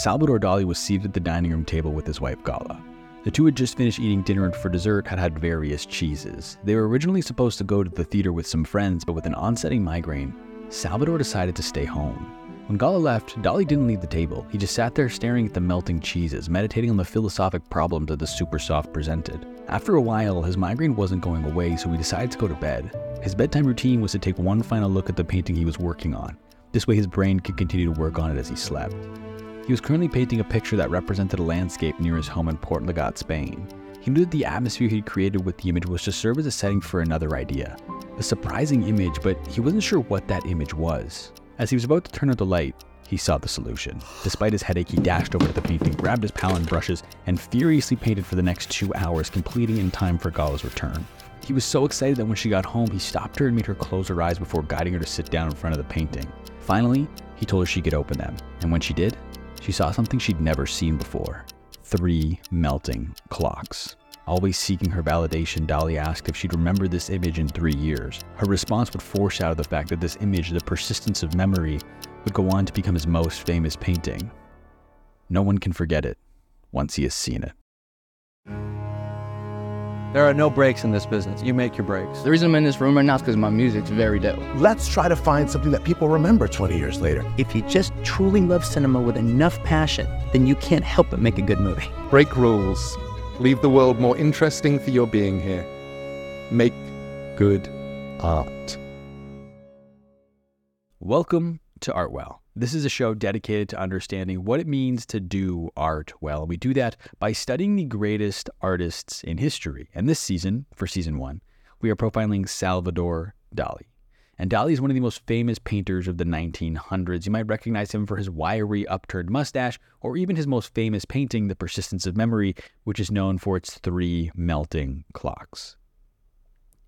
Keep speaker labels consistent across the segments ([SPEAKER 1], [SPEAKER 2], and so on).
[SPEAKER 1] Salvador Dali was seated at the dining room table with his wife Gala. The two had just finished eating dinner and for dessert had had various cheeses. They were originally supposed to go to the theater with some friends, but with an onsetting migraine, Salvador decided to stay home. When Gala left, Dali didn't leave the table. He just sat there staring at the melting cheeses, meditating on the philosophic problems that the super soft presented. After a while, his migraine wasn't going away, so he decided to go to bed. His bedtime routine was to take one final look at the painting he was working on. This way, his brain could continue to work on it as he slept. He was currently painting a picture that represented a landscape near his home in Port Lligat, Spain. He knew that the atmosphere he'd created with the image was to serve as a setting for another idea. A surprising image, but he wasn't sure what that image was. As he was about to turn out the light, he saw the solution. Despite his headache, he dashed over to the painting, grabbed his palette and brushes, and furiously painted for the next two hours, completing in time for Gala's return. He was so excited that when she got home, he stopped her and made her close her eyes before guiding her to sit down in front of the painting. Finally, he told her she could open them, and when she did, she saw something she'd never seen before three melting clocks. Always seeking her validation, Dali asked if she'd remember this image in three years. Her response would foreshadow the fact that this image, the persistence of memory, would go on to become his most famous painting. No one can forget it once he has seen it.
[SPEAKER 2] There are no breaks in this business. You make your breaks.
[SPEAKER 3] The reason I'm in this room right now is because my music's very dope.
[SPEAKER 4] Let's try to find something that people remember 20 years later.
[SPEAKER 5] If you just truly love cinema with enough passion, then you can't help but make a good movie.
[SPEAKER 6] Break rules. Leave the world more interesting for your being here. Make good art.
[SPEAKER 1] Welcome to Artwell. This is a show dedicated to understanding what it means to do art well. We do that by studying the greatest artists in history. And this season, for season one, we are profiling Salvador Dali. And Dali is one of the most famous painters of the 1900s. You might recognize him for his wiry, upturned mustache, or even his most famous painting, The Persistence of Memory, which is known for its three melting clocks.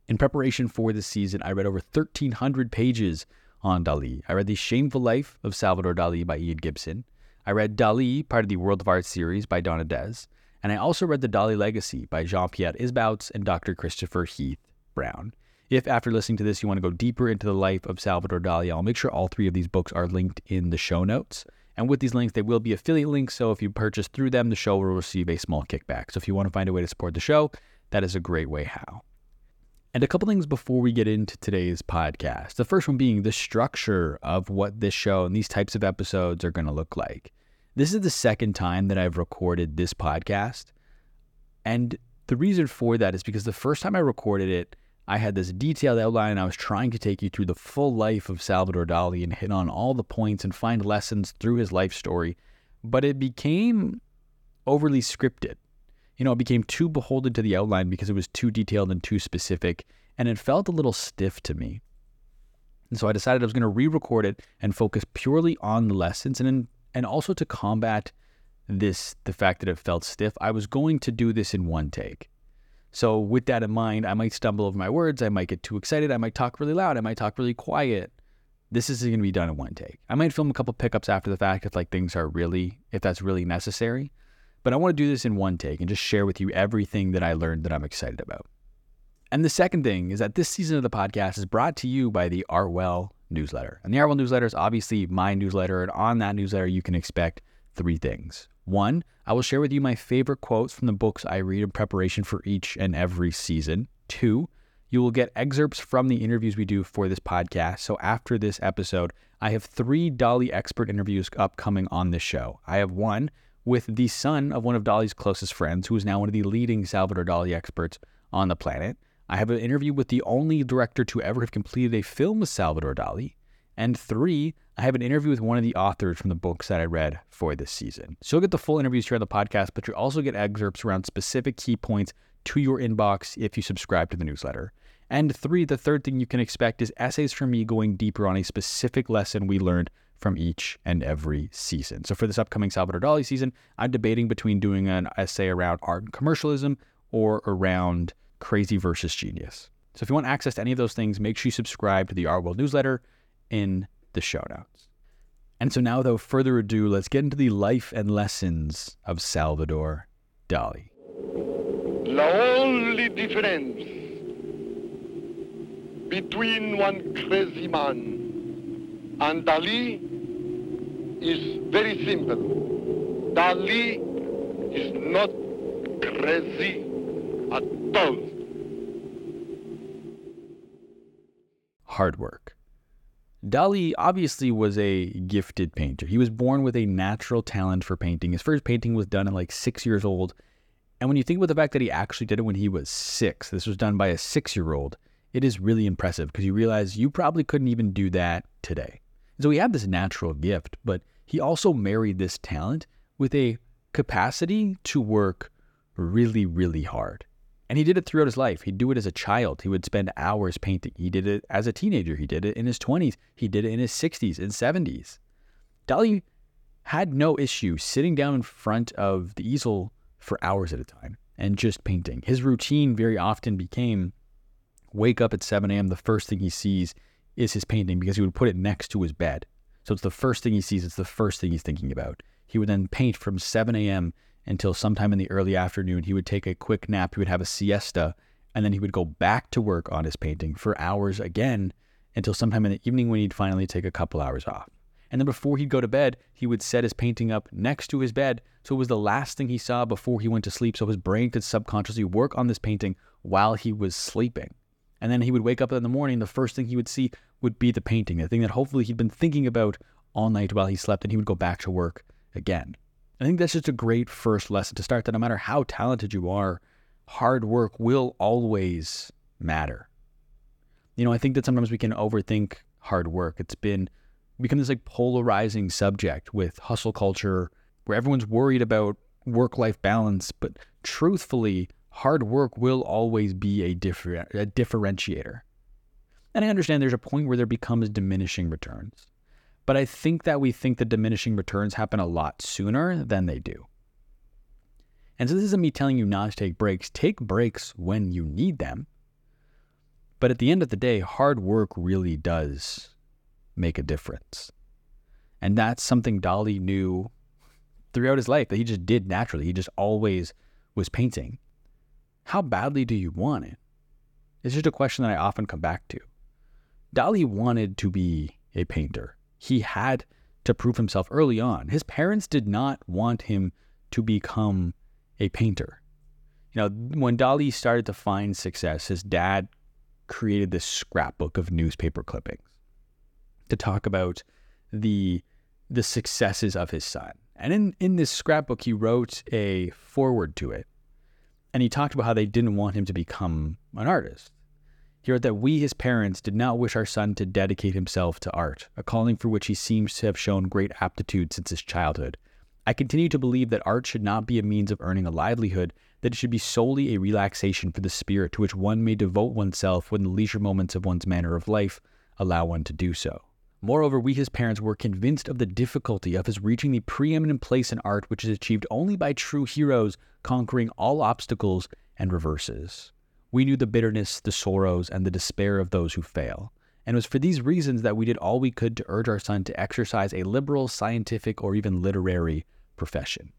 [SPEAKER 1] In preparation for this season, I read over 1,300 pages on Dali. I read The Shameful Life of Salvador Dali by Ian Gibson. I read Dali, part of the World of Art series by Dawn Ades. And I also read The Dali Legacy by Jean Pierre Isbouts and Dr. Christopher Heath Brown. If after listening to this you want to go deeper into the life of Salvador Dali, I'll make sure all three of these books are linked in the show notes. And with these links, they will be affiliate links. So if you purchase through them, the show will receive a small kickback. So if you want to find a way to support the show, that is a great way how. And a couple things before we get into today's podcast. The first one being the structure of what this show and these types of episodes are going to look like. This is the second time that I've recorded this podcast. And the reason for that is because the first time I recorded it, I had this detailed outline and I was trying to take you through the full life of Salvador Dali and hit on all the points and find lessons through his life story. But it became overly scripted. You know, it became too beholden to the outline because it was too detailed and too specific, and it felt a little stiff to me. And so I decided I was going to re record it and focus purely on the lessons and, and also to combat this, the fact that it felt stiff, I was going to do this in one take. So, with that in mind, I might stumble over my words. I might get too excited. I might talk really loud. I might talk really quiet. This is going to be done in one take. I might film a couple pickups after the fact if like things are really, if that's really necessary. But I want to do this in one take and just share with you everything that I learned that I'm excited about. And the second thing is that this season of the podcast is brought to you by the Artwell newsletter. And the Artwell newsletter is obviously my newsletter. And on that newsletter, you can expect three things. One, I will share with you my favorite quotes from the books I read in preparation for each and every season. Two, you will get excerpts from the interviews we do for this podcast. So after this episode, I have three Dali expert interviews upcoming on this show. I have one with the son of one of Dali's closest friends, who is now one of the leading Salvador Dali experts on the planet. I have an interview with the only director to ever have completed a film with Salvador Dali. And three, I have an interview with one of the authors from the books that I read for this season. So you'll get the full interviews here on the podcast, but you'll also get excerpts around specific key points to your inbox if you subscribe to the newsletter. And three, the third thing you can expect is essays from me going deeper on a specific lesson we learned from each and every season. So for this upcoming Salvador Dali season, I'm debating between doing an essay around art and commercialism or around crazy versus genius. So if you want access to any of those things, make sure you subscribe to the Artwell newsletter in the show notes. And so now, without further ado, let's get into the life and lessons of Salvador Dali.
[SPEAKER 7] The only difference between one crazy man and Dali is very simple. Dali is not crazy at all.
[SPEAKER 1] hard work. Dali obviously was a gifted painter. He was born with a natural talent for painting. His first painting was done at like six years old. And when you think about the fact that he actually did it when he was six, this was done by a six year old, it is really impressive because you realize you probably couldn't even do that today. So he had this natural gift, but he also married this talent with a capacity to work really, really hard. And he did it throughout his life. He'd do it as a child. He would spend hours painting. He did it as a teenager. He did it in his 20s. He did it in his 60s and 70s. Dali had no issue sitting down in front of the easel for hours at a time and just painting. His routine very often became wake up at 7 a.m. The first thing he sees is his painting because he would put it next to his bed. So it's the first thing he sees, it's the first thing he's thinking about. He would then paint from 7 a.m until sometime in the early afternoon. He would take a quick nap, he would have a siesta, and then he would go back to work on his painting for hours again until sometime in the evening when he'd finally take a couple hours off. And then before he'd go to bed, he would set his painting up next to his bed. So it was the last thing he saw before he went to sleep. So his brain could subconsciously work on this painting while he was sleeping. And then he would wake up in the morning. The first thing he would see would be the painting, the thing that hopefully he'd been thinking about all night while he slept. And he would go back to work again. I think that's just a great first lesson to start that no matter how talented you are, hard work will always matter. You know, I think that sometimes we can overthink hard work. It's been become this like polarizing subject with hustle culture where everyone's worried about work life balance, but truthfully, hard work will always be a, differ- a differentiator. And I understand there's a point where there becomes diminishing returns. But I think that we think the diminishing returns happen a lot sooner than they do. And so this isn't me telling you not to take breaks. Take breaks when you need them. But at the end of the day, hard work really does make a difference. And that's something Dali knew throughout his life that he just did naturally. He just always was painting. How badly do you want it? It's just a question that I often come back to. Dali wanted to be a painter he had to prove himself early on. His parents did not want him to become a painter. You know, when Dali started to find success, his dad created this scrapbook of newspaper clippings to talk about the the successes of his son. And in, in this scrapbook, he wrote a foreword to it. And he talked about how they didn't want him to become an artist. He wrote that we, his parents, did not wish our son to dedicate himself to art, a calling for which he seems to have shown great aptitude since his childhood. I continue to believe that art should not be a means of earning a livelihood, that it should be solely a relaxation for the spirit to which one may devote oneself when the leisure moments of one's manner of life allow one to do so. Moreover, we, his parents, were convinced of the difficulty of his reaching the preeminent place in art which is achieved only by true heroes conquering all obstacles and reverses. We knew the bitterness, the sorrows, and the despair of those who fail. And it was for these reasons that we did all we could to urge our son to exercise a liberal, scientific, or even literary profession.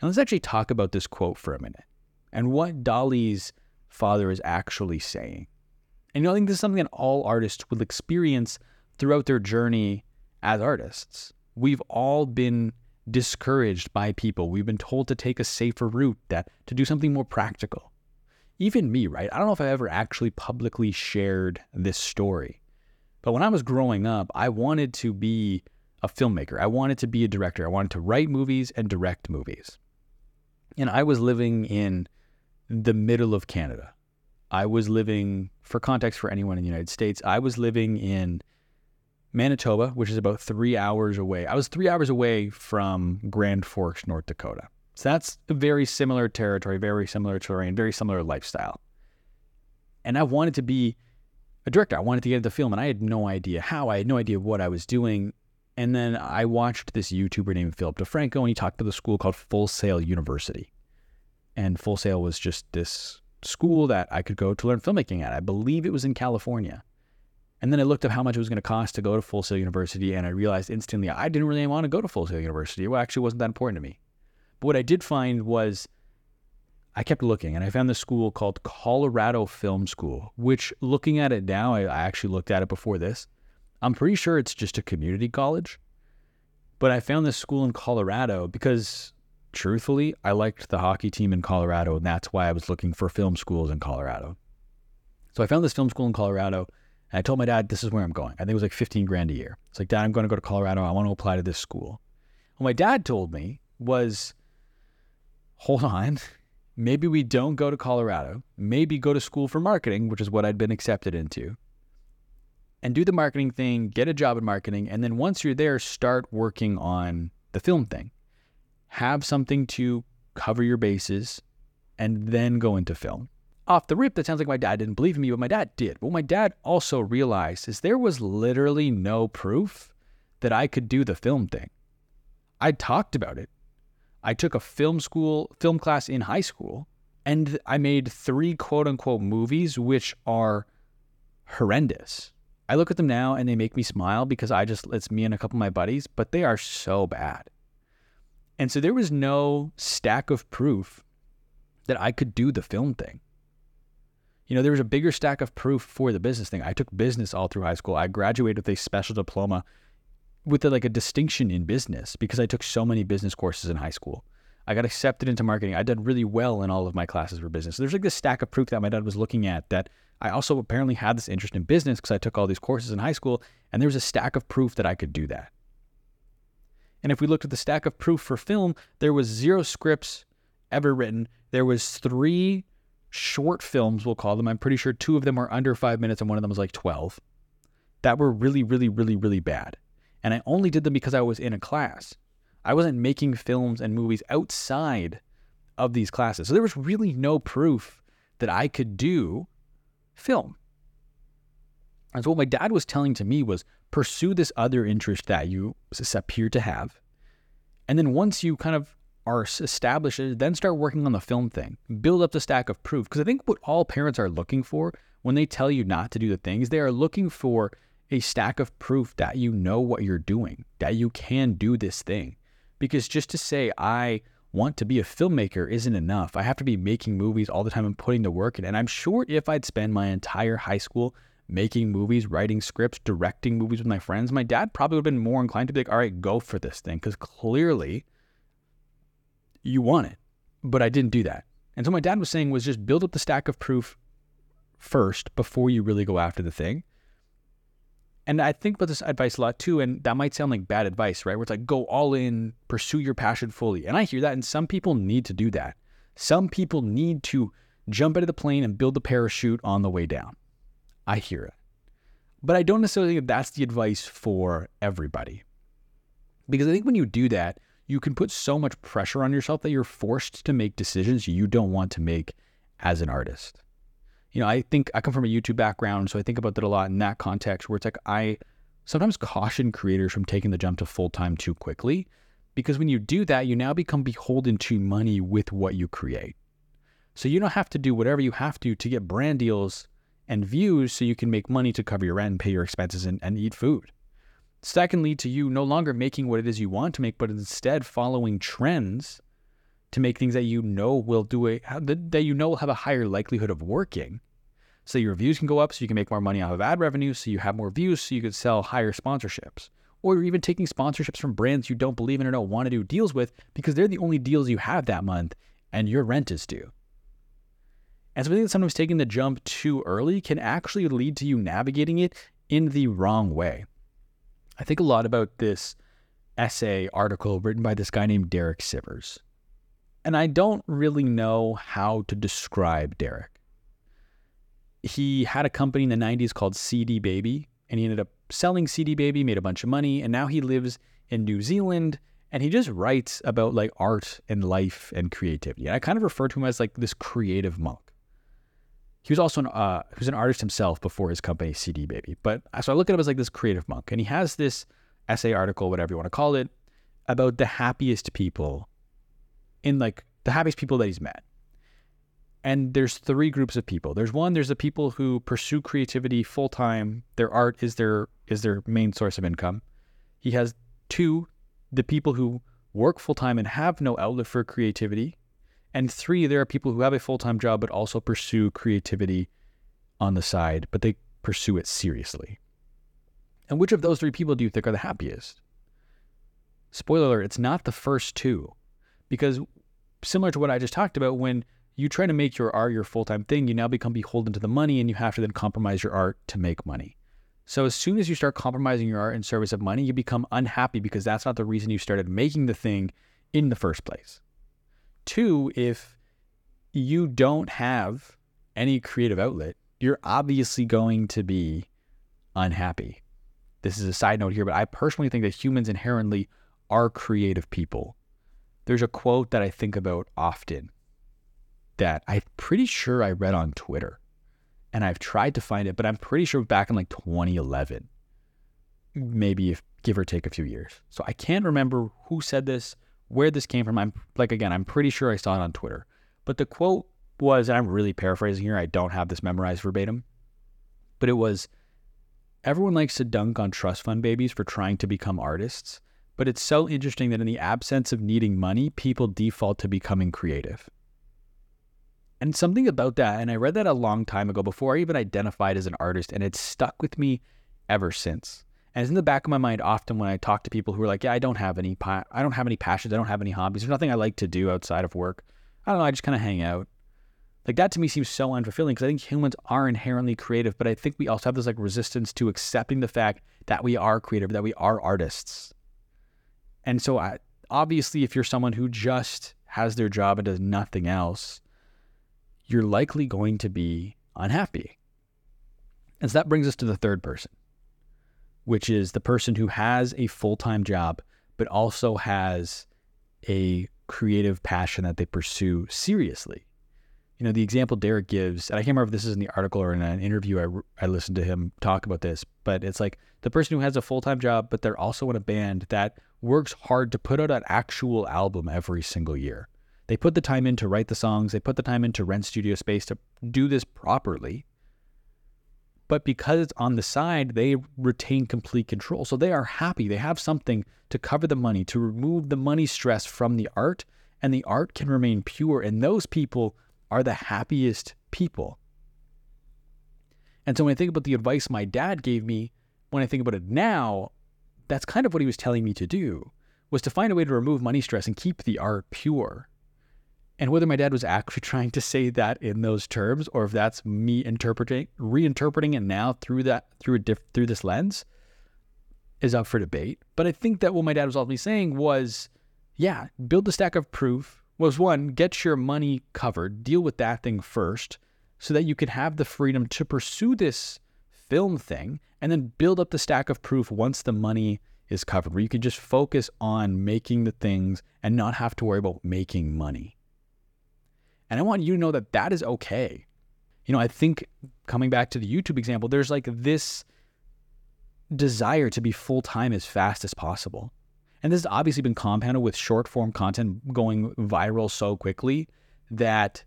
[SPEAKER 1] And let's actually talk about this quote for a minute and what Dali's father is actually saying. And you know, I think this is something that all artists will experience throughout their journey as artists. We've all been discouraged by people. We've been told to take a safer route, that to do something more practical even me, right? I don't know if I ever actually publicly shared this story. But when I was growing up, I wanted to be a filmmaker. I wanted to be a director. I wanted to write movies and direct movies. And I was living in the middle of Canada. I was living, for context for anyone in the United States, I was living in Manitoba, which is about three hours away. I was three hours away from Grand Forks, North Dakota. So that's a very similar territory, very similar terrain, very similar lifestyle. And I wanted to be a director. I wanted to get into film, and I had no idea how. I had no idea what I was doing. And then I watched this YouTuber named Philip DeFranco, and he talked about a school called Full Sail University. And Full Sail was just this school that I could go to learn filmmaking at. I believe it was in California. And then I looked up how much it was going to cost to go to Full Sail University, and I realized instantly I didn't really want to go to Full Sail University. It actually wasn't that important to me. But what I did find was I kept looking and I found this school called Colorado Film School, which looking at it now, I, actually looked at it before this. I'm pretty sure it's just a community college. But I found this school in Colorado because truthfully, I liked the hockey team in Colorado, and that's why I was looking for film schools in Colorado. So I found this film school in Colorado, and I told my dad, this is where I'm going. I think it was like 15 grand a year. It's like, Dad, I'm going to go to Colorado. I want to apply to this school. What my dad told me was, hold on, maybe we don't go to Colorado, maybe go to school for marketing, which is what I'd been accepted into, and do the marketing thing, get a job in marketing, and then once you're there, start working on the film thing. Have something to cover your bases and then go into film. Off the rip, that sounds like my dad didn't believe in me, but my dad did. What my dad also realized is there was literally no proof that I could do the film thing. I talked about it. I took a film school, film class in high school, and I made three quote unquote movies, which are horrendous. I look at them now and they make me smile because I just, it's me and a couple of my buddies, but they are so bad. And so there was no stack of proof that I could do the film thing. You know, there was a bigger stack of proof for the business thing. I took business all through high school. I graduated with a special diploma with a, like a distinction in business because I took so many business courses in high school. I got accepted into marketing. I did really well in all of my classes for business. So there's like this stack of proof that my dad was looking at that I also apparently had this interest in business because I took all these courses in high school, and there was a stack of proof that I could do that. And if we looked at the stack of proof for film, there was zero scripts ever written. There was three short films, we'll call them. I'm pretty sure two of them are under five minutes and one of them was like 12 that were really, really, really, really bad. And I only did them because I was in a class. I wasn't making films and movies outside of these classes. So there was really no proof that I could do film. And so what my dad was telling to me was pursue this other interest that you appear to have. And then once you kind of are established, uh, then start working on the film thing. Build up the stack of proof. Because I think what all parents are looking for when they tell you not to do the things, they are looking for a stack of proof that you know what you're doing, that you can do this thing. Because just to say, I want to be a filmmaker isn't enough. I have to be making movies all the time and putting the work in. And I'm sure if I'd spend my entire high school making movies, writing scripts, directing movies with my friends, my dad probably would have been more inclined to be like, all right, go for this thing. Because clearly you want it. But I didn't do that. And so my dad was saying was just build up the stack of proof first before you really go after the thing. And I think about this advice a lot too, and that might sound like bad advice, right? Where it's like, go all in, pursue your passion fully. And I hear that, and some people need to do that. Some people need to jump out of the plane and build the parachute on the way down. I hear it. But I don't necessarily think that's the advice for everybody. Because I think when you do that, you can put so much pressure on yourself that you're forced to make decisions you don't want to make as an artist you know, I think I come from a YouTube background, so I think about that a lot in that context where it's like I sometimes caution creators from taking the jump to full time too quickly because when you do that, you now become beholden to money with what you create. So you don't have to do whatever you have to to get brand deals and views so you can make money to cover your rent and pay your expenses and, and eat food. Secondly, to you no longer making what it is you want to make, but instead following trends to make things that you know will do a that you know will have a higher likelihood of working. So your views can go up so you can make more money off of ad revenue, so you have more views so you could sell higher sponsorships. Or you're even taking sponsorships from brands you don't believe in or don't want to do deals with because they're the only deals you have that month and your rent is due. And so I think that sometimes taking the jump too early can actually lead to you navigating it in the wrong way. I think a lot about this essay article written by this guy named Derek Sivers. And I don't really know how to describe Derek. He had a company in the 90s called CD Baby, and he ended up selling CD Baby, made a bunch of money, and now he lives in New Zealand and he just writes about like art and life and creativity. And I kind of refer to him as like this creative monk. He was also an uh, he was an artist himself before his company CD Baby. But so I look at him as like this creative monk, and he has this essay article, whatever you want to call it, about the happiest people in like the happiest people that he's met. And there's three groups of people. There's one, there's the people who pursue creativity full time. Their art is their is their main source of income. He has two, the people who work full time and have no outlet for creativity. And three, there are people who have a full time job but also pursue creativity on the side, but they pursue it seriously. And which of those three people do you think are the happiest? Spoiler alert, it's not the first two Because similar to what I just talked about, when you try to make your art your full time thing, you now become beholden to the money and you have to then compromise your art to make money. So as soon as you start compromising your art in service of money, you become unhappy because that's not the reason you started making the thing in the first place. Two, if you don't have any creative outlet, you're obviously going to be unhappy. This is a side note here, but I personally think that humans inherently are creative people. There's a quote that I think about often that I'm pretty sure I read on Twitter and I've tried to find it, but I'm pretty sure back in like 2011, maybe if give or take a few years. So I can't remember who said this, where this came from. I'm like again, I'm pretty sure I saw it on Twitter. But the quote was, and I'm really paraphrasing here. I don't have this memorized verbatim, but it was, everyone likes to dunk on trust fund babies for trying to become artists. But it's so interesting that in the absence of needing money, people default to becoming creative. And something about that, and I read that a long time ago before I even identified as an artist, and it's stuck with me ever since. And it's in the back of my mind often when I talk to people who are like, "Yeah, I don't have any, pa- I don't have any passions, I don't have any hobbies. There's nothing I like to do outside of work. I don't know, I just kind of hang out." Like that to me seems so unfulfilling because I think humans are inherently creative, but I think we also have this like resistance to accepting the fact that we are creative, that we are artists. And so, I, obviously, if you're someone who just has their job and does nothing else, you're likely going to be unhappy. And so that brings us to the third person, which is the person who has a full time job, but also has a creative passion that they pursue seriously. You know, the example Derek gives, and I can't remember if this is in the article or in an interview I, I listened to him talk about this, but it's like the person who has a full time job, but they're also in a band that works hard to put out an actual album every single year. They put the time in to write the songs, they put the time in to rent studio space to do this properly. But because it's on the side, they retain complete control. So they are happy. They have something to cover the money, to remove the money stress from the art, and the art can remain pure. And those people are the happiest people. And so when I think about the advice my dad gave me, when I think about it now, that's kind of what he was telling me to do was to find a way to remove money stress and keep the art pure. And whether my dad was actually trying to say that in those terms, or if that's me interpreting, reinterpreting it now through that through a diff, through this lens, is up for debate. But I think that what my dad was ultimately saying was, yeah, build the stack of proof. Was one, get your money covered, deal with that thing first, so that you can have the freedom to pursue this film thing, and then build up the stack of proof once the money is covered, where you can just focus on making the things and not have to worry about making money. And I want you to know that that is okay. You know, I think coming back to the YouTube example, there's like this desire to be full time as fast as possible. And this has obviously been compounded with short form content going viral so quickly that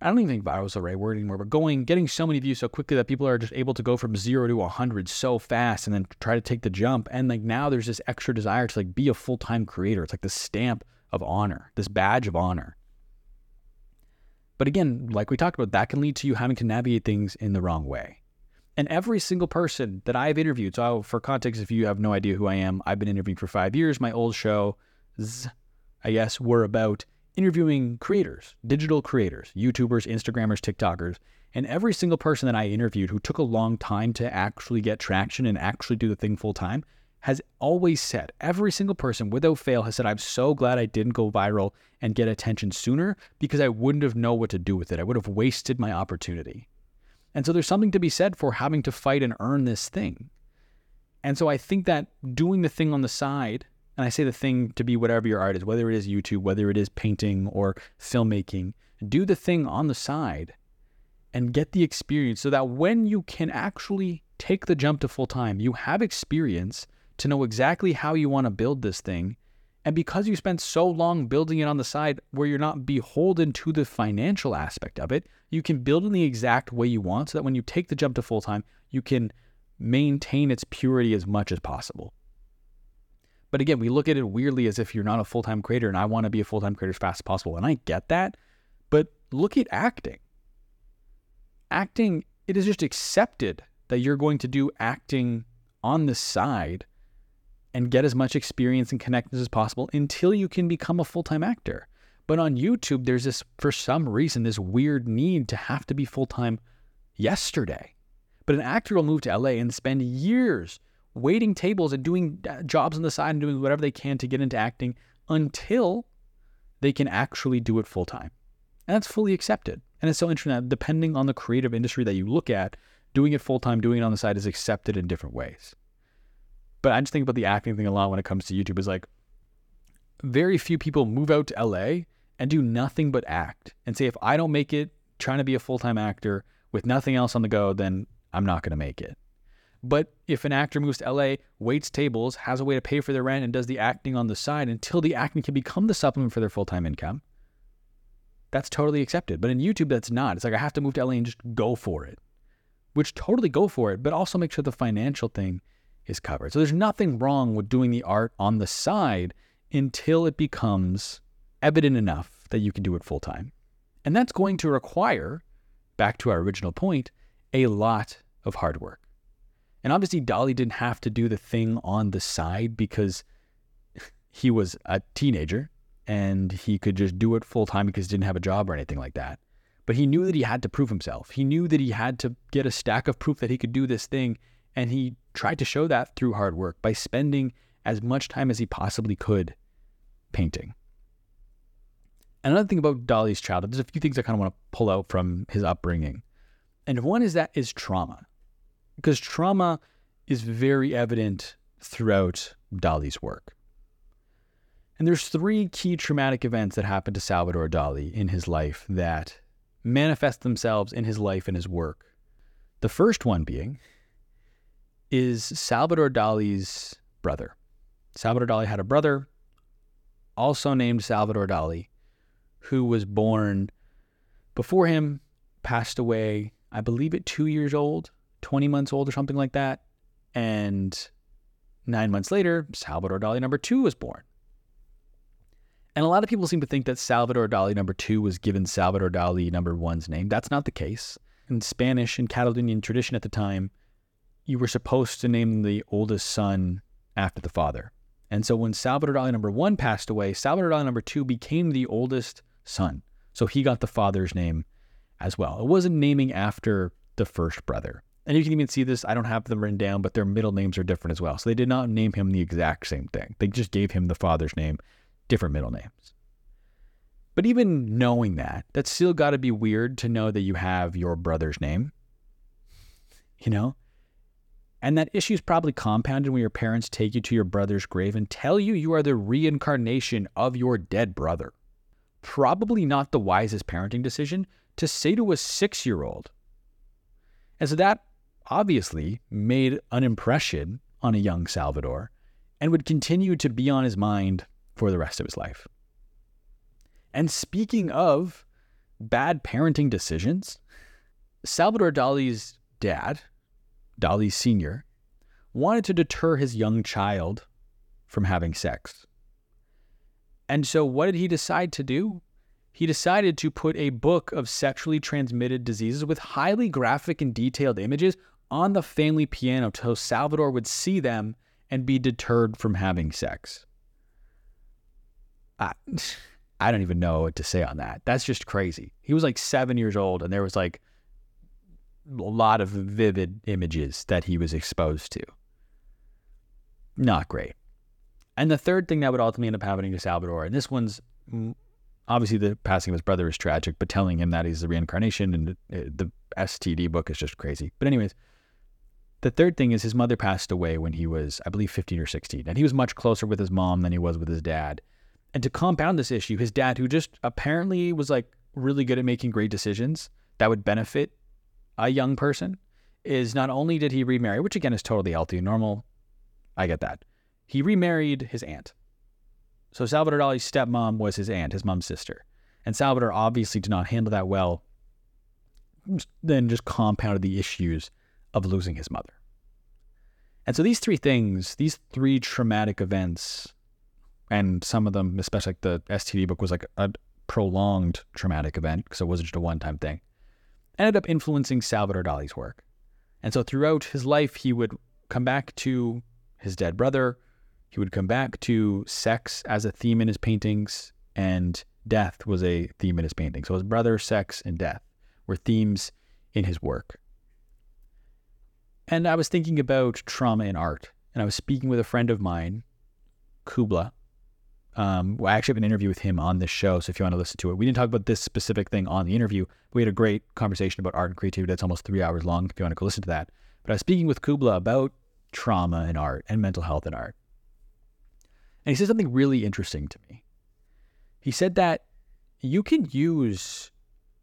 [SPEAKER 1] I don't even think viral is the right word anymore, but going, getting so many views so quickly that people are just able to go from zero to 100 so fast and then try to take the jump. And like now there's this extra desire to like be a full time creator. It's like the stamp of honor, this badge of honor. But again, like we talked about, that can lead to you having to navigate things in the wrong way. And every single person that I've interviewed, so for context, if you have no idea who I am, I've been interviewing for five years. My old shows, I guess, were about interviewing creators, digital creators, YouTubers, Instagrammers, TikTokers. And every single person that I interviewed who took a long time to actually get traction and actually do the thing full time has always said, every single person without fail has said, I'm so glad I didn't go viral and get attention sooner because I wouldn't have known what to do with it. I would have wasted my opportunity. And so there's something to be said for having to fight and earn this thing. And so I think that doing the thing on the side, and I say the thing to be whatever your art is, whether it is YouTube, whether it is painting or filmmaking, do the thing on the side and get the experience so that when you can actually take the jump to full time, you have experience to know exactly how you want to build this thing. And because you spent so long building it on the side where you're not beholden to the financial aspect of it, you can build in the exact way you want so that when you take the jump to full time, you can maintain its purity as much as possible. But again, we look at it weirdly as if you're not a full time creator and I want to be a full time creator as fast as possible. And I get that. But look at acting. Acting, it is just accepted that you're going to do acting on the side and get as much experience and connections as possible until you can become a full time actor. But on YouTube, there's this, for some reason, this weird need to have to be full time yesterday. But an actor will move to LA and spend years waiting tables and doing uh, jobs on the side and doing whatever they can to get into acting until they can actually do it full time. And that's fully accepted. And it's so interesting that depending on the creative industry that you look at, doing it full time, doing it on the side is accepted in different ways. But I just think about the acting thing a lot when it comes to YouTube is like very few people move out to LA and do nothing but act and say, if I don't make it trying to be a full time actor with nothing else on the go, then I'm not going to make it. But if an actor moves to LA, waits tables, has a way to pay for their rent, and does the acting on the side until the acting can become the supplement for their full time income, that's totally accepted. But in YouTube, that's not. It's like I have to move to LA and just go for it, which totally go for it, but also make sure the financial thing is covered. So there's nothing wrong with doing the art on the side until it becomes evident enough that you can do it full time. And that's going to require, back to our original point, a lot of hard work. And obviously, Dali didn't have to do the thing on the side because he was a teenager and he could just do it full time because he didn't have a job or anything like that. But he knew that he had to prove himself. He knew that he had to get a stack of proof that he could do this thing. And he tried to show that through hard work by spending as much time as he possibly could painting. Another thing about Dali's childhood, there's a few things I kind of want to pull out from his upbringing. And one is that is trauma. Because trauma is very evident throughout Dali's work. And there's three key traumatic events that happened to Salvador Dali in his life that manifest themselves in his life and his work. The first one being is Salvador Dali's brother. Salvador Dali had a brother, also named Salvador Dali, who was born before him, passed away, I believe, at two years old, 20 months old, or something like that. And nine months later, Salvador Dali number two was born. And a lot of people seem to think that Salvador Dali number two was given Salvador Dali number one's name. That's not the case. In Spanish and Catalonian tradition at the time, you were supposed to name the oldest son after the father. And so when Salvador Dali number one passed away, Salvador Dali number two became the oldest son. So he got the father's name as well. It wasn't naming after the first brother. And you can even see this, I don't have them written down, but their middle names are different as well. So they did not name him the exact same thing. They just gave him the father's name different middle names. But even knowing that, that's still got to be weird to know that you have your brother's name. You know? And that issue is probably compounded when your parents take you to your brother's grave and tell you you are the reincarnation of your dead brother. Probably not the wisest parenting decision to say to a six year old. And so that obviously made an impression on a young Salvador and would continue to be on his mind for the rest of his life. And speaking of bad parenting decisions, Salvador Dali's dad, Dali Sr., wanted to deter his young child from having sex. And so, what did he decide to do? He decided to put a book of sexually transmitted diseases with highly graphic and detailed images on the family piano so Salvador would see them and be deterred from having sex. I, I don't even know what to say on that. That's just crazy. He was like seven years old, and there was like a lot of vivid images that he was exposed to. Not great. And the third thing that would ultimately end up happening to Salvador, and this one's mm, obviously the passing of his brother is tragic, but telling him that he's the reincarnation and the STD book is just crazy. But, anyways, the third thing is his mother passed away when he was, I believe, 15 or 16. And he was much closer with his mom than he was with his dad. And to compound this issue, his dad, who just apparently was like really good at making great decisions that would benefit a young person, is not only did he remarry, which again is totally healthy and normal. I get that. He remarried his aunt. So Salvador Dali's stepmom was his aunt, his mom's sister. And Salvador obviously did not handle that well, then just compounded the issues of losing his mother. And so these three things, these three traumatic events, and some of them, especially like the STD book, was like a prolonged traumatic event because it wasn't just a one-time thing. Ended up influencing Salvador Dali's work, and so throughout his life, he would come back to his dead brother, He would come back to sex as a theme in his paintings, and death was a theme in his painting. So his brother, sex, and death were themes in his work. And I was thinking about trauma in art, and I was speaking with a friend of mine, Kubla. Um, I actually have an interview with him on this show, so if you want to listen to it, we didn't talk about this specific thing on the interview. We had a great conversation about art and creativity that's almost three hours long. If you want to go listen to that, but I was speaking with Kubla about trauma in art and mental health in art, and he said something really interesting to me. He said that you can use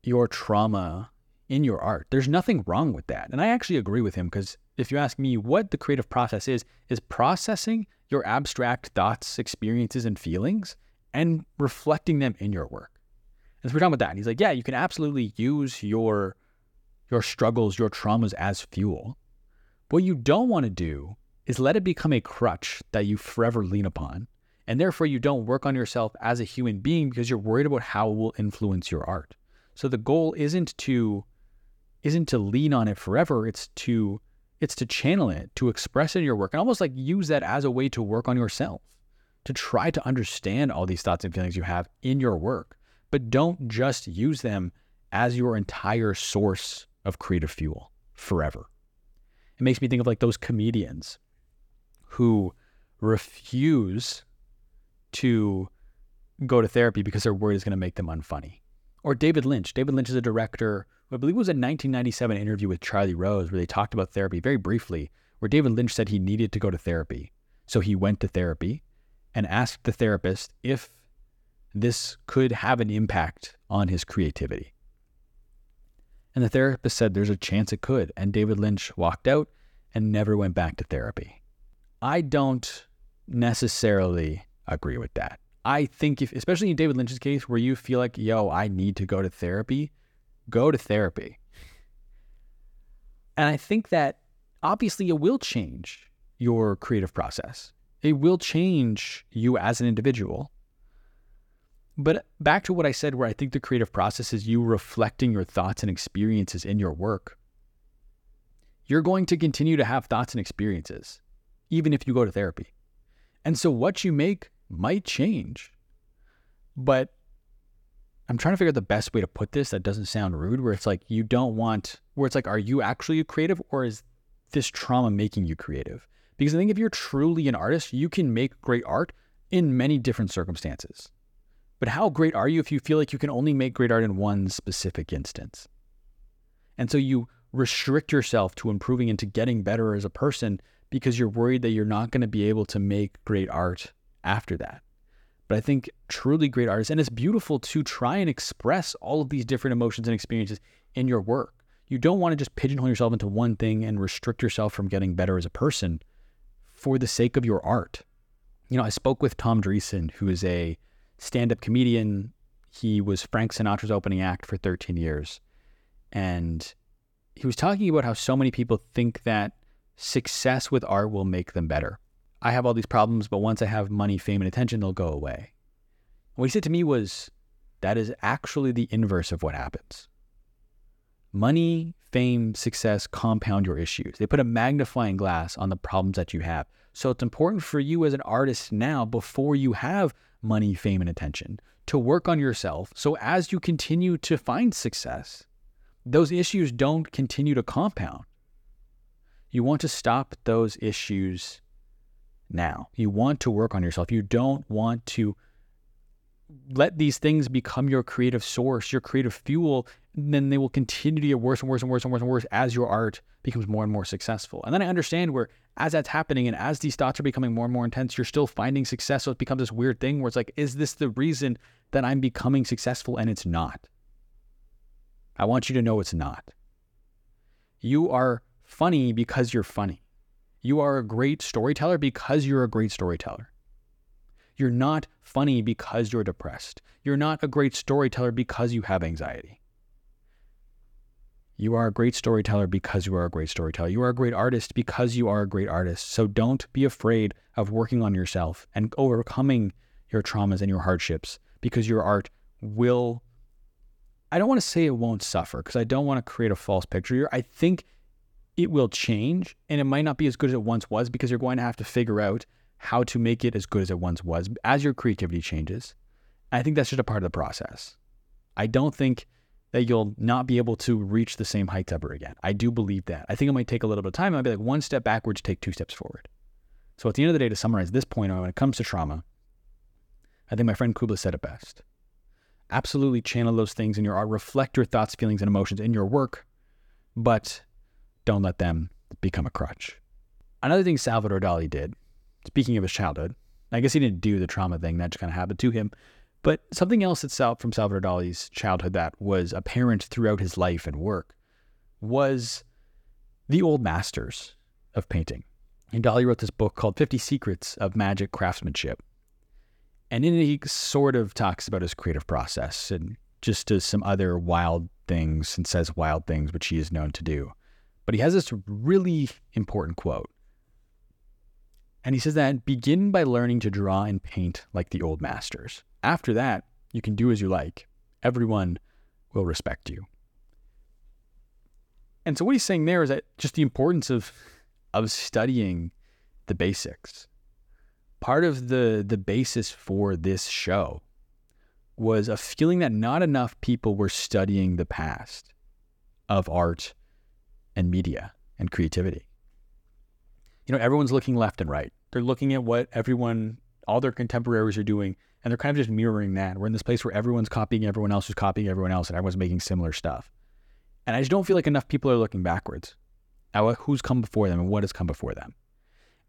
[SPEAKER 1] your trauma in your art. There's nothing wrong with that. And I actually agree with him because if you ask me what the creative process is, is processing your abstract thoughts, experiences, and feelings and reflecting them in your work. And so we're talking about that. And he's like, yeah, you can absolutely use your your struggles, your traumas as fuel. What you don't want to do is let it become a crutch that you forever lean upon. And therefore you don't work on yourself as a human being because you're worried about how it will influence your art. So the goal isn't to isn't to lean on it forever. It's to it's to channel it, to express it in your work, and almost like use that as a way to work on yourself, to try to understand all these thoughts and feelings you have in your work. But don't just use them as your entire source of creative fuel forever. It makes me think of like those comedians who refuse to go to therapy because they're worried it's going to make them unfunny. Or David Lynch. David Lynch is a director I believe it was a 1997 interview with Charlie Rose where they talked about therapy very briefly, where David Lynch said he needed to go to therapy. So he went to therapy and asked the therapist if this could have an impact on his creativity. And the therapist said there's a chance it could. And David Lynch walked out and never went back to therapy. I don't necessarily agree with that. I think if, especially in David Lynch's case, where you feel like, yo, I need to go to therapy, go to therapy. And I think that obviously it will change your creative process. It will change you as an individual. But back to what I said, where I think the creative process is you reflecting your thoughts and experiences in your work. You're going to continue to have thoughts and experiences, even if you go to therapy. And so what you make might change. But I'm trying to figure out the best way to put this that doesn't sound rude, where it's like you don't want, where it's like, are you actually creative or is this trauma making you creative? Because I think if you're truly an artist, you can make great art in many different circumstances. But how great are you if you feel like you can only make great art in one specific instance? And so you restrict yourself to improving and to getting better as a person because you're worried that you're not going to be able to make great art after that. But I think truly great artists, and it's beautiful to try and express all of these different emotions and experiences in your work. You don't want to just pigeonhole yourself into one thing and restrict yourself from getting better as a person for the sake of your art. You know, I spoke with Tom Dreesen, who is a stand up comedian. He was Frank Sinatra's opening act for 13 years. And he was talking about how so many people think that success with art will make them better. I have all these problems, but once I have money, fame, and attention, they'll go away. what he said to me was, that is actually the inverse of what happens. Money, fame, success compound your issues. They put a magnifying glass on the problems that you have. So it's important for you as an artist now, before you have money, fame, and attention, to work on yourself. So as you continue to find success, those issues don't continue to compound. You want to stop those issues now. You want to work on yourself. You don't want to let these things become your creative source, your creative fuel, then they will continue to get worse and worse and worse and worse and worse as your art becomes more and more successful. And then I understand where as that's happening and as these thoughts are becoming more and more intense, you're still finding success. So it becomes this weird thing where it's like, is this the reason that I'm becoming successful? And it's not. I want you to know it's not. You are funny because you're funny. You are a great storyteller because you're a great storyteller. You're not funny because you're depressed. You're not a great storyteller because you have anxiety. You are a great storyteller because you are a great storyteller. You are a great artist because you are a great artist. So don't be afraid of working on yourself and overcoming your traumas and your hardships because your art will. I don't want to say it won't suffer because I don't want to create a false picture here. I think it will change and it might not be as good as it once was because you're going to have to figure out how to make it as good as it once was as your creativity changes. I think that's just a part of the process. I don't think that you'll not be able to reach the same heights ever again. I do believe that. I think it might take a little bit of time. It might be like one step backwards, take two steps forward. So at the end of the day, to summarize this point, when it comes to trauma, I think my friend Kubla said it best. Absolutely channel those things in your art, reflect your thoughts, feelings, and emotions in your work, but don't let them become a crutch. Another thing Salvador Dali did, speaking of his childhood, I guess he didn't do the trauma thing, that just kind of happened to him. But something else itself from Salvador Dali's childhood that was apparent throughout his life and work was the old masters of painting. And Dali wrote this book called 50 Secrets of Magic Craftsmanship. And in it, he sort of talks about his creative process and just does some other wild things and says wild things, which he is known to do. But he has this really important quote. And he says that begin by learning to draw and paint like the old masters. After that, you can do as you like. Everyone will respect you. And so what he's saying there is that just the importance of of studying the basics. Part of the the basis for this show was a feeling that not enough people were studying the past of art and media and creativity. You know, everyone's looking left and right. They're looking at what everyone, all their contemporaries are doing, and they're kind of just mirroring that. We're in this place where everyone's copying everyone else who's copying everyone else, and everyone's making similar stuff. And I just don't feel like enough people are looking backwards at who's come before them and what has come before them.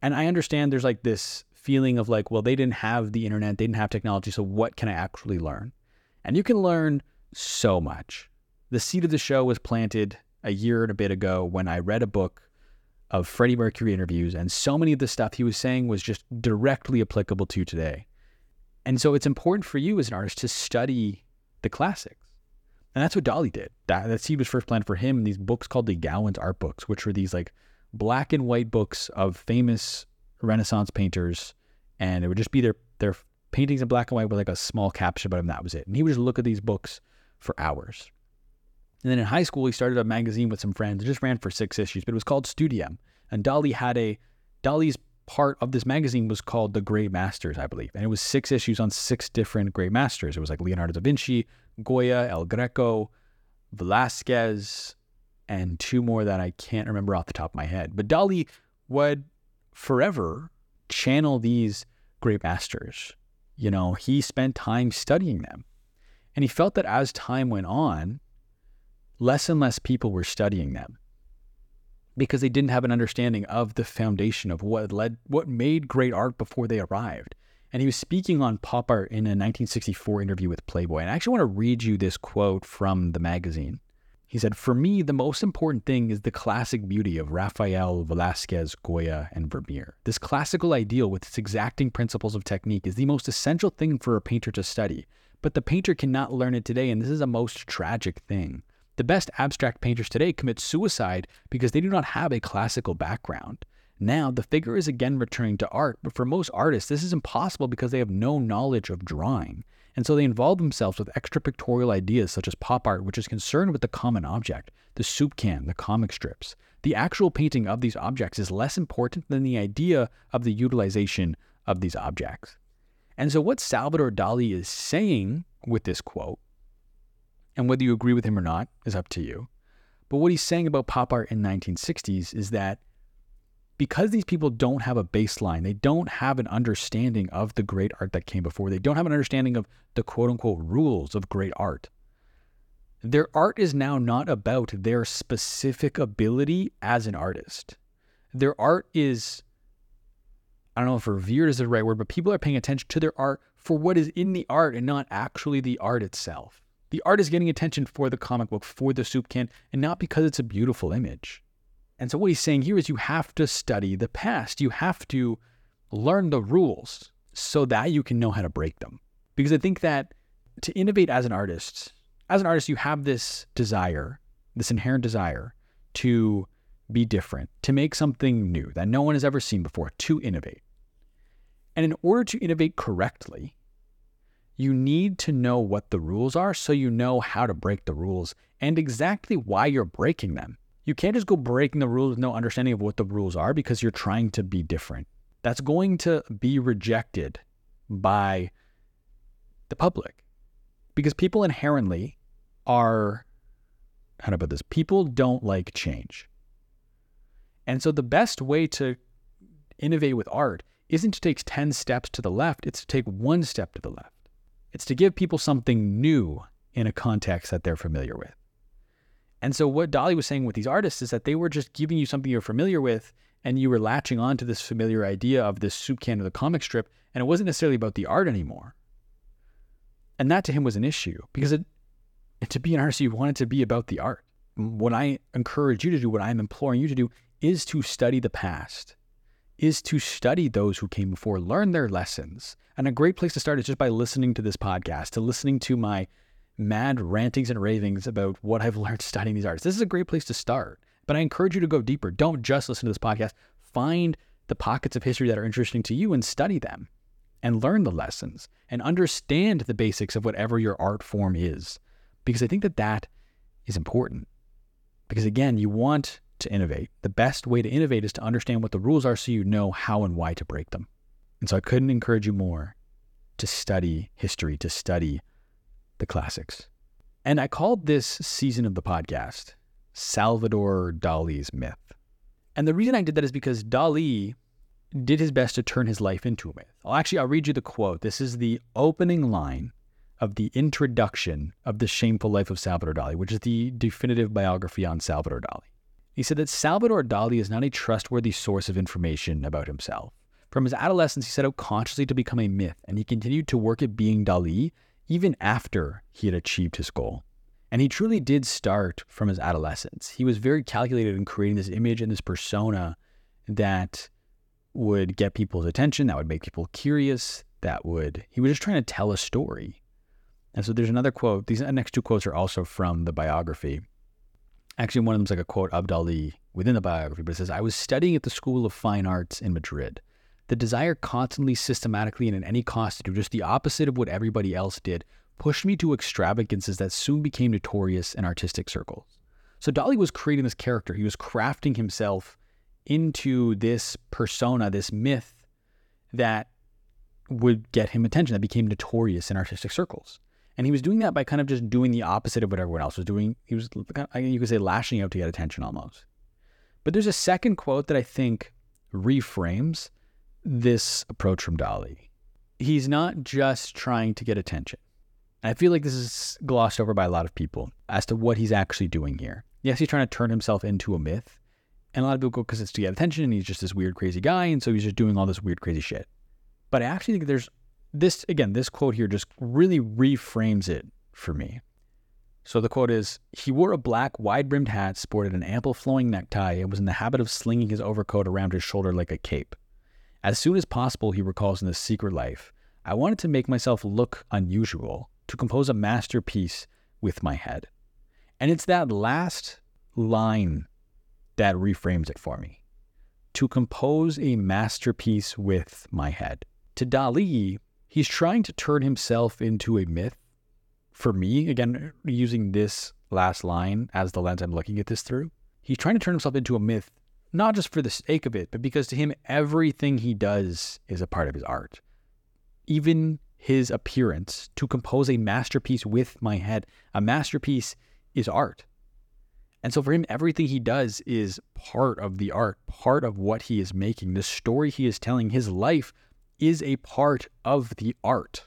[SPEAKER 1] And I understand there's like this feeling of like, well, they didn't have the internet, they didn't have technology, so what can I actually learn? And you can learn so much. The seed of the show was planted a year and a bit ago when I read a book of Freddie Mercury interviews, and so many of the stuff he was saying was just directly applicable to today. And so it's important for you as an artist to study the classics. And that's what Dali did. That, that seed was first planted for him in these books called the Gowans art books, which were these like black and white books of famous Renaissance painters. And it would just be their, their paintings in black and white with like a small caption about them. That was it. And he would just look at these books for hours. And then in high school, he started a magazine with some friends. It just ran for six issues, but it was called Studium. And Dali had a, Dali's part of this magazine was called The Great Masters, I believe. And it was six issues on six different great masters. It was like Leonardo da Vinci, Goya, El Greco, Velasquez, and two more that I can't remember off the top of my head. But Dali would forever channel these great masters. You know, he spent time studying them. And he felt that as time went on, less and less people were studying them because they didn't have an understanding of the foundation of what led what made great art before they arrived. And he was speaking on pop art in a 1964 interview with Playboy. And I actually want to read you this quote from the magazine. He said, For me, the most important thing is the classic beauty of Raphael, Velasquez, Goya, and Vermeer. This classical ideal, with its exacting principles of technique, is the most essential thing for a painter to study. But the painter cannot learn it today, and this is a most tragic thing. The best abstract painters today commit suicide because they do not have a classical background. Now, the figure is again returning to art, but for most artists, this is impossible because they have no knowledge of drawing. And so they involve themselves with extra pictorial ideas such as pop art, which is concerned with the common object, the soup can, the comic strips. The actual painting of these objects is less important than the idea of the utilization of these objects. And so, what Salvador Dali is saying with this quote and whether you agree with him or not is up to you. But what he's saying about pop art in 1960s is that because these people don't have a baseline, they don't have an understanding of the great art that came before, they don't have an understanding of the quote unquote rules of great art. Their art is now not about their specific ability as an artist. Their art is, I don't know if revered is the right word, but people are paying attention to their art for what is in the art and not actually the art itself. The art is getting attention for the comic book, for the soup can, and not because it's a beautiful image. And so what he's saying here is you have to study the past. You have to learn the rules so that you can know how to break them. Because I think that to innovate as an artist, as an artist, you have this desire, this inherent desire to be different, to make something new that no one has ever seen before, to innovate. And in order to innovate correctly, you need to know what the rules are so you know how to break the rules and exactly why you're breaking them. You can't just go breaking the rules with no understanding of what the rules are because you're trying to be different. that's going to be rejected by the public because people inherently are how put this people don't like change and so the best way to innovate with art isn't to take 10 steps to the left it's to take one step to the left it's to give people something new in a context that they're familiar with and so what Dali was saying with these artists is that they were just giving you something you're familiar with and you were latching on to this familiar idea of this soup can of the comic strip and it wasn't necessarily about the art anymore. And that to him was an issue because it, to be an artist, you want it to be about the art. What I encourage you to do, what I'm imploring you to do, is to study the past, is to study those who came before, learn their lessons. And a great place to start is just by listening to this podcast, to listening to my mad rantings and ravings about what I've learned studying these artists. This is a great place to start. But I encourage you to go deeper. Don't just listen to this podcast. Find the pockets of history that are interesting to you and study them and learn the lessons and understand the basics of whatever your art form is. Because I think that that is important. Because again, you want to innovate. The best way to innovate is to understand what the rules are so you know how and why to break them. And so I couldn't encourage you more to study history, to study the classics. And I called this season of the podcast Salvador Dali's myth. And the reason I did that is because Dali did his best to turn his life into a myth. I'll actually I'll read you the quote. This is the opening line of the introduction of The Shameful Life of Salvador Dali, which is the definitive biography on Salvador Dali. He said that Salvador Dali is not a trustworthy source of information about himself. From his adolescence, he set out consciously to become a myth, and he continued to work at being Dali even after he had achieved his goal. And he truly did start from his adolescence. He was very calculated in creating this image and this persona that would get people's attention, that would make people curious, that would, he was just trying to tell a story. And so there's another quote. These next two quotes are also from the biography. Actually, one of them is like a quote of Dali within the biography, but it says, I was studying at the School of Fine Arts in Madrid. The desire constantly, systematically, and at any cost to do just the opposite of what everybody else did pushed me to extravagances that soon became notorious in artistic circles. So Dali was creating this character. He was crafting himself into this persona, this myth that would get him attention, that became notorious in artistic circles. And he was doing that by kind of just doing the opposite of what everyone else was doing. He was, you could say, lashing out to get attention almost. But there's a second quote that I think reframes this approach from Dali. He's not just trying to get attention. I feel like this is glossed over by a lot of people as to what he's actually doing here. Yes, he's trying to turn himself into a myth. And a lot of people go because it's to get attention and he's just this weird, crazy guy. And so he's just doing all this weird, crazy shit. But I actually think there's this, again, this quote here just really reframes it for me. So the quote is He wore a black, wide brimmed hat, sported an ample flowing necktie, and was in the habit of slinging his overcoat around his shoulder like a cape. As soon as possible, he recalls in this secret life, I wanted to make myself look unusual, to compose a masterpiece with my head. And it's that last line that reframes it for me. To compose a masterpiece with my head. To Dali, he's trying to turn himself into a myth. For me, again, using this last line as the lens I'm looking at this through, he's trying to turn himself into a myth, not just for the sake of it, but because to him, everything he does is a part of his art. Even his appearance to compose a masterpiece with my head. A masterpiece is art. And so for him, everything he does is part of the art, part of what he is making. The story he is telling, his life is a part of the art.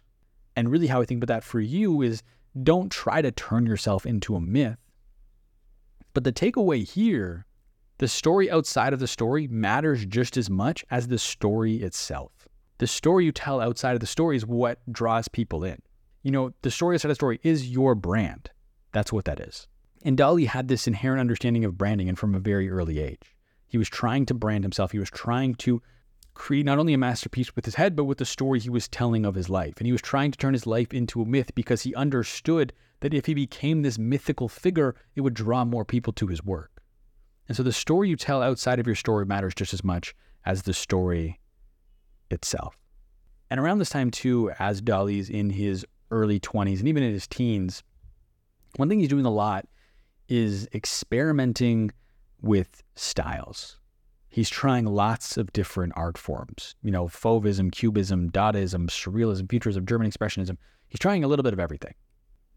[SPEAKER 1] And really, how I think about that for you is don't try to turn yourself into a myth. But the takeaway here, the story outside of the story matters just as much as the story itself the story you tell outside of the story is what draws people in. You know, the story outside of the story is your brand. That's what that is. And Dali had this inherent understanding of branding and from a very early age. He was trying to brand himself. He was trying to create not only a masterpiece with his head, but with the story he was telling of his life. And he was trying to turn his life into a myth because he understood that if he became this mythical figure, it would draw more people to his work. And so the story you tell outside of your story matters just as much as the story itself. And around this time, too, as Dali's in his early 20s and even in his teens, one thing he's doing a lot is experimenting with styles. He's trying lots of different art forms, you know, Fauvism, Cubism, Dadaism, Surrealism, Futurism, German Expressionism. He's trying a little bit of everything.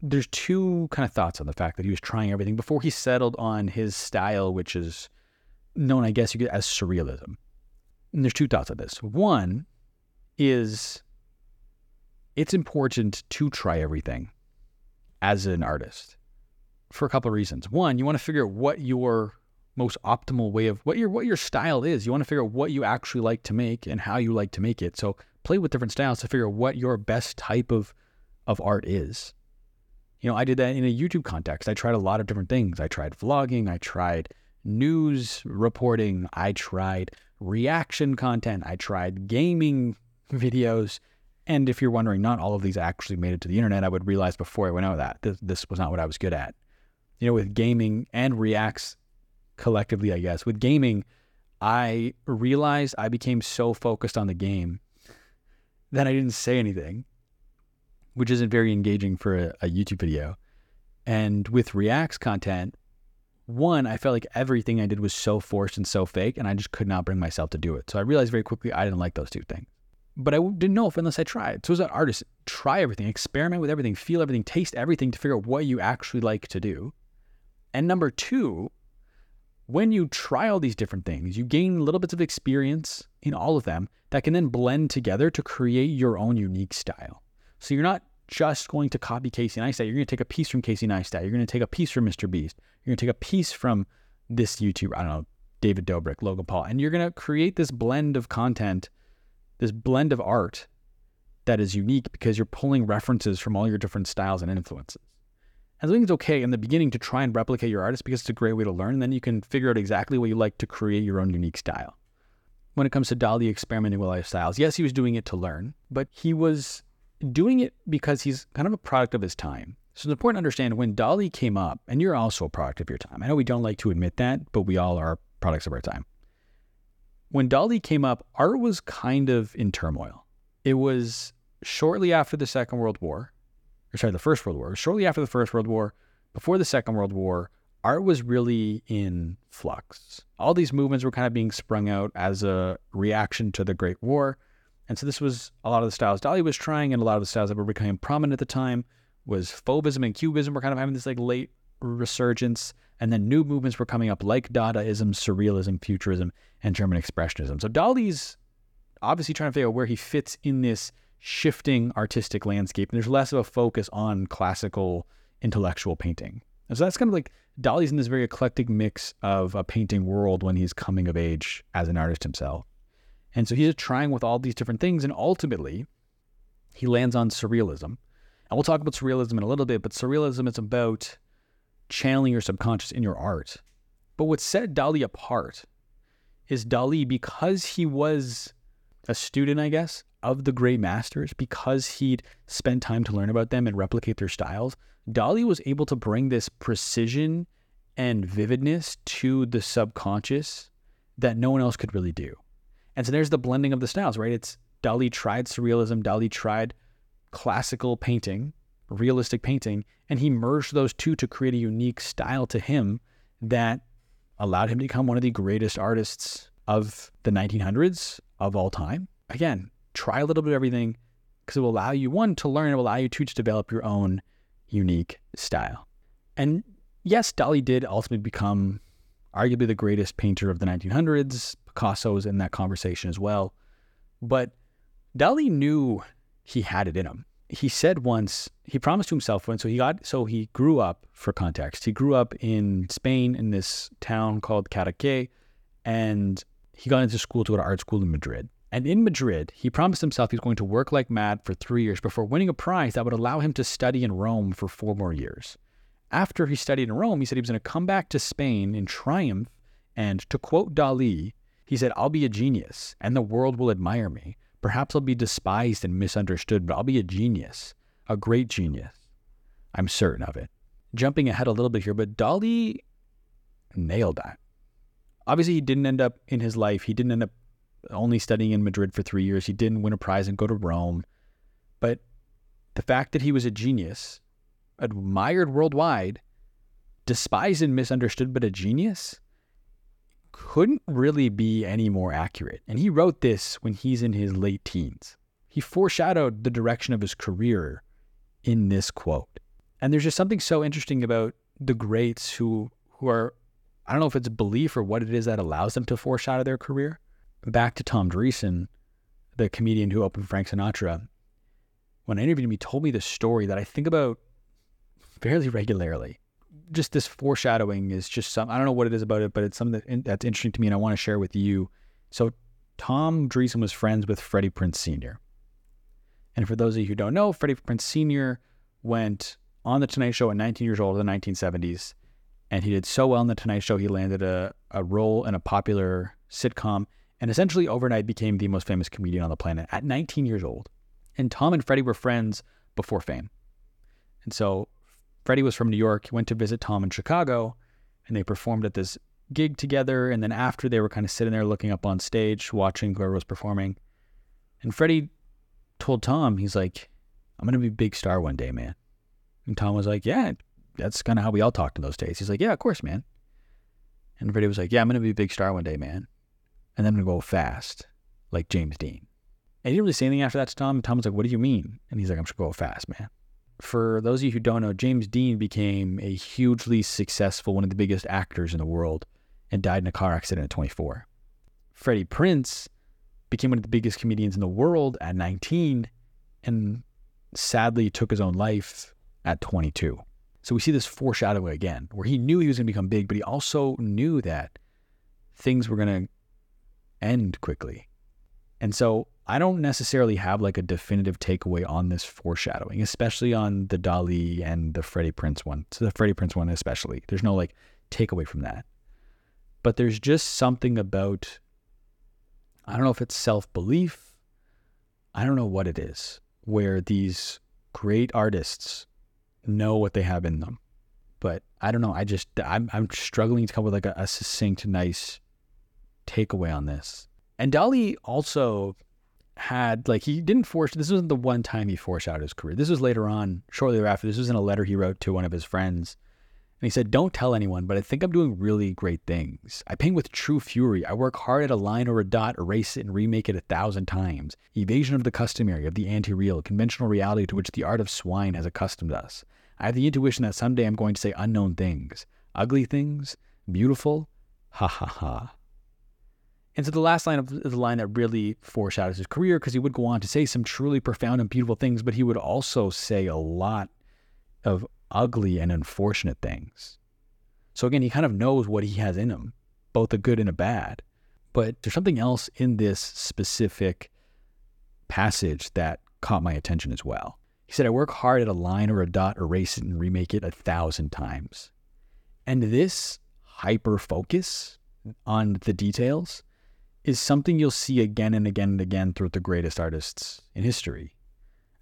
[SPEAKER 1] There's two kind of thoughts on the fact that he was trying everything before he settled on his style, which is known, I guess, you get as Surrealism. And there's two thoughts on this. One is it's important to try everything as an artist for a couple of reasons. One, you want to figure out what your most optimal way of what your what your style is. You want to figure out what you actually like to make and how you like to make it. So play with different styles to figure out what your best type of of art is. You know, I did that in a YouTube context. I tried a lot of different things. I tried vlogging, I tried news reporting, I tried reaction content, I tried gaming videos. And if you're wondering, not all of these actually made it to the internet. I would realize before I went out that this, this was not what I was good at. You know, with gaming and reacts collectively, I guess, with gaming, I realized I became so focused on the game that I didn't say anything, which isn't very engaging for a, a YouTube video. And with reacts content, one, I felt like everything I did was so forced and so fake, and I just could not bring myself to do it. So I realized very quickly I didn't like those two things but I didn't know if unless I tried. So as an artist, try everything, experiment with everything, feel everything, taste everything to figure out what you actually like to do. And number two, when you try all these different things, you gain little bits of experience in all of them that can then blend together to create your own unique style. So you're not just going to copy Casey Neistat. You're going to take a piece from Casey Neistat. You're going to take a piece from Mr. Beast. You're going to take a piece from this YouTuber, I don't know, David Dobrik, Logan Paul, and you're going to create this blend of content this blend of art that is unique because you're pulling references from all your different styles and influences. And I think it's okay in the beginning to try and replicate your artist because it's a great way to learn. And then you can figure out exactly what you like to create your own unique style. When it comes to Dali experimenting with lifestyles, yes, he was doing it to learn, but he was doing it because he's kind of a product of his time. So it's important to understand when Dali came up, and you're also a product of your time. I know we don't like to admit that, but we all are products of our time when Dali came up, art was kind of in turmoil. It was shortly after the Second World War, or sorry, the First World War. Shortly after the First World War, before the Second World War, art was really in flux. All these movements were kind of being sprung out as a reaction to the Great War. And so this was a lot of the styles Dali was trying, and a lot of the styles that were becoming prominent at the time was Fauvism and Cubism were kind of having this like late resurgence. And then new movements were coming up like Dadaism, Surrealism, Futurism, and German Expressionism. So Dali's obviously trying to figure out where he fits in this shifting artistic landscape. And there's less of a focus on classical intellectual painting. And so that's kind of like Dali's in this very eclectic mix of a painting world when he's coming of age as an artist himself. And so he's trying with all these different things. And ultimately, he lands on surrealism. And we'll talk about surrealism in a little bit, but surrealism is about channeling your subconscious in your art. But what set Dali apart is Dali, because he was a student, I guess, of the great masters, because he'd spent time to learn about them and replicate their styles, Dali was able to bring this precision and vividness to the subconscious that no one else could really do. And so there's the blending of the styles, right? It's Dali tried surrealism, Dali tried classical painting, realistic painting, and he merged those two to create a unique style to him that allowed him to become one of the greatest artists of the 1900s of all time. Again, try a little bit of everything because it will allow you, one, to learn, it will allow you to, to develop your own unique style. And yes, Dali did ultimately become arguably the greatest painter of the 1900s. Picasso was in that conversation as well. But Dali knew he had it in him he said once he promised to himself when so he got so he grew up for context he grew up in spain in this town called cadaqués and he got into school to go to art school in madrid and in madrid he promised himself he was going to work like mad for three years before winning a prize that would allow him to study in rome for four more years after he studied in rome he said he was going to come back to spain in triumph and to quote dali he said i'll be a genius and the world will admire me Perhaps I'll be despised and misunderstood, but I'll be a genius, a great genius. I'm certain of it. Jumping ahead a little bit here, but Dali nailed that. Obviously, he didn't end up in his life, he didn't end up only studying in Madrid for three years. He didn't win a prize and go to Rome. But the fact that he was a genius, admired worldwide, despised and misunderstood, but a genius, couldn't really be any more accurate. And he wrote this when he's in his late teens. He foreshadowed the direction of his career in this quote. And there's just something so interesting about the greats who who are I don't know if it's belief or what it is that allows them to foreshadow their career. Back to Tom Dreesen, the comedian who opened Frank Sinatra. When I interviewed him, he told me this story that I think about fairly regularly. Just this foreshadowing is just some, I don't know what it is about it, but it's something that, that's interesting to me and I want to share with you. So, Tom Dreesen was friends with Freddie Prinze Sr. And for those of you who don't know, Freddie Prinze Sr. went on The Tonight Show at 19 years old in the 1970s. And he did so well in The Tonight Show, he landed a, a role in a popular sitcom and essentially overnight became the most famous comedian on the planet at 19 years old. And Tom and Freddie were friends before fame. And so Freddie was from New York, went to visit Tom in Chicago, and they performed at this gig together. And then after, they were kind of sitting there looking up on stage, watching whoever was performing. And Freddie told Tom, he's like, I'm going to be a big star one day, man. And Tom was like, Yeah, that's kind of how we all talked in those days. He's like, Yeah, of course, man. And Freddie was like, Yeah, I'm going to be a big star one day, man. And then I'm going to go fast, like James Dean. And he didn't really say anything after that to Tom. And Tom was like, What do you mean? And he's like, I'm just going to go fast, man. For those of you who don't know, James Dean became a hugely successful, one of the biggest actors in the world, and died in a car accident at 24. Freddie Prinze became one of the biggest comedians in the world at 19 and sadly took his own life at 22. So we see this foreshadowing again, where he knew he was going to become big, but he also knew that things were going to end quickly. And so I don't necessarily have like a definitive takeaway on this foreshadowing, especially on the Dali and the Freddie Prinze one. So the Freddie Prinze one, especially. There's no like takeaway from that. But there's just something about, I don't know if it's self belief. I don't know what it is, where these great artists know what they have in them. But I don't know. I just, I'm, I'm struggling to come with like a, a succinct, nice takeaway on this. And Dali also had like he didn't force this wasn't the one time he foreshadowed his career. This was later on, shortly thereafter. This was in a letter he wrote to one of his friends. And he said, Don't tell anyone, but I think I'm doing really great things. I paint with true fury. I work hard at a line or a dot, erase it, and remake it a thousand times. Evasion of the customary, of the anti real, conventional reality to which the art of swine has accustomed us. I have the intuition that someday I'm going to say unknown things, ugly things, beautiful, ha ha ha. And so the last line of the line that really foreshadows his career because he would go on to say some truly profound and beautiful things, but he would also say a lot of ugly and unfortunate things. So again, he kind of knows what he has in him, both a good and a bad. But there's something else in this specific passage that caught my attention as well. He said, I work hard at a line or a dot, erase it, and remake it a thousand times. And this hyper focus on the details is something you'll see again and again and again throughout the greatest artists in history.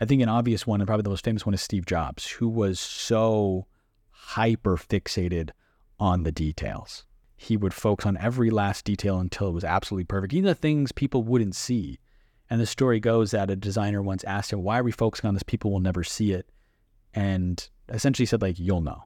[SPEAKER 1] I think an obvious one, and probably the most famous one, is Steve Jobs, who was so hyper fixated on the details. He would focus on every last detail until it was absolutely perfect, even the things people wouldn't see. And the story goes that a designer once asked him, Why are we focusing on this? People will never see it. And essentially said, like, you'll know.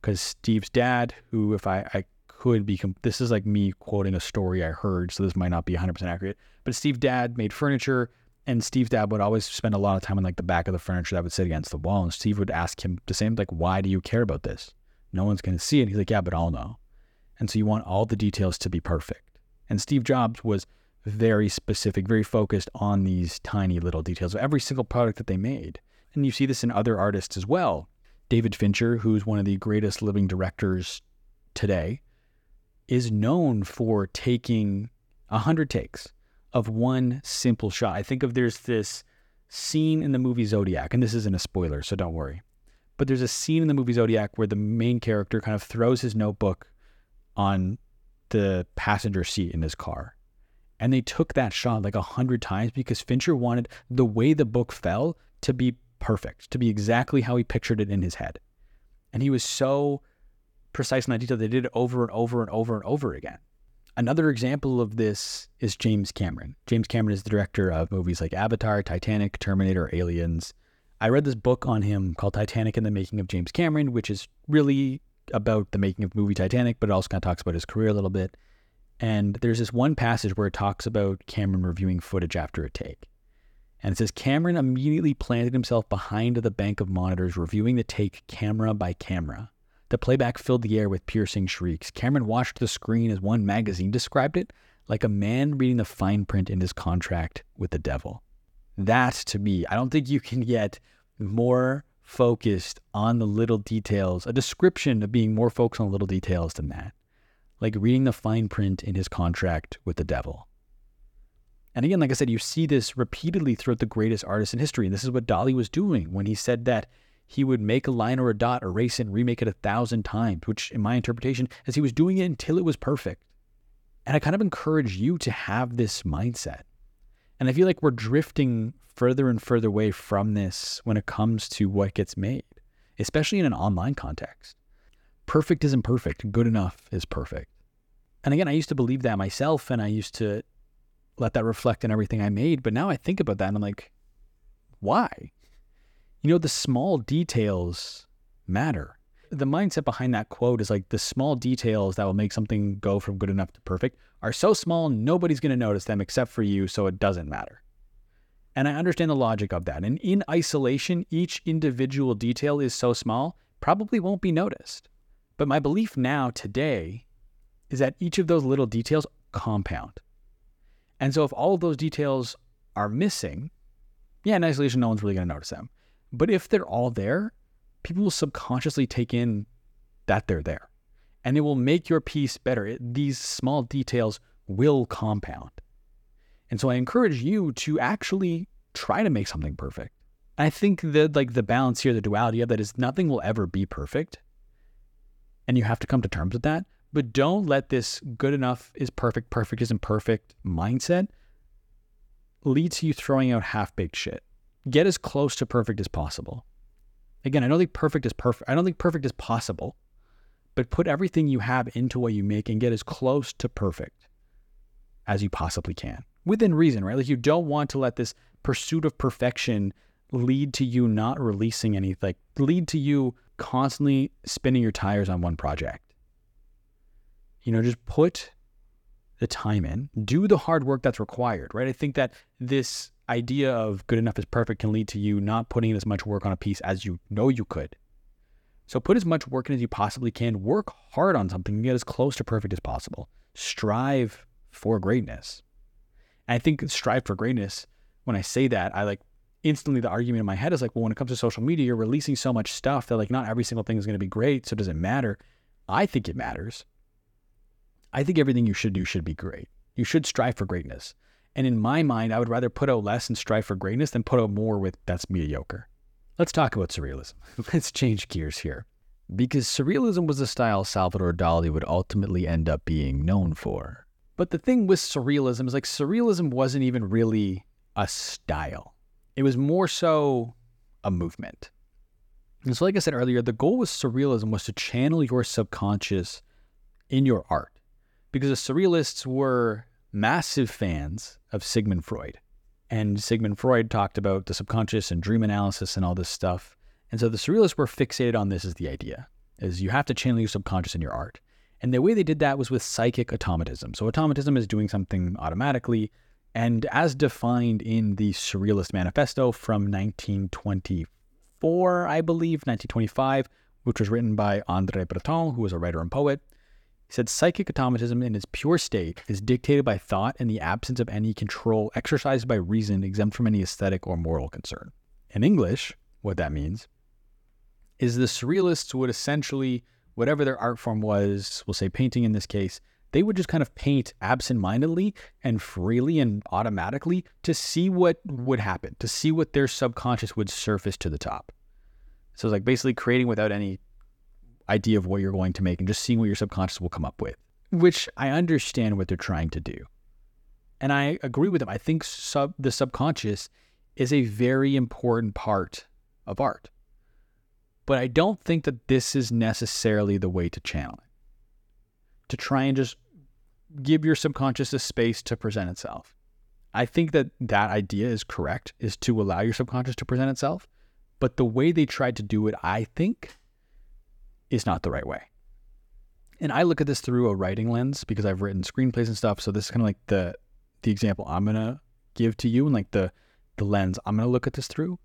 [SPEAKER 1] Because Steve's dad, who, if I, I could be, this is like me quoting a story I heard, so this might not be 100% accurate. But Steve's dad made furniture, and Steve's dad would always spend a lot of time on like the back of the furniture that would sit against the wall. And Steve would ask him the same, like, why do you care about this? No one's going to see it. He's like, yeah, but I'll know. And so you want all the details to be perfect. And Steve Jobs was very specific, very focused on these tiny little details of every single product that they made. And you see this in other artists as well. David Fincher, who's one of the greatest living directors today, is known for taking a hundred takes of one simple shot. I think of there's this scene in the movie Zodiac, and this isn't a spoiler, so don't worry. But there's a scene in the movie Zodiac where the main character kind of throws his notebook on the passenger seat in his car. And they took that shot like a hundred times because Fincher wanted the way the book fell to be perfect, to be exactly how he pictured it in his head. And he was so precise in that detail. They did it over and over and over and over again. Another example of this is James Cameron. James Cameron is the director of movies like Avatar, Titanic, Terminator, Aliens. I read this book on him called Titanic and the Making of James Cameron, which is really about the making of movie Titanic, but it also kind of talks about his career a little bit. And there's this one passage where it talks about Cameron reviewing footage after a take. And it says Cameron immediately planted himself behind the bank of monitors, reviewing the take camera by camera. The playback filled the air with piercing shrieks. Cameron watched the screen as one magazine described it like a man reading the fine print in his contract with the devil. That, to me, I don't think you can get more focused on the little details, a description of being more focused on little details than that. Like reading the fine print in his contract with the devil. And again, like I said, you see this repeatedly throughout the greatest artists in history. And this is what Dali was doing when he said that he would make a line or a dot, erase it, and remake it a thousand times, which in my interpretation is he was doing it until it was perfect. And I kind of encourage you to have this mindset. And I feel like we're drifting further and further away from this when it comes to what gets made, especially in an online context. Perfect isn't perfect, good enough is perfect. And again, I used to believe that myself and I used to let that reflect in everything I made. But now I think about that and I'm like, why? You know, the small details matter. The mindset behind that quote is like the small details that will make something go from good enough to perfect are so small, nobody's going to notice them except for you, so it doesn't matter. And I understand the logic of that. And in isolation, each individual detail is so small, probably won't be noticed. But my belief now, today, is that each of those little details compound. And so if all of those details are missing, yeah, in isolation, no one's really going to notice them. But if they're all there, people will subconsciously take in that they're there. And it will make your piece better. It, these small details will compound. And so I encourage you to actually try to make something perfect. I think that like the balance here, the duality of that is nothing will ever be perfect. And you have to come to terms with that. But don't let this good enough is perfect, perfect isn't perfect mindset lead to you throwing out half baked shit. Get as close to perfect as possible. Again, I don't think perfect is perfect. I don't think perfect is possible, but put everything you have into what you make and get as close to perfect as you possibly can within reason, right? Like you don't want to let this pursuit of perfection lead to you not releasing anything, like lead to you constantly spinning your tires on one project. You know, just put the time in, do the hard work that's required, right? I think that this idea of good enough is perfect can lead to you not putting as much work on a piece as you know you could. So put as much work in as you possibly can. Work hard on something and get as close to perfect as possible. Strive for greatness. And I think strive for greatness, when I say that, I like instantly the argument in my head is like, well, when it comes to social media, you're releasing so much stuff that like not every single thing is going to be great. So does it matter? I think it matters. I think everything you should do should be great. You should strive for greatness. And in my mind, I would rather put out less and strive for greatness than put out more with that's mediocre. Let's talk about surrealism. Let's change gears here. Because surrealism was the style Salvador Dali would ultimately end up being known for. But the thing with surrealism is like surrealism wasn't even really a style. It was more so a movement. And so like I said earlier, the goal with surrealism was to channel your subconscious in your art. Because the surrealists were massive fans of Sigmund Freud. And Sigmund Freud talked about the subconscious and dream analysis and all this stuff. And so the surrealists were fixated on this as the idea, is you have to channel your subconscious in your art. And the way they did that was with psychic automatism. So automatism is doing something automatically. And as defined in the Surrealist Manifesto from 1924, I believe, 1925, which was written by André Breton, who was a writer and poet, he said psychic automatism in its pure state is dictated by thought and the absence of any control exercised by reason exempt from any aesthetic or moral concern. In English, what that means is the surrealists would essentially whatever their art form was, we'll say painting in this case, they would just kind of paint absent-mindedly and freely and automatically to see what would happen, to see what their subconscious would surface to the top. So it's like basically creating without any idea of what you're going to make and just seeing what your subconscious will come up with, which I understand what they're trying to do. And I agree with them. I think sub, the subconscious is a very important part of art. But I don't think that this is necessarily the way to channel it. To try and just give your subconscious a space to present itself. I think that that idea is correct, is to allow your subconscious to present itself. But the way they tried to do it, I think, is not the right way. And I look at this through a writing lens because I've written screenplays and stuff. So this is kind of like the the example I'm gonna give to you and like the the lens I'm gonna look at this through.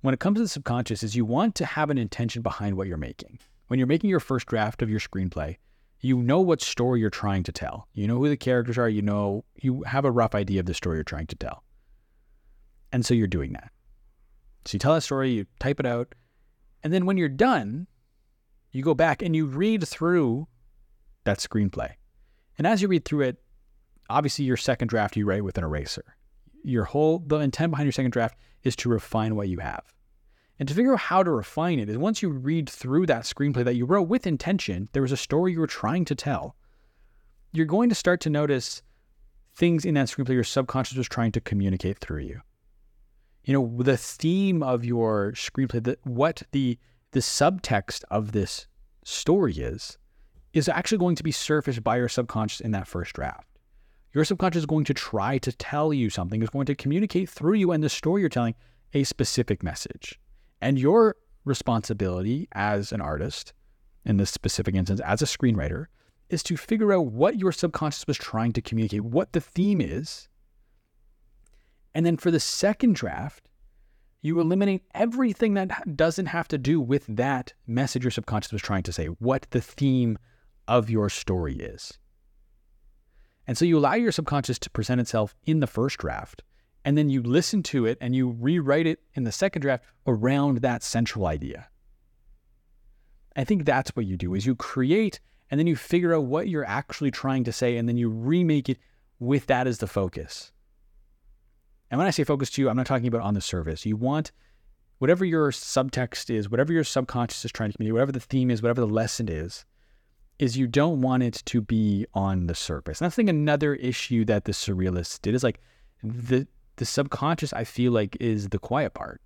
[SPEAKER 1] When it comes to the subconscious, is you want to have an intention behind what you're making. When you're making your first draft of your screenplay, you know what story you're trying to tell. You know who the characters are. You know you have a rough idea of the story you're trying to tell. And so you're doing that. So you tell that story, you type it out, and then when you're done, you go back and you read through that screenplay. And as you read through it, obviously your second draft you write with an eraser. Your whole the intent behind your second draft is to refine what you have. And to figure out how to refine it is once you read through that screenplay that you wrote with intention, there was a story you were trying to tell. You're going to start to notice things in that screenplay your subconscious was trying to communicate through you. You know, the theme of your screenplay, the, what the the subtext of this story is, is actually going to be surfaced by your subconscious in that first draft. Your subconscious is going to try to tell you something, is going to communicate through you and the story you're telling a specific message. And your responsibility as an artist, in this specific instance, as a screenwriter, is to figure out what your subconscious was trying to communicate, what the theme is. And then for the second draft, you eliminate everything that doesn't have to do with that message your subconscious was trying to say, what the theme of your story is. And so you allow your subconscious to present itself in the first draft, and then you listen to it and you rewrite it in the second draft around that central idea. I think that's what you do is you create and then you figure out what you're actually trying to say and then you remake it with that as the focus. And when I say focus to you, I'm not talking about on the surface. You want whatever your subtext is, whatever your subconscious is trying to communicate, whatever the theme is, whatever the lesson is, is you don't want it to be on the surface. And I think another issue that the surrealists did is like the the subconscious I feel like is the quiet part.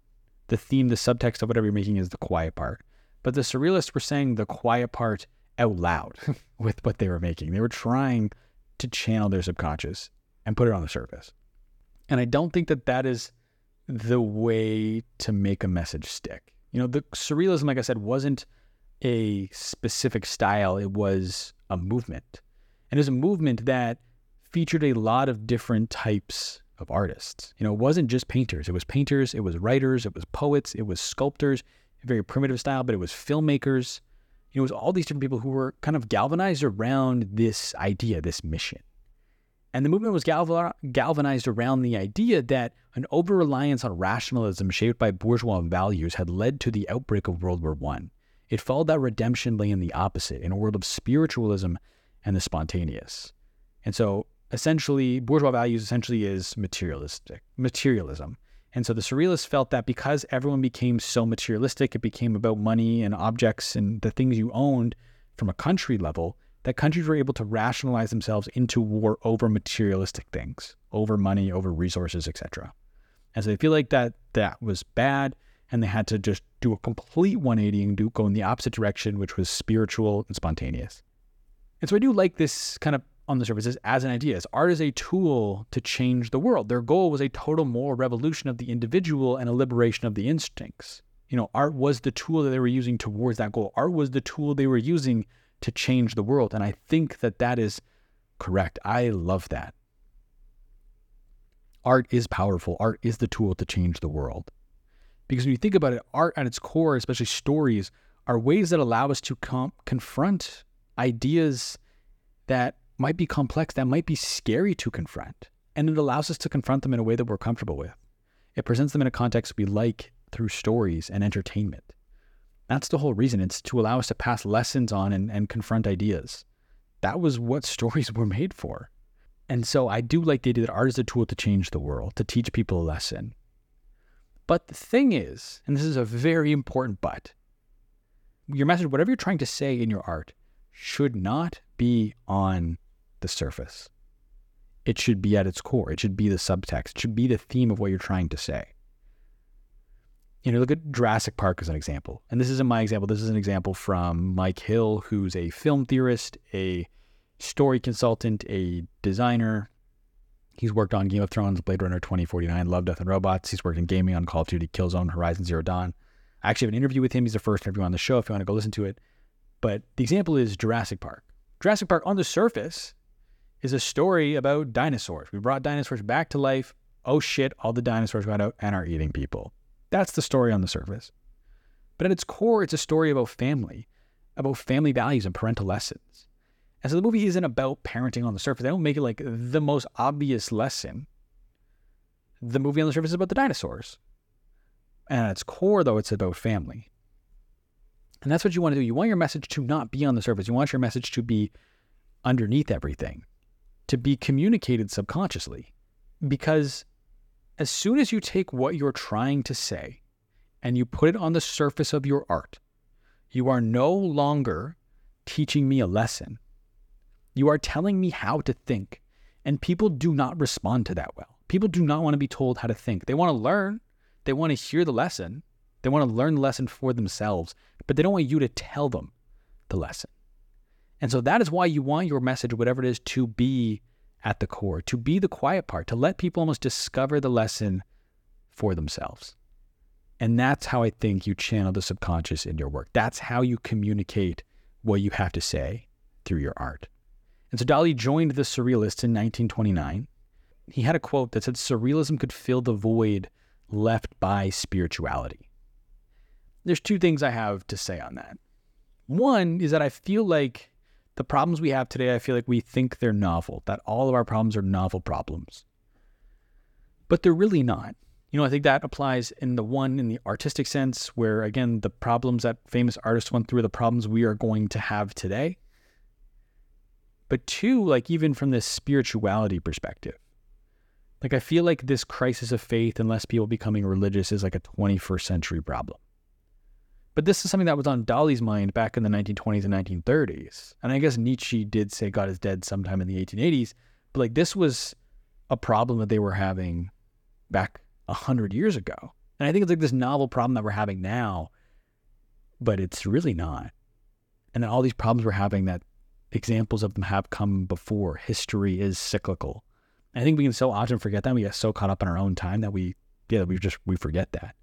[SPEAKER 1] The theme, the subtext of whatever you're making is the quiet part. But the surrealists were saying the quiet part out loud with what they were making. They were trying to channel their subconscious and put it on the surface. And I don't think that that is the way to make a message stick. You know, the surrealism, like I said, wasn't a specific style, it was a movement. And it was a movement that featured a lot of different types of artists. You know, it wasn't just painters, it was painters, it was writers, it was poets, it was sculptors, a very primitive style, but it was filmmakers. You know, it was all these different people who were kind of galvanized around this idea, this mission. And the movement was galvanized around the idea that an over reliance on rationalism shaped by bourgeois values had led to the outbreak of World War I. It followed that redemption lay in the opposite, in a world of spiritualism and the spontaneous. And so essentially, bourgeois values essentially is materialistic, materialism. And so the surrealists felt that because everyone became so materialistic, it became about money and objects and the things you owned from a country level, that countries were able to rationalize themselves into war over materialistic things, over money, over resources, etc. And so they feel like that that was bad, and they had to just do a complete 180 and do go in the opposite direction, which was spiritual and spontaneous. And so I do like this kind of on the surface as, an idea. As art is a tool to change the world. Their goal was a total moral revolution of the individual and a liberation of the instincts. You know, art was the tool that they were using towards that goal. Art was the tool they were using to change the world. And I think that that is correct. I love that. Art is powerful. Art is the tool to change the world. Because when you think about it, art at its core, especially stories, are ways that allow us to com- confront ideas that might be complex, that might be scary to confront. And it allows us to confront them in a way that we're comfortable with. It presents them in a context we like through stories and entertainment. That's the whole reason. It's to allow us to pass lessons on and, and confront ideas. That was what stories were made for. And so I do like the idea that art is a tool to change the world, to teach people a lesson. But the thing is, and this is a very important but, your message, whatever you're trying to say in your art, should not be on the surface. It should be at its core. It should be the subtext. It should be the theme of what you're trying to say you know, look at Jurassic Park as an example. And this isn't my example. This is an example from Mike Hill, who's a film theorist, a story consultant, a designer. He's worked on Game of Thrones, Blade Runner 2049, Love, Death, and Robots. He's worked in gaming on Call of Duty, Killzone, Horizon Zero Dawn. I actually have an interview with him. He's the first interview on the show if you want to go listen to it. But the example is Jurassic Park. Jurassic Park on the surface is a story about dinosaurs. We brought dinosaurs back to life. Oh shit, all the dinosaurs got out and are eating people. That's the story on the surface. But at its core, it's a story about family, about family values and parental lessons. And so the movie isn't about parenting on the surface. They don't make it like the most obvious lesson. The movie on the surface is about the dinosaurs. And at its core, though, it's about family. And that's what you want to do. You want your message to not be on the surface. You want your message to be underneath everything, to be communicated subconsciously. Because as soon as you take what you're trying to say and you put it on the surface of your art, you are no longer teaching me a lesson. You are telling me how to think. And people do not respond to that well. People do not want to be told how to think. They want to learn, they want to hear the lesson, they want to learn the lesson for themselves, but they don't want you to tell them the lesson. And so that is why you want your message, whatever it is, to be at the core, to be the quiet part, to let people almost discover the lesson for themselves. And that's how I think you channel the subconscious in your work. That's how you communicate what you have to say through your art. And so Dali joined the Surrealists in 1929. He had a quote that said, Surrealism could fill the void left by spirituality. There's two things I have to say on that. One is that I feel like the problems we have today, I feel like we think they're novel, that all of our problems are novel problems. But they're really not. You know, I think that applies in the one in the artistic sense, where again, the problems that famous artists went through are the problems we are going to have today. But two, like even from this spirituality perspective, like I feel like this crisis of faith and less people becoming religious is like a 21st century problem. But this is something that was on Dali's mind back in the 1920s and 1930s. And I guess Nietzsche did say God is dead sometime in the 1880s, but like this was a problem that they were having back a hundred years ago. And I think it's like this novel problem that we're having now, but it's really not. And then all these problems we're having that examples of them have come before. History is cyclical. I think we can so often forget that. We get so caught up in our own time that we, yeah, we just, we forget that.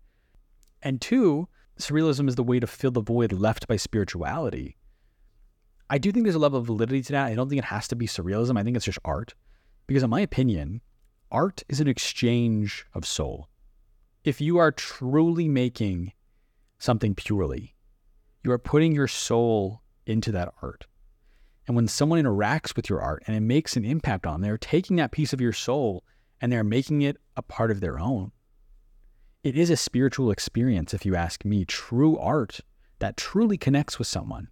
[SPEAKER 1] And two, surrealism is the way to fill the void left by spirituality. I do think there's a level of validity to that. I don't think it has to be surrealism. I think it's just art. Because, in my opinion, art is an exchange of soul. If you are truly making something purely, you are putting your soul into that art. And when someone interacts with your art and it makes an impact on them, they're taking that piece of your soul and they're making it a part of their own. It is a spiritual experience, if you ask me. True art that truly connects with someone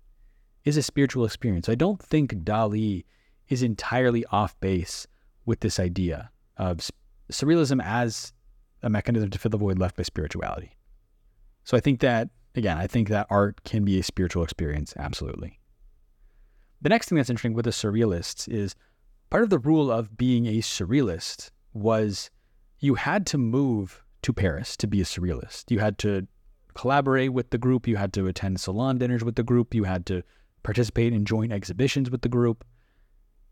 [SPEAKER 1] is a spiritual experience. I don't think Dali is entirely off base with this idea of surrealism as a mechanism to fill the void left by spirituality. So I think that, again, I think that art can be a spiritual experience, absolutely. The next thing that's interesting with the surrealists is part of the rule of being a surrealist was you had to move to Paris to be a surrealist. You had to collaborate with the group, you had to attend salon dinners with the group, you had to participate in joint exhibitions with the group.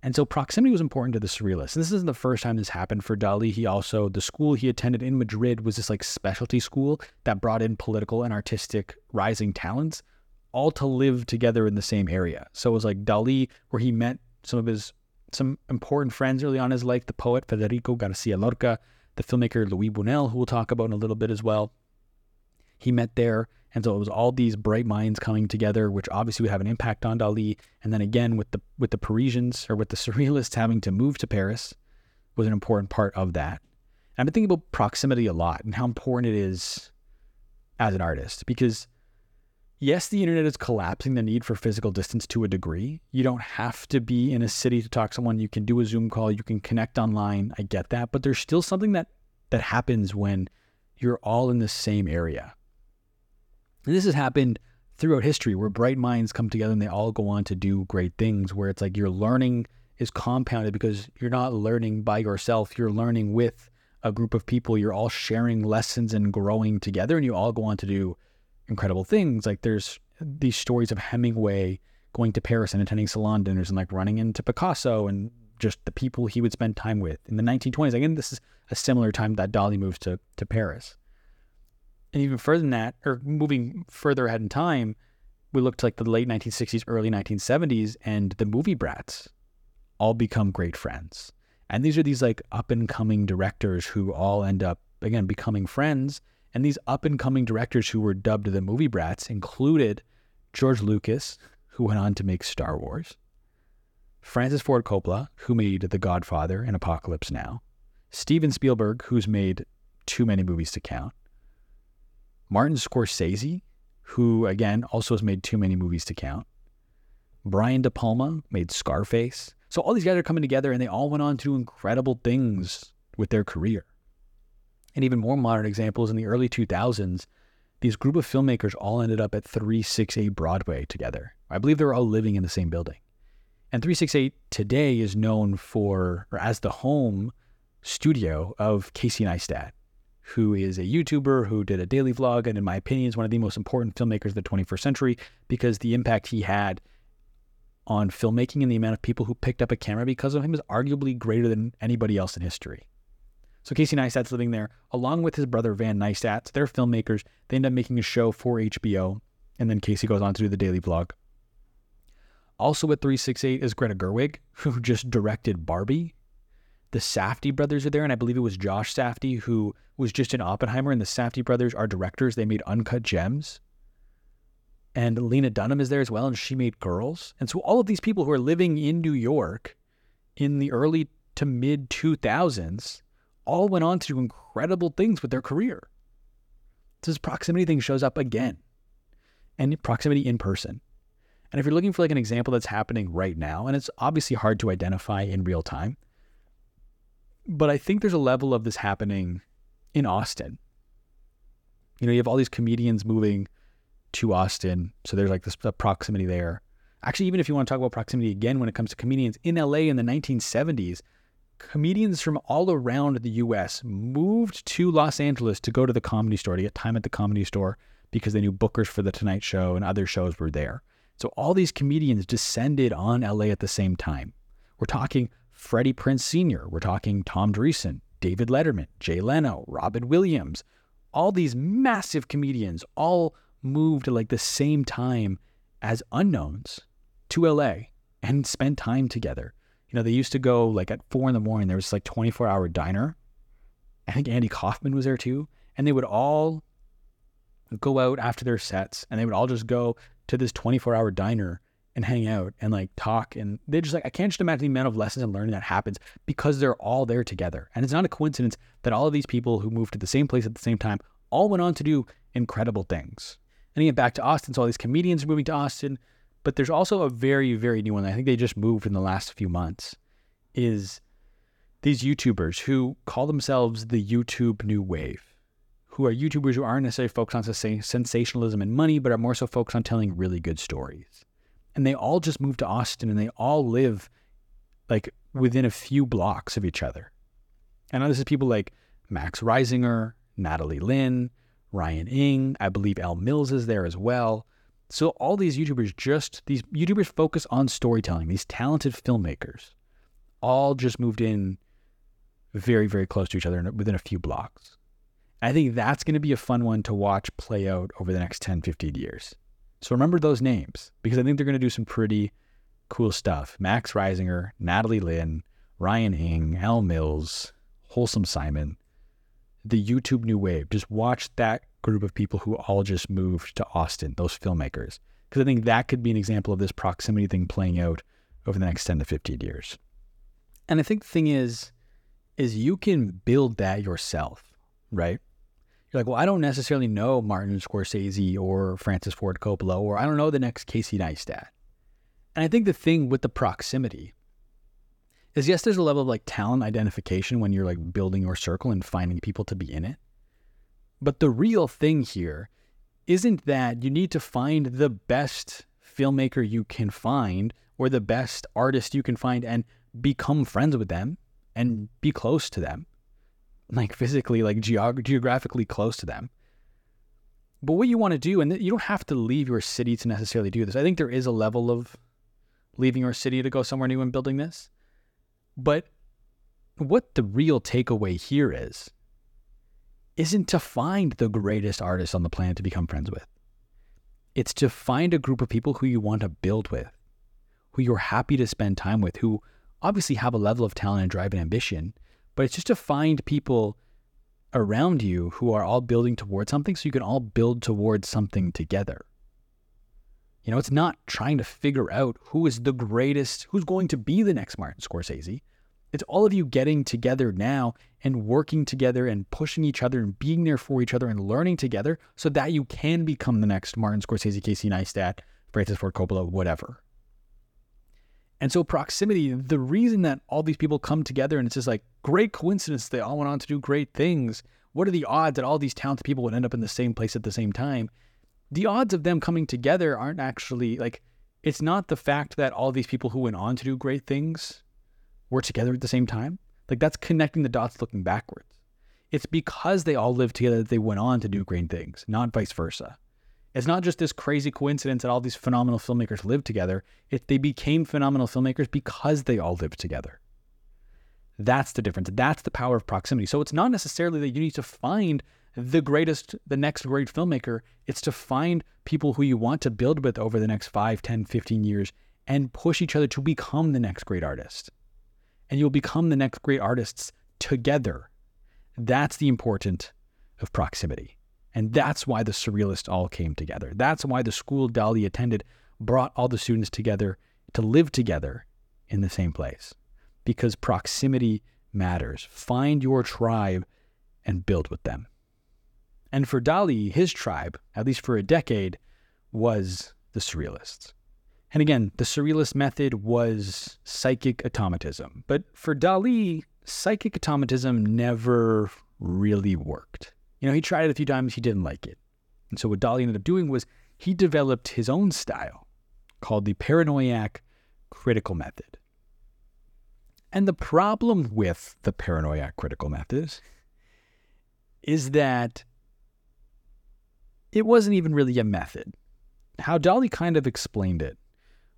[SPEAKER 1] And so proximity was important to the surrealists. And this isn't the first time this happened for Dali. He also, the school he attended in Madrid was this like specialty school that brought in political and artistic rising talents, all to live together in the same area. So it was like Dali, where he met some of his some important friends early on in his life, the poet Federico Garcia Lorca, the filmmaker Louis Buñuel, who we'll talk about in a little bit as well. He met there. And so it was all these bright minds coming together, which obviously would have an impact on Dali. And then again, with the with the Parisians or with the Surrealists having to move to Paris, was an important part of that. And I've been thinking about proximity a lot and how important it is as an artist because yes, the internet is collapsing the need for physical distance to a degree. You don't have to be in a city to talk to someone. You can do a Zoom call, you can connect online. I get that, but there's still something that that happens when you're all in the same area. And this has happened throughout history where bright minds come together and they all go on to do great things where it's like your learning is compounded because you're not learning by yourself, you're learning with a group of people, you're all sharing lessons and growing together and you all go on to do incredible things. Like there's these stories of Hemingway going to Paris and attending salon dinners and like running into Picasso and just the people he would spend time with in the 1920s. Again, this is a similar time that Dali moves to, to Paris and even further than that, or moving further ahead in time, we look to like the late 1960s, early 1970s, and the movie brats all become great friends. And these are these like up and coming directors who all end up, again, becoming friends. And these up and coming directors who were dubbed the movie brats included George Lucas, who went on to make Star Wars, Francis Ford Coppola, who made The Godfather and Apocalypse Now, Steven Spielberg, who's made too many movies to count, Martin Scorsese, who again also has made too many movies to count, Brian De Palma made Scarface. So all these guys are coming together and they all went on to do incredible things with their career. And even more modern examples in the early 2000s, these group of filmmakers all ended up at 368 Broadway together. I believe they were all living in the same building. And 368 today is known for, or as the home studio of Casey Neistat, who is a YouTuber who did a daily vlog, and in my opinion, is one of the most important filmmakers of the 21st century because the impact he had on filmmaking and the amount of people who picked up a camera because of him is arguably greater than anybody else in history. So Casey Neistat's living there along with his brother Van Neistat. They're filmmakers. They end up making a show for HBO, and then Casey goes on to do the daily vlog. Also at 368 is Greta Gerwig, who just directed Barbie. The Safdie brothers are there, and I believe it was Josh Safdie who was just in Oppenheimer, and the Safdie brothers are directors. They made Uncut Gems. And Lena Dunham is there as well, and she made Girls. And so all of these people who are living in New York in the early to mid 2000s all went on to do incredible things with their career. This proximity thing shows up again, and proximity in person. And if you're looking for like an example that's happening right now, and it's obviously hard to identify in real time, but I think there's a level of this happening in Austin. You know, you have all these comedians moving to Austin, so there's like this proximity there. Actually, even if you want to talk about proximity again when it comes to comedians in LA in the 1970s, comedians from all around the US moved to Los Angeles to go to the comedy store, to get time at the comedy store because they knew bookers for The Tonight Show and other shows were there. So all these comedians descended on LA at the same time. We're talking Freddie Prinze Sr., we're talking Tom Dreesen, David Letterman, Jay Leno, Robin Williams. All these massive comedians all moved like the same time as unknowns to LA and spent time together. You know, they used to go like at four in the morning, there was like 24 hour diner. I think Andy Kaufman was there too. And they would all go out after their sets and they would all just go to this 24 hour diner and hang out and like talk. And they're just like, I can't just imagine the amount of lessons and learning that happens because they're all there together. And it's not a coincidence that all of these people who moved to the same place at the same time all went on to do incredible things. And again, back to Austin. So all these comedians are moving to Austin. But there's also a very, very new one. I think they just moved in the last few months. Is these YouTubers who call themselves the YouTube New Wave, who are YouTubers who aren't necessarily focused on sensationalism and money, but are more so focused on telling really good stories. And they all just moved to Austin and they all live like within a few blocks of each other. And this is people like Max Risinger, Natalie Lynn, Ryan Ing. I believe Elle Mills is there as well. So all these YouTubers just these YouTubers focus on storytelling. These talented filmmakers all just moved in very very close to each other within a few blocks. I think that's going to be a fun one to watch play out over the next 10, 15 years. So remember those names because I think they're going to do some pretty cool stuff. Max Risinger, Natalie Lynn, Ryan Ing, Elle Mills, Wholesome Simon, the YouTube New Wave. Just watch that group of people who all just moved to Austin, those filmmakers. Because I think that could be an example of this proximity thing playing out over the next 10 to 15 years. And I think the thing is, is you can build that yourself, right? You're like, well, I don't necessarily know Martin Scorsese or Francis Ford Coppola, or I don't know the next Casey Neistat. And I think the thing with the proximity is yes, there's a level of like talent identification when you're like building your circle and finding people to be in it. But the real thing here isn't that you need to find the best filmmaker you can find or the best artist you can find and become friends with them and be close to them, like physically, like geog- geographically close to them. But what you want to do, and you don't have to leave your city to necessarily do this. I think there is a level of leaving your city to go somewhere new and building this. But what the real takeaway here is isn't to find the greatest artist on the planet to become friends with. It's to find a group of people who you want to build with, who you're happy to spend time with, who obviously have a level of talent and drive and ambition, but it's just to find people around you who are all building towards something so you can all build towards something together. You know, it's not trying to figure out who is the greatest, who's going to be the next Martin Scorsese. It's all of you getting together now and working together and pushing each other and being there for each other and learning together so that you can become the next Martin Scorsese, Casey Neistat, Francis Ford Coppola, whatever. And so proximity, the reason that all these people come together and it's just like great coincidence they all went on to do great things. What are the odds that all these talented people would end up in the same place at the same time? The odds of them coming together aren't actually like it's not the fact that all these people who went on to do great things were together at the same time. Like that's connecting the dots looking backwards. It's because they all lived together that they went on to do great things, not vice versa. It's not just this crazy coincidence that all these phenomenal filmmakers lived together. It, they became phenomenal filmmakers because they all lived together. That's the difference. That's the power of proximity. So it's not necessarily that you need to find the greatest, the next great filmmaker. It's to find people who you want to build with over the next 5, 10, 15 years and push each other to become the next great artist. And you'll become the next great artists together. That's the important of proximity. And that's why the surrealists all came together. That's why the school Dali attended brought all the students together to live together in the same place. Because proximity matters. Find your tribe and build with them. And for Dali, his tribe, at least for a decade, was the surrealists. And again, the surrealist method was psychic automatism. But for Dali, psychic automatism never really worked. You know, he tried it a few times, he didn't like it. And so what Dali ended up doing was he developed his own style called the paranoiac critical method. And the problem with the paranoiac critical method is that it wasn't even really a method. How Dali kind of explained it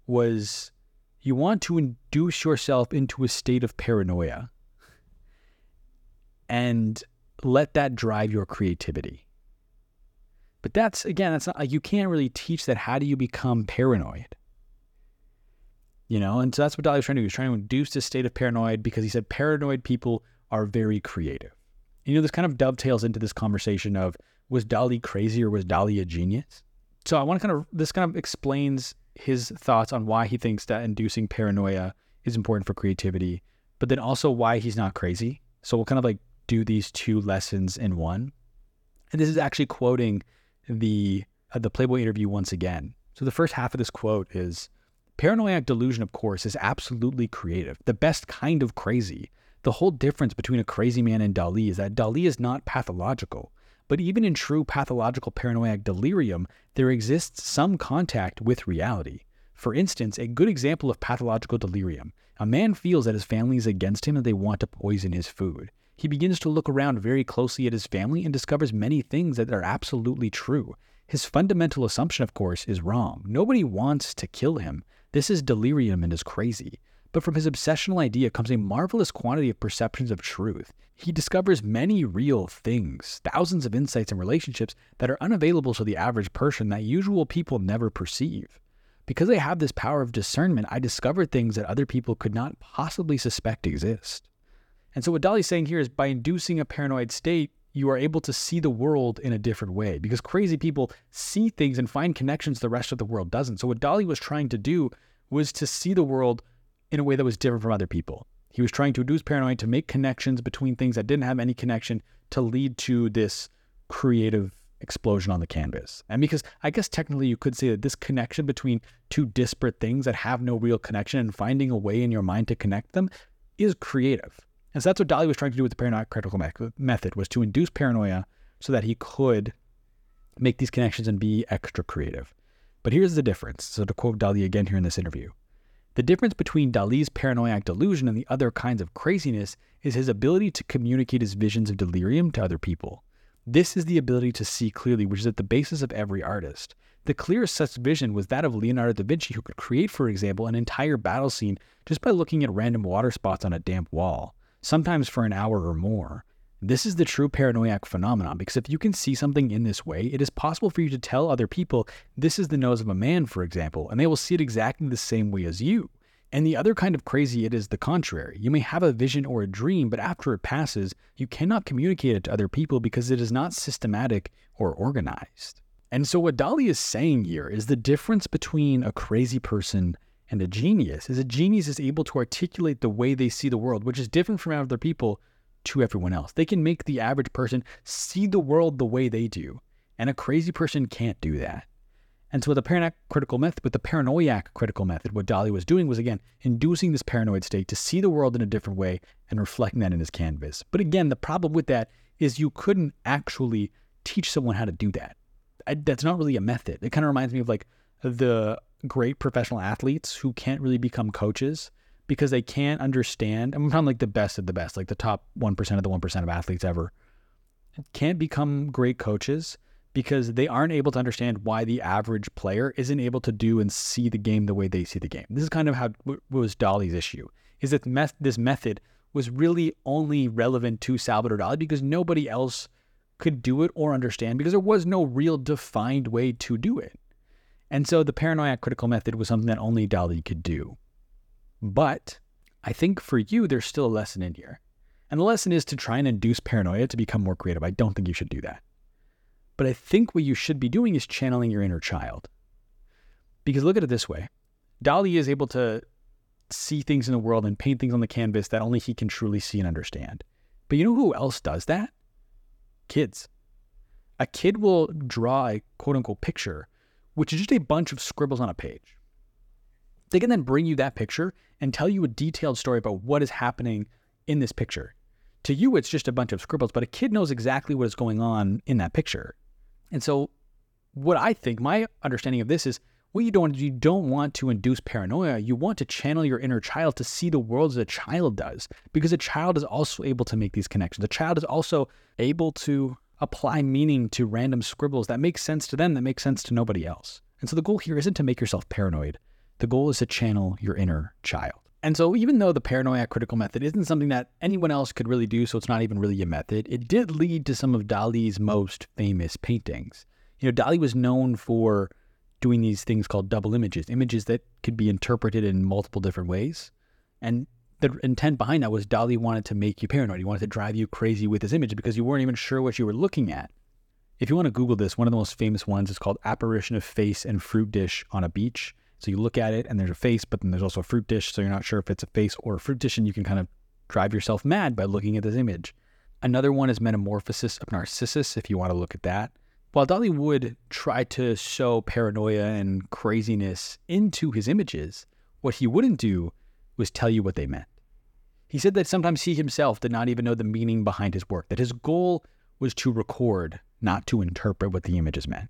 [SPEAKER 1] was you want to induce yourself into a state of paranoia and let that drive your creativity. But that's again, that's not like you can't really teach that. How do you become paranoid? You know, and so that's what Dali was trying to do. He was trying to induce this state of paranoid because he said paranoid people are very creative. You know, this kind of dovetails into this conversation of was Dali crazy or was Dali a genius? So I want to kind of this kind of explains his thoughts on why he thinks that inducing paranoia is important for creativity, but then also why he's not crazy. So we'll kind of like do these two lessons in one. And this is actually quoting the uh, the Playboy interview once again. So the first half of this quote is paranoid delusion of course is absolutely creative, the best kind of crazy. The whole difference between a crazy man and Dali is that Dali is not pathological. But even in true pathological paranoid delirium, there exists some contact with reality. For instance, a good example of pathological delirium a man feels that his family is against him and they want to poison his food. He begins to look around very closely at his family and discovers many things that are absolutely true. His fundamental assumption, of course, is wrong. Nobody wants to kill him. This is delirium and is crazy. But from his obsessional idea comes a marvelous quantity of perceptions of truth. He discovers many real things, thousands of insights and relationships that are unavailable to the average person that usual people never perceive. Because I have this power of discernment, I discover things that other people could not possibly suspect exist. And so what Dali's saying here is by inducing a paranoid state, you are able to see the world in a different way because crazy people see things and find connections the rest of the world doesn't. So what Dali was trying to do was to see the world in a way that was different from other people. He was trying to induce paranoia to make connections between things that didn't have any connection to lead to this creative explosion on the canvas. And because I guess technically you could say that this connection between two disparate things that have no real connection and finding a way in your mind to connect them is creative. And so that's what Dali was trying to do with the paranoid critical method was to induce paranoia so that he could make these connections and be extra creative. But here's the difference. So to quote Dali again here in this interview. The difference between Dali's paranoid delusion and the other kinds of craziness is his ability to communicate his visions of delirium to other people. This is the ability to see clearly, which is at the basis of every artist. The clearest such vision was that of Leonardo da Vinci, who could create, for example, an entire battle scene just by looking at random water spots on a damp wall sometimes for an hour or more. This is the true paranoiac phenomenon because if you can see something in this way, it is possible for you to tell other people this is the nose of a man, for example, and they will see it exactly the same way as you. And the other kind of crazy, it is the contrary. You may have a vision or a dream, but after it passes, you cannot communicate it to other people because it is not systematic or organized. And so, what Dali is saying here is the difference between a crazy person and a genius is a genius is able to articulate the way they see the world, which is different from other people to everyone else. They can make the average person see the world the way they do, and a crazy person can't do that. And so with the paranoid critical method, with the paranoiac critical method, what Dali was doing was again inducing this paranoid state to see the world in a different way and reflecting that in his canvas. But again, the problem with that is you couldn't actually teach someone how to do that. I, that's not really a method. It kind of reminds me of like the great professional athletes who can't really become coaches because they can't understand. I'm talking like the best of the best, like the top 1% of the 1% of athletes ever can't become great coaches because they aren't able to understand why the average player isn't able to do and see the game the way they see the game. This is kind of how was Dali's issue. Is that this method was really only relevant to Salvador Dali because nobody else could do it or understand because there was no real defined way to do it. And so the paranoia critical method was something that only Dali could do. But I think for you, there's still a lesson in here. And the lesson is to try and induce paranoia to become more creative. I don't think you should do that. But I think what you should be doing is channeling your inner child. Because look at it this way Dali is able to see things in the world and paint things on the canvas that only he can truly see and understand. But you know who else does that? Kids. A kid will draw a quote unquote picture, which is just a bunch of scribbles on a page. They can then bring you that picture and tell you a detailed story about what is happening in this picture. To you, it's just a bunch of scribbles, but a kid knows exactly what is going on in that picture. And so, what I think, my understanding of this is what you don't want to do, you don't want to induce paranoia. You want to channel your inner child to see the world as a child does, because a child is also able to make these connections. A child is also able to apply meaning to random scribbles that make sense to them, that make sense to nobody else. And so the goal here isn't to make yourself paranoid. The goal is to channel your inner child. And so, even though the paranoia critical method isn't something that anyone else could really do, so it's not even really a method, it did lead to some of Dali's most famous paintings. You know, Dali was known for doing these things called double images, images that could be interpreted in multiple different ways. And the intent behind that was Dali wanted to make you paranoid. He wanted to drive you crazy with his image because you weren't even sure what you were looking at. If you want to Google this, one of the most famous ones is called Apparition of Face and Fruit Dish on a Beach. So you look at it and there's a face, but then there's also a fruit dish. So you're not sure if it's a face or a fruit dish, and you can kind of drive yourself mad by looking at this image. Another one is Metamorphosis of Narcissus, if you want to look at that. While Dali would try to show paranoia and craziness into his images, what he wouldn't do was tell you what they meant. He said that sometimes he himself did not even know the meaning behind his work, that his goal was to record, not to interpret what the images meant.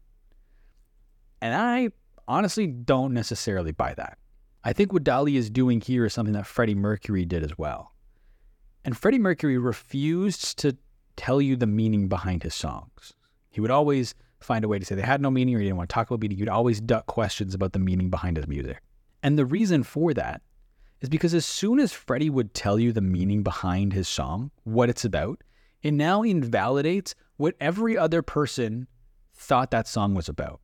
[SPEAKER 1] And I honestly don't necessarily buy that. I think what Dali is doing here is something that Freddie Mercury did as well. And Freddie Mercury refused to tell you the meaning behind his songs. He would always find a way to say they had no meaning or he didn't want to talk about meaning. He would always duck questions about the meaning behind his music. And the reason for that is because as soon as Freddie would tell you the meaning behind his song, what it's about, it now invalidates what every other person thought that song was about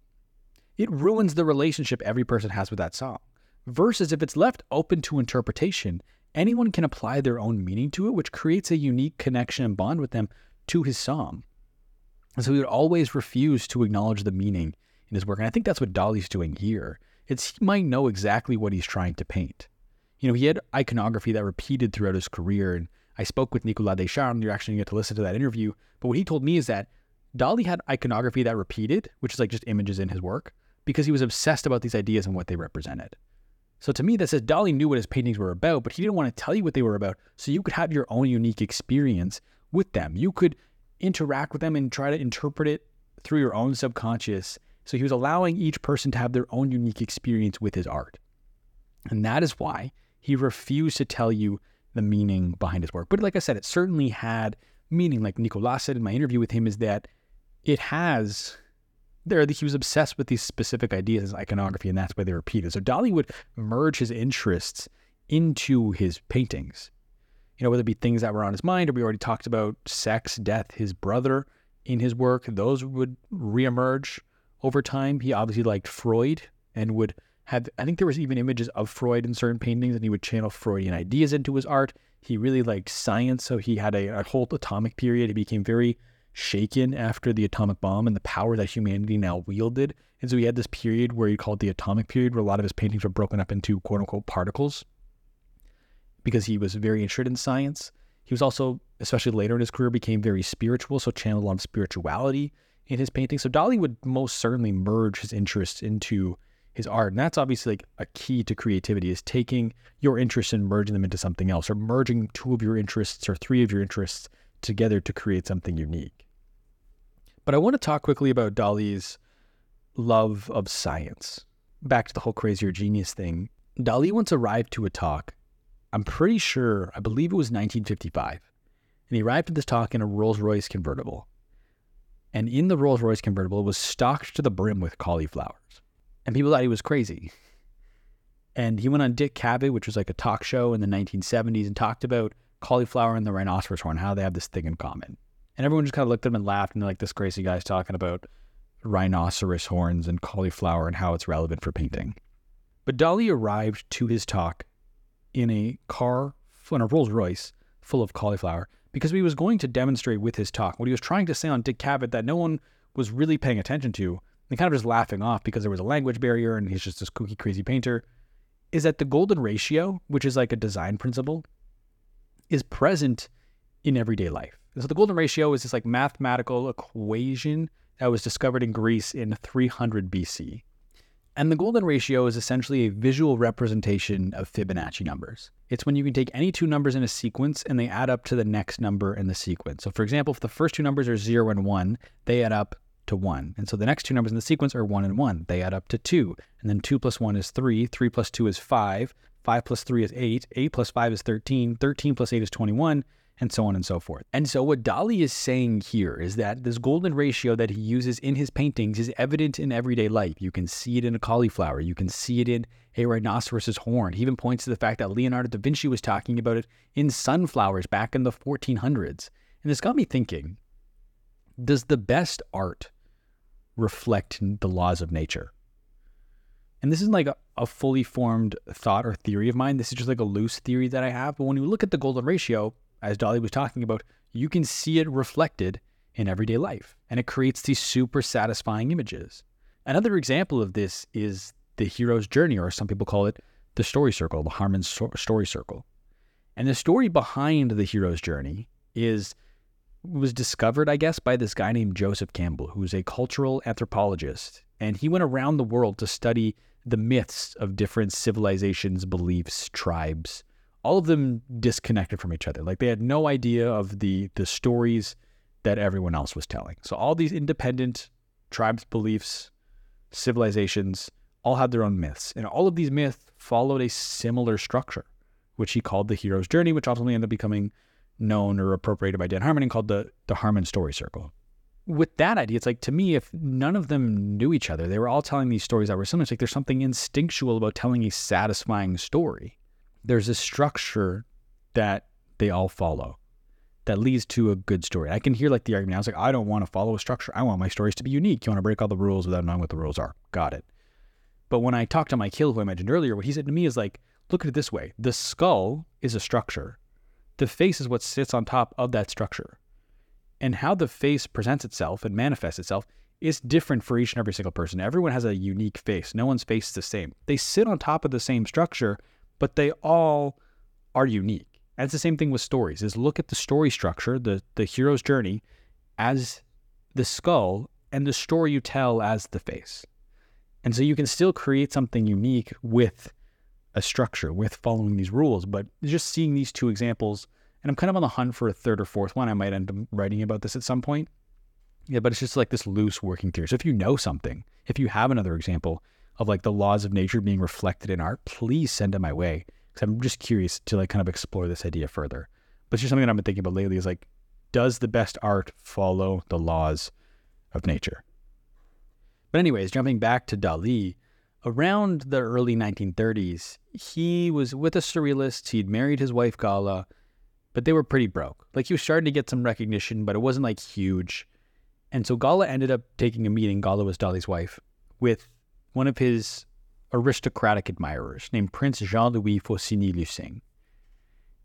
[SPEAKER 1] it ruins the relationship every person has with that song. Versus if it's left open to interpretation, anyone can apply their own meaning to it, which creates a unique connection and bond with them to his song. And so he would always refuse to acknowledge the meaning in his work. And I think that's what Dali's doing here. It's he might know exactly what he's trying to paint. You know, he had iconography that repeated throughout his career. And I spoke with Nicolas Descharnes. You're actually going to get to listen to that interview. But what he told me is that Dali had iconography that repeated, which is like just images in his work because he was obsessed about these ideas and what they represented. So to me, that says Dali knew what his paintings were about, but he didn't want to tell you what they were about so you could have your own unique experience with them. You could interact with them and try to interpret it through your own subconscious. So he was allowing each person to have their own unique experience with his art. And that is why he refused to tell you the meaning behind his work. But like I said, it certainly had meaning. Like Nicolas said in my interview with him, is that it has there he was obsessed with these specific ideas as iconography, and that's why they repeated. So Dali would merge his interests into his paintings. you know, whether it be things that were on his mind or we already talked about sex, death, his brother in his work, those would reemerge over time. He obviously liked Freud and would have, I think there was even images of Freud in certain paintings and he would channel Freudian ideas into his art. He really liked science, so he had a, a whole atomic period. He became very shaken after the atomic bomb and the power that humanity now wielded. And so he had this period where he called the atomic period, where a lot of his paintings were broken up into quote unquote particles because he was very interested in science. He was also, especially later in his career, became very spiritual, so channeled a lot of spirituality in his painting. So Dali would most certainly merge his interests into his art. And that's obviously like a key to creativity is taking your interests and merging them into something else, or merging two of your interests or three of your interests together to create something unique. But I want to talk quickly about Dali's love of science. Back to the whole crazier genius thing. Dali once arrived to a talk. I'm pretty sure, I believe it was 1955. And he arrived at this talk in a Rolls Royce convertible. And in the Rolls Royce convertible was stocked to the brim with cauliflowers. And people thought he was crazy. And he went on Dick Cavett, which was like a talk show in the 1970s, and talked about cauliflower and the rhinoceros horn, how they have this thing in common. And everyone just kind of looked at him and laughed, and they're like, this crazy guy's talking about rhinoceros horns and cauliflower and how it's relevant for painting. But Dali arrived to his talk in a car, in a Rolls Royce, full of cauliflower, because he was going to demonstrate with his talk what he was trying to say on Dick Cavett that no one was really paying attention to, and kind of just laughing off because there was a language barrier and he's just this kooky, crazy painter, is that the golden ratio, which is like a design principle, is present in everyday life. So the golden ratio is this like mathematical equation that was discovered in Greece in 300 BC. And the golden ratio is essentially a visual representation of Fibonacci numbers. It's when you can take any two numbers in a sequence and they add up to the next number in the sequence. So, for example, if the first two numbers are 0 and 1, they add up to 1. And so the next two numbers in the sequence are 1 and 1. They add up to 2. And then 2 plus 1 is 3. 3 plus 2 is 5. 5 plus 3 is 8. 8 plus 5 is 13. 13 plus 8 is 21 and so on and so forth. And so, what Dali is saying here is that this golden ratio that he uses in his paintings is evident in everyday life. You can see it in a cauliflower, you can see it in a rhinoceros's horn. He even points to the fact that Leonardo da Vinci was talking about it in sunflowers back in the 1400s. And this got me thinking does the best art reflect the laws of nature? And this isn't like a, fully formed thought or theory of mine. This is just like a loose theory that I have. But when you look at the golden ratio, as Dali was talking about, you can see it reflected in everyday life and it creates these super satisfying images. Another example of this is the hero's journey, or some people call it the story circle, the Harmon story circle. And the story behind the hero's journey is was discovered, I guess, by this guy named Joseph Campbell, who's a cultural anthropologist. And he went around the world to study the myths of different civilizations, beliefs, tribes, all of them disconnected from each other. Like they had no idea of the the stories that everyone else was telling. So all these independent tribes, beliefs, civilizations all had their own myths, and all of these myths followed a similar structure, which he called the hero's journey, which ultimately ended up becoming known or appropriated by Dan Harmon and called the the Harmon story circle. With that idea, it's like to me, if none of them knew each other, they were all telling these stories that were similar. It's like there's something instinctual about telling a satisfying story there's a structure that they all follow that leads to a good story. I can hear like the argument. I was like, I don't want to follow a structure. I want my stories to be unique. You want to break all the rules without knowing what the rules are. Got it. But when I talked to Mike Hill, who I mentioned earlier, what he said to me is like, look at it this way: the skull is a structure. The face is what sits on top of that structure. And how the face presents itself and manifests itself is different for each and every single person. Everyone has a unique face. No one's face is the same. They sit on top of the same structure, but they all are unique. And it's the same thing with stories. Is look at the story structure, the the hero's journey, as the skull, and the story you tell as the face. And so you can still create something unique with a structure, with following these rules. But just seeing these two examples, and I'm kind of on the hunt for a third or fourth one. I might end up writing about this at some point. Yeah, but it's just like this loose working theory. So if you know something, if you have another example, of like the laws of nature being reflected in art, please send it my way because I'm just curious to like kind of explore this idea further. But it's just something that I've been thinking about lately is like, does the best art follow the laws of nature? But anyways, jumping back to Dali, around the early 1930s, he was with a surrealist. He'd married his wife Gala, but they were pretty broke. Like he was starting to get some recognition, but it wasn't like huge. And so Gala ended up taking a meeting, Gala was Dali's wife, with one of his aristocratic admirers named Prince Jean Louis Faucigny Lucinge.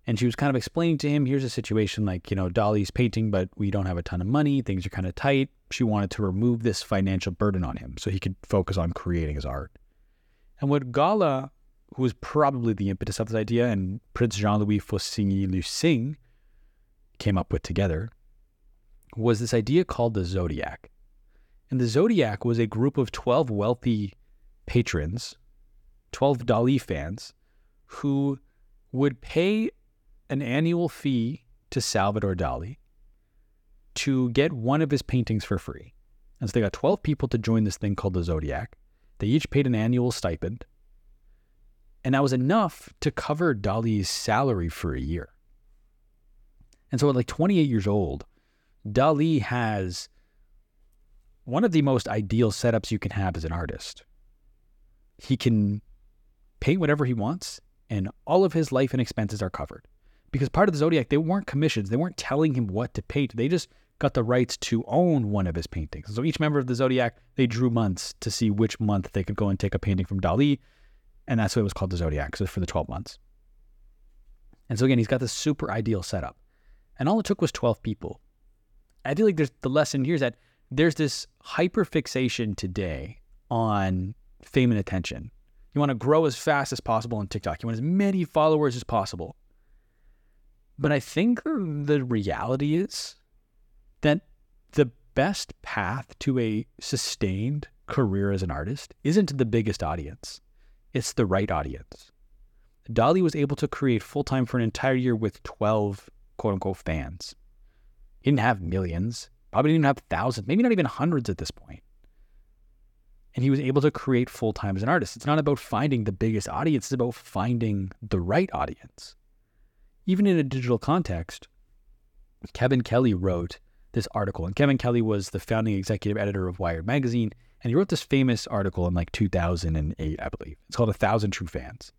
[SPEAKER 1] And she was kind of explaining to him here's a situation like, you know, Dali's painting, but we don't have a ton of money. Things are kind of tight. She wanted to remove this financial burden on him so he could focus on creating his art. And what Gala, who was probably the impetus of this idea, and Prince Jean Louis Faucigny Lucinge came up with together was this idea called the Zodiac. And the Zodiac was a group of 12 wealthy patrons, 12 Dali fans, who would pay an annual fee to Salvador Dali to get one of his paintings for free. And so they got 12 people to join this thing called the Zodiac. They each paid an annual stipend. And that was enough to cover Dali's salary for a year. And so at like 28 years old, Dali has one of the most ideal setups you can have as an artist. He can paint whatever he wants, and all of his life and expenses are covered. Because part of the Zodiac, they weren't commissions, they weren't telling him what to paint. They just got the rights to own one of his paintings. So each member of the Zodiac, they drew months to see which month they could go and take a painting from Dali. And that's why it was called the Zodiac, so for the 12 months. And so again, he's got this super ideal setup. And all it took was 12 people. I feel like there's the lesson here is that there's this hyper fixation today on fame and attention. You want to grow as fast as possible on TikTok. You want as many followers as possible. But I think the reality is that the best path to a sustained career as an artist isn't the biggest audience, it's the right audience. Dali was able to create full time for an entire year with 12 quote unquote fans. He didn't have millions, probably didn't have thousands, maybe not even hundreds at this point. And he was able to create full time as an artist. It's not about finding the biggest audience, it's about finding the right audience. Even in a digital context, Kevin Kelly wrote this article, and Kevin Kelly was the founding executive editor of Wired Magazine, and he wrote this famous article in like 2008, I believe. It's called A Thousand True Fans.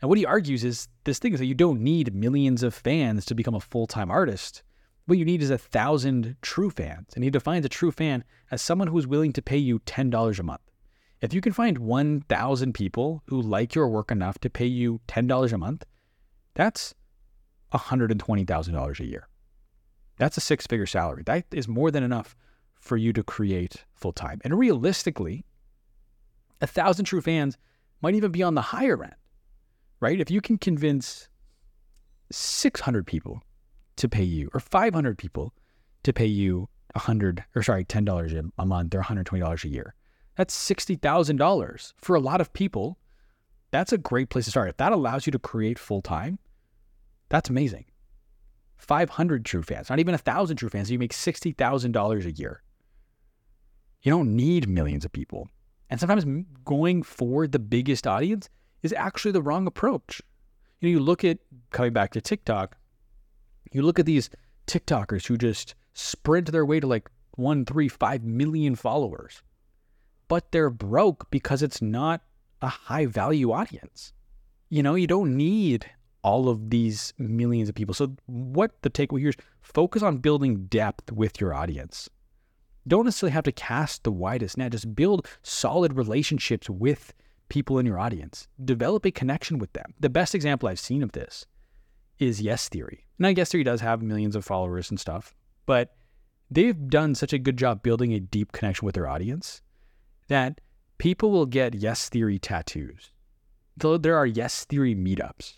[SPEAKER 1] And what he argues is this thing is that you don't need millions of fans to become a full time artist. What you need is a thousand true fans. And he defines a true fan as someone who is willing to pay you $10 a month. If you can find 1,000 people who like your work enough to pay you $10 a month, that's $120,000 a year. That's a six figure salary. That is more than enough for you to create full time. And realistically, a thousand true fans might even be on the higher end, right? If you can convince 600 people to pay you or 500 people to pay you 100 or sorry, $10 a month or $120 a year, that's $60,000 for a lot of people. That's a great place to start. If that allows you to create full time, that's amazing. 500 true fans, not even a thousand true fans. You make $60,000 a year. You don't need millions of people. And sometimes going for the biggest audience is actually the wrong approach. You know, you look at coming back to TikTok, you look at these TikTokers who just sprint their way to like one, three, five million followers, but they're broke because it's not a high value audience. You know, you don't need all of these millions of people. So, what the takeaway here is focus on building depth with your audience. Don't necessarily have to cast the widest net, just build solid relationships with people in your audience. Develop a connection with them. The best example I've seen of this is Yes Theory. Now, Yes Theory does have millions of followers and stuff, but they've done such a good job building a deep connection with their audience that people will get Yes Theory tattoos. Though there are Yes Theory meetups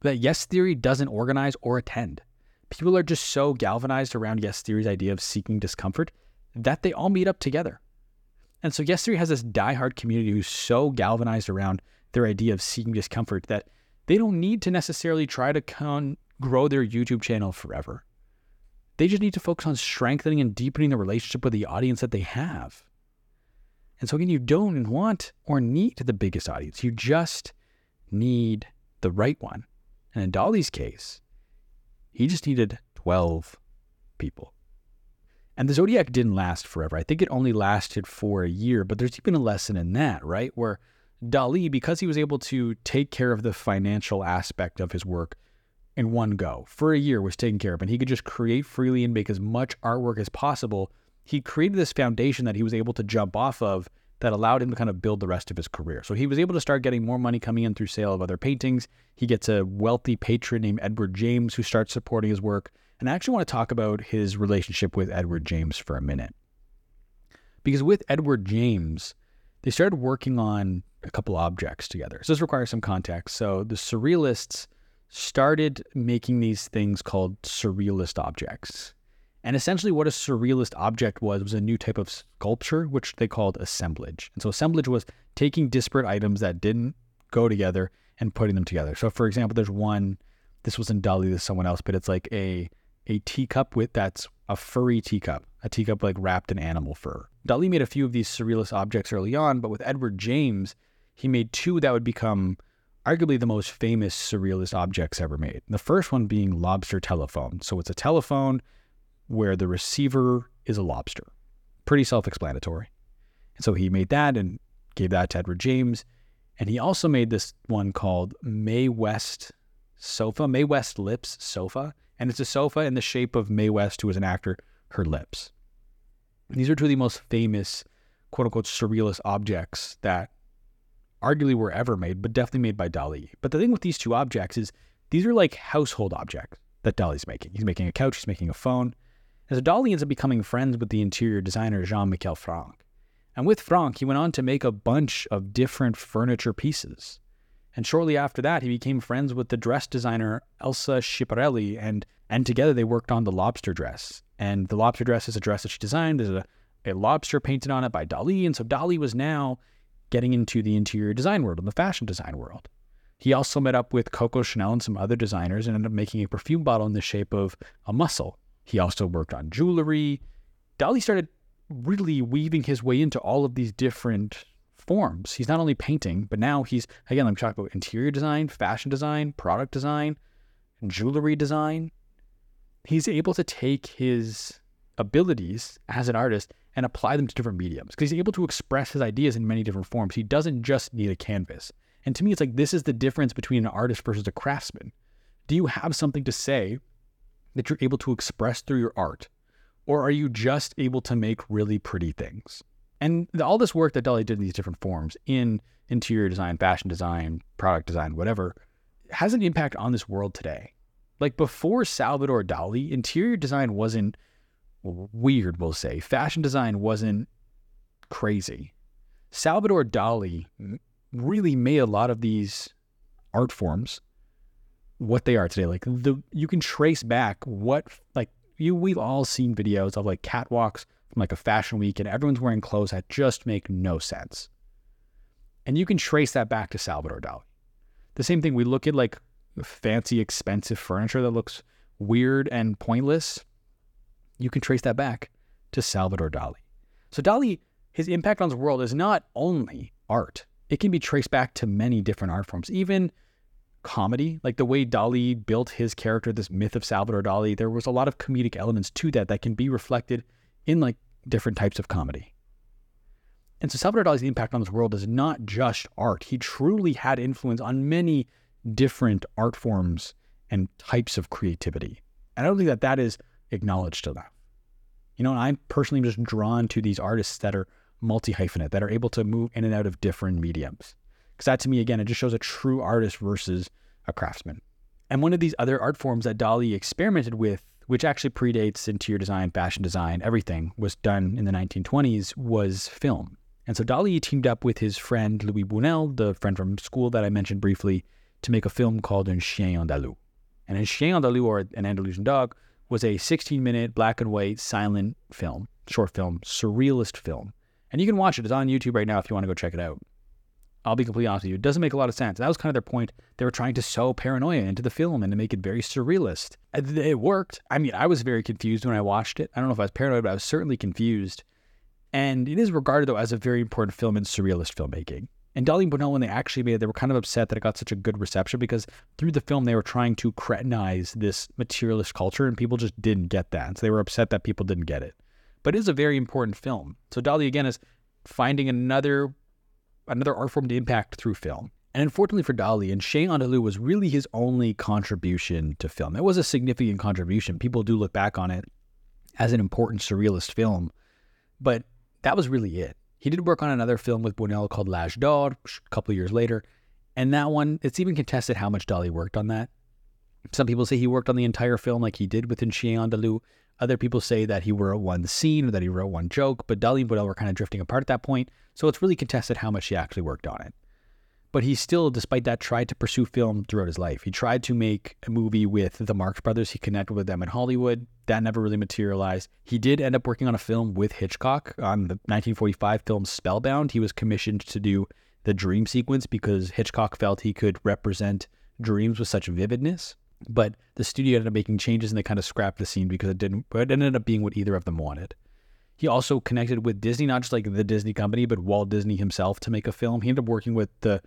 [SPEAKER 1] that Yes Theory doesn't organize or attend. People are just so galvanized around Yes Theory's idea of seeking discomfort that they all meet up together. And so Yes Theory has this diehard community who's so galvanized around their idea of seeking discomfort that they don't need to necessarily try to con- grow their YouTube channel forever. They just need to focus on strengthening and deepening the relationship with the audience that they have. And so, again, you don't want or need the biggest audience. You just need the right one. And in Dali's case, he just needed 12 people. And the Zodiac didn't last forever. I think it only lasted for a year, but there's even a lesson in that, right? Where Dali, because he was able to take care of the financial aspect of his work in one go for a year was taken care of, and he could just create freely and make as much artwork as possible. He created this foundation that he was able to jump off of that allowed him to kind of build the rest of his career. So he was able to start getting more money coming in through sale of other paintings. He gets a wealthy patron named Edward James who starts supporting his work. And I actually want to talk about his relationship with Edward James for a minute. Because with Edward James, they started working on a couple objects together. So this requires some context. So the surrealists started making these things called surrealist objects. And essentially, what a surrealist object was was a new type of sculpture, which they called assemblage. And so, assemblage was taking disparate items that didn't go together and putting them together. So, for example, there's one. This wasn't Dali. This is someone else, but it's like a a teacup with that's a furry teacup, a teacup like wrapped in animal fur. Dali made a few of these surrealist objects early on, but with Edward James, he made two that would become arguably the most famous surrealist objects ever made. The first one being lobster telephone. So it's a telephone where the receiver is a lobster. Pretty self explanatory. And so he made that and gave that to Edward James. And he also made this one called Mae West Sofa, Mae West Lips Sofa. And it's a sofa in the shape of Mae West, who was an actor, her lips. These are two of the most famous, quote unquote, surrealist objects that arguably were ever made, but definitely made by Dali. But the thing with these two objects is these are like household objects that Dali's making. He's making a couch, he's making a phone. So Dali ends up becoming friends with the interior designer Jean Michel Frank. And with Frank, he went on to make a bunch of different furniture pieces. And shortly after that, he became friends with the dress designer Elsa Schiaparelli, and, and together they worked on the lobster dress. And the lobster dress is a dress that she designed. There's a, a lobster painted on it by Dali. And so Dali was now getting into the interior design world and the fashion design world. He also met up with Coco Chanel and some other designers and ended up making a perfume bottle in the shape of a mussel. He also worked on jewelry. Dali started really weaving his way into all of these different forms. He's not only painting, but now he's, again, I'm talking about interior design, fashion design, product design, jewelry design. He's able to take his abilities as an artist and apply them to different mediums because he's able to express his ideas in many different forms. He doesn't just need a canvas. And to me, it's like this is the difference between an artist versus a craftsman. Do you have something to say that you're able to express through your art? Or are you just able to make really pretty things? And the, all this work that Dali did in these different forms in interior design, fashion design, product design, whatever, has an impact on this world today. Like before Salvador Dali, interior design wasn't weird, we'll say. Fashion design wasn't crazy. Salvador Dali really made a lot of these art forms what they are today. Like the you can trace back what like you we've all seen videos of like catwalks from like a fashion week and everyone's wearing clothes that just make no sense. And you can trace that back to Salvador Dali. The same thing we look at like fancy expensive furniture that looks weird and pointless. You can trace that back to Salvador Dali. So Dali his impact on the world is not only art. It can be traced back to many different art forms. Even comedy, like the way Dali built his character, this myth of Salvador Dali, there was a lot of comedic elements to that that can be reflected in like different types of comedy. And so Salvador Dali's impact on this world is not just art. He truly had influence on many different art forms and types of creativity. And I don't think that that is acknowledged enough. You know, and I'm personally just drawn to these artists that are multi hyphenate, that are able to move in and out of different mediums. Because that to me, again, it just shows a true artist versus a craftsman. And one of these other art forms that Dali experimented with, which actually predates interior design, fashion design, everything was done in the 1920s, was film. And so Dali teamed up with his friend Louis Buñuel, the friend from school that I mentioned briefly, to make a film called Un Chien Andalou. And Un Chien Andalou, or An Andalusian Dog, was a 16 minute black and white silent film, short film, surrealist film. And you can watch it. It's on YouTube right now if you want to go check it out. I'll be completely honest with you, it doesn't make a lot of sense. That was kind of their point. They were trying to sow paranoia into the film and to make it very surrealist. It worked. I mean, I was very confused when I watched it. I don't know if I was paranoid, but I was certainly confused. And it is regarded, though, as a very important film in surrealist filmmaking. And Dali and Buñuel, when they actually made it, they were kind of upset that it got such a good reception because through the film, they were trying to cretinize this materialist culture and people just didn't get that. And So they were upset that people didn't get it. But it is a very important film. So Dali, again, is finding another another art form to impact through film. And unfortunately for Dali, Un Chien Andalou was really his only contribution to film. It was a significant contribution. People do look back on it as an important surrealist film, but that was really it. He did work on another film with Buñuel called L'Âge d'Or a couple of years later, and that one, it's even contested how much Dali worked on that. Some people say he worked on the entire film like he did within Chien Andalou. Other people say that he wrote one scene or that he wrote one joke, but Dali and Buñuel were kind of drifting apart at that point, so it's really contested how much he actually worked on it. But he still, despite that, tried to pursue film throughout his life. He tried to make a movie with the Marx Brothers. He connected with them in Hollywood. That never really materialized. He did end up working on a film with Hitchcock on the 1945 film Spellbound. He was commissioned to do the dream sequence because Hitchcock felt he could represent dreams with such vividness. But the studio ended up making changes and they kind of scrapped the scene because it didn't. It ended up being what either of them wanted. He also connected with Disney, not just like the Disney company, but Walt Disney himself to make a film. He ended up working with the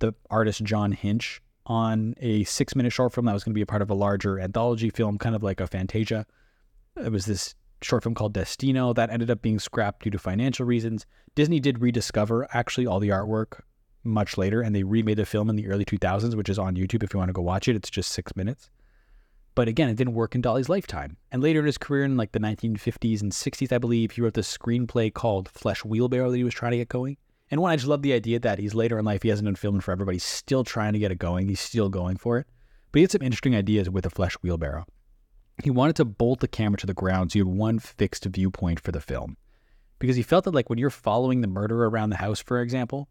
[SPEAKER 1] the artist John Hench on a six minute short film that was going to be a part of a larger anthology film, kind of like a Fantasia. It was this short film called Destino that ended up being scrapped due to financial reasons. Disney did rediscover actually all the artwork much later, and they remade the film in the early 2000s, which is on YouTube if you want to go watch it. It's just six minutes. But again, it didn't work in Dali's lifetime. And later in his career, in like the 1950s and 60s, I believe, he wrote this screenplay called Flesh Wheelbarrow that he was trying to get going. And one, I just love the idea that he's later in life, he hasn't been filming forever, but he's still trying to get it going. He's still going for it. But he had some interesting ideas with a flesh wheelbarrow. He wanted to bolt the camera to the ground so you had one fixed viewpoint for the film. Because he felt that like when you're following the murderer around the house, for example,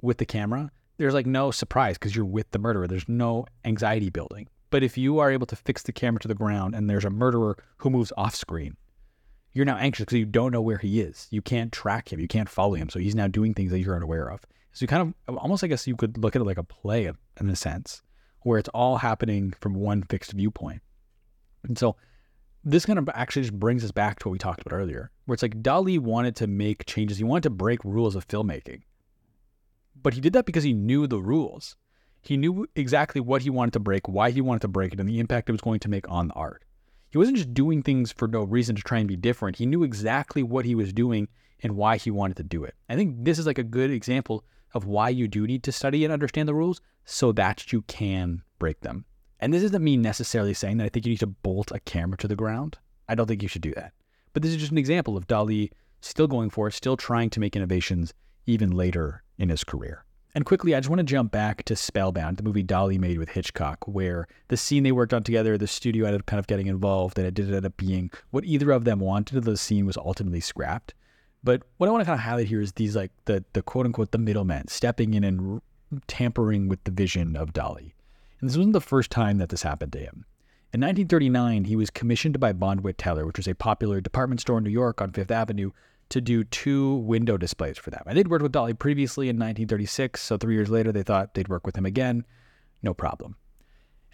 [SPEAKER 1] with the camera, there's like no surprise because you're with the murderer. There's no anxiety building. But if you are able to fix the camera to the ground and there's a murderer who moves off screen, you're now anxious because you don't know where he is. You can't track him. You can't follow him. So he's now doing things that you're unaware of. So you kind of uh, almost, I guess, you could look at it like a play in a sense, where it's all happening from one fixed viewpoint. And so this kind of actually just brings us back to what we talked about earlier, where it's like Dali wanted to make changes. He wanted to break rules of filmmaking. But he did that because he knew the rules. He knew exactly what he wanted to break, why he wanted to break it, and the impact it was going to make on the art. He wasn't just doing things for no reason to try and be different. He knew exactly what he was doing and why he wanted to do it. I think this is like a good example of why you do need to study and understand the rules so that you can break them. And this doesn't mean necessarily saying that I think you need to bolt a camera to the ground. I don't think you should do that. But this is just an example of Dali still going for it, still trying to make innovations even later in his career. And quickly, I just want to jump back to Spellbound, the movie Dali made with Hitchcock, where the scene they worked on together, the studio ended up kind of getting involved, and it did end up being what either of them wanted. The scene was ultimately scrapped. But what I want to kind of highlight here is these like the the quote unquote the middlemen stepping in and tampering with the vision of Dali. And this wasn't the first time that this happened to him. In 1939, he was commissioned by Bonwit Teller, which was a popular department store in New York on Fifth Avenue, to do two window displays for them. I did work with Dali previously in 1936, so three years later they thought they'd work with him again. No problem.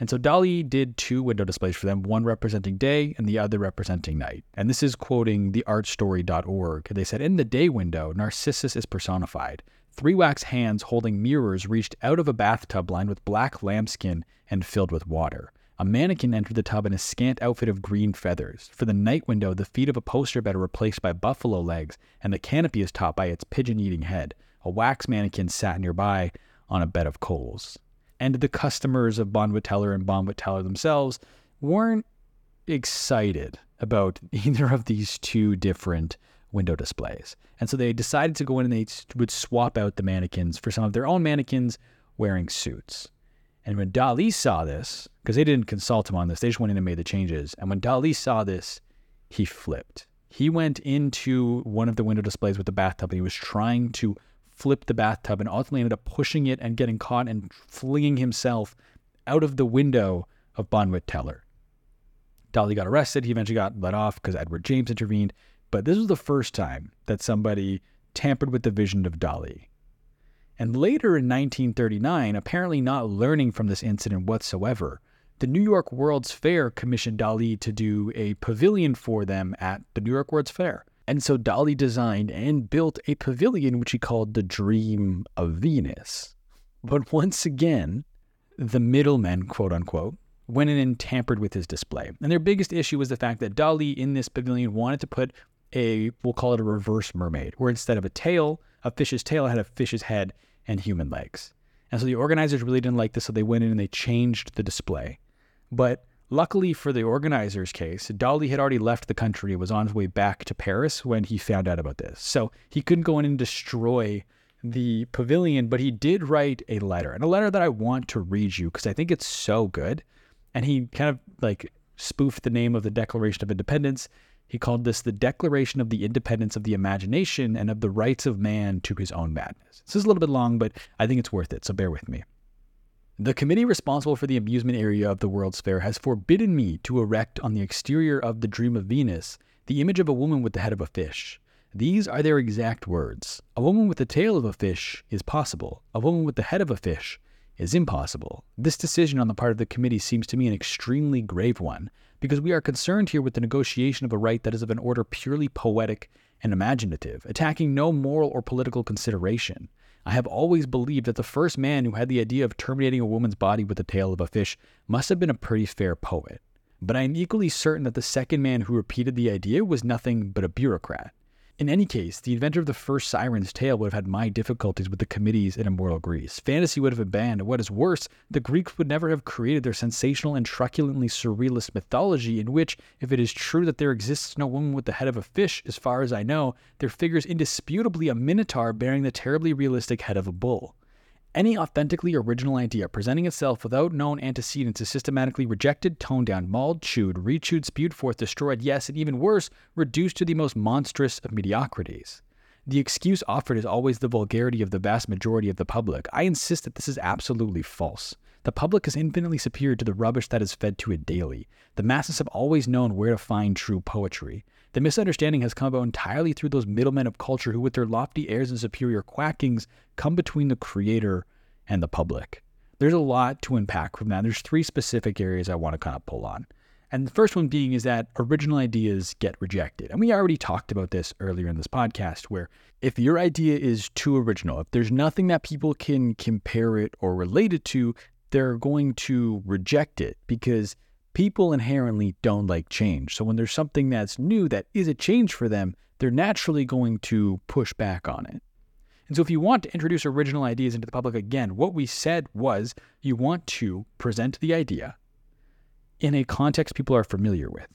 [SPEAKER 1] And so Dali did two window displays for them, one representing day and the other representing night. And this is quoting theartstory.org. They said, In the day window, Narcissus is personified. Three wax hands holding mirrors reached out of a bathtub lined with black lambskin and filled with water. A mannequin entered the tub in a scant outfit of green feathers. For the night window, the feet of a poster bed are replaced by buffalo legs, and the canopy is topped by its pigeon eating head. A wax mannequin sat nearby on a bed of coals. And the customers of Bonwit Teller and Bonwit Teller themselves weren't excited about either of these two different window displays. And so they decided to go in and they would swap out the mannequins for some of their own mannequins wearing suits. And when Dali saw this, because they didn't consult him on this, they just went in and made the changes. And when Dali saw this, he flipped. He went into one of the window displays with the bathtub and he was trying to flip the bathtub and ultimately ended up pushing it and getting caught and flinging himself out of the window of Bonwit Teller. Dali got arrested. He eventually got let off because Edward James intervened. But this was the first time that somebody tampered with the vision of Dali. And later in 1939, apparently not learning from this incident whatsoever, the New York World's Fair commissioned Dali to do a pavilion for them at the New York World's Fair. And so Dali designed and built a pavilion which he called the Dream of Venus. But once again, the middlemen, quote unquote, went in and tampered with his display. And their biggest issue was the fact that Dali in this pavilion wanted to put a, we'll call it a reverse mermaid, where instead of a tail, a fish's tail had a fish's head and human legs. And so the organizers really didn't like this, so they went in and they changed the display. But luckily for the organizers' case, Dali had already left the country and was on his way back to Paris when he found out about this. So he couldn't go in and destroy the pavilion, but he did write a letter, and a letter that I want to read you because I think it's so good. And he kind of like spoofed the name of the Declaration of Independence. He called this the Declaration of the Independence of the Imagination and of the Rights of Man to His Own Madness. This is a little bit long, but I think it's worth it, so bear with me. The committee responsible for the amusement area of the World's Fair has forbidden me to erect on the exterior of the Dream of Venus the image of a woman with the head of a fish. These are their exact words. A woman with the tail of a fish is possible. A woman with the head of a fish is impossible. This decision on the part of the committee seems to me an extremely grave one, because we are concerned here with the negotiation of a right that is of an order purely poetic and imaginative, attacking no moral or political consideration. I have always believed that the first man who had the idea of terminating a woman's body with the tail of a fish must have been a pretty fair poet. But I am equally certain that the second man who repeated the idea was nothing but a bureaucrat. In any case, the inventor of the first siren's tail would have had my difficulties with the committees in immortal Greece. Fantasy would have been banned, and what is worse, the Greeks would never have created their sensational and truculently surrealist mythology, in which, if it is true that there exists no woman with the head of a fish, as far as I know, there figures indisputably a minotaur bearing the terribly realistic head of a bull. Any authentically original idea presenting itself without known antecedents is systematically rejected, toned down, mauled, chewed, rechewed, spewed forth, destroyed, yes, and even worse, reduced to the most monstrous of mediocrities. The excuse offered is always the vulgarity of the vast majority of the public. I insist that this is absolutely false. The public is infinitely superior to the rubbish that is fed to it daily. The masses have always known where to find true poetry. The misunderstanding has come about entirely through those middlemen of culture who, with their lofty airs and superior quackings, come between the creator and the public. There's a lot to unpack from that. There's three specific areas I want to kind of pull on. And the first one being is that original ideas get rejected. And we already talked about this earlier in this podcast, where if your idea is too original, if there's nothing that people can compare it or relate it to, they're going to reject it because people inherently don't like change. So when there's something that's new that is a change for them, they're naturally going to push back on it. And so if you want to introduce original ideas into the public again, what we said was you want to present the idea in a context people are familiar with.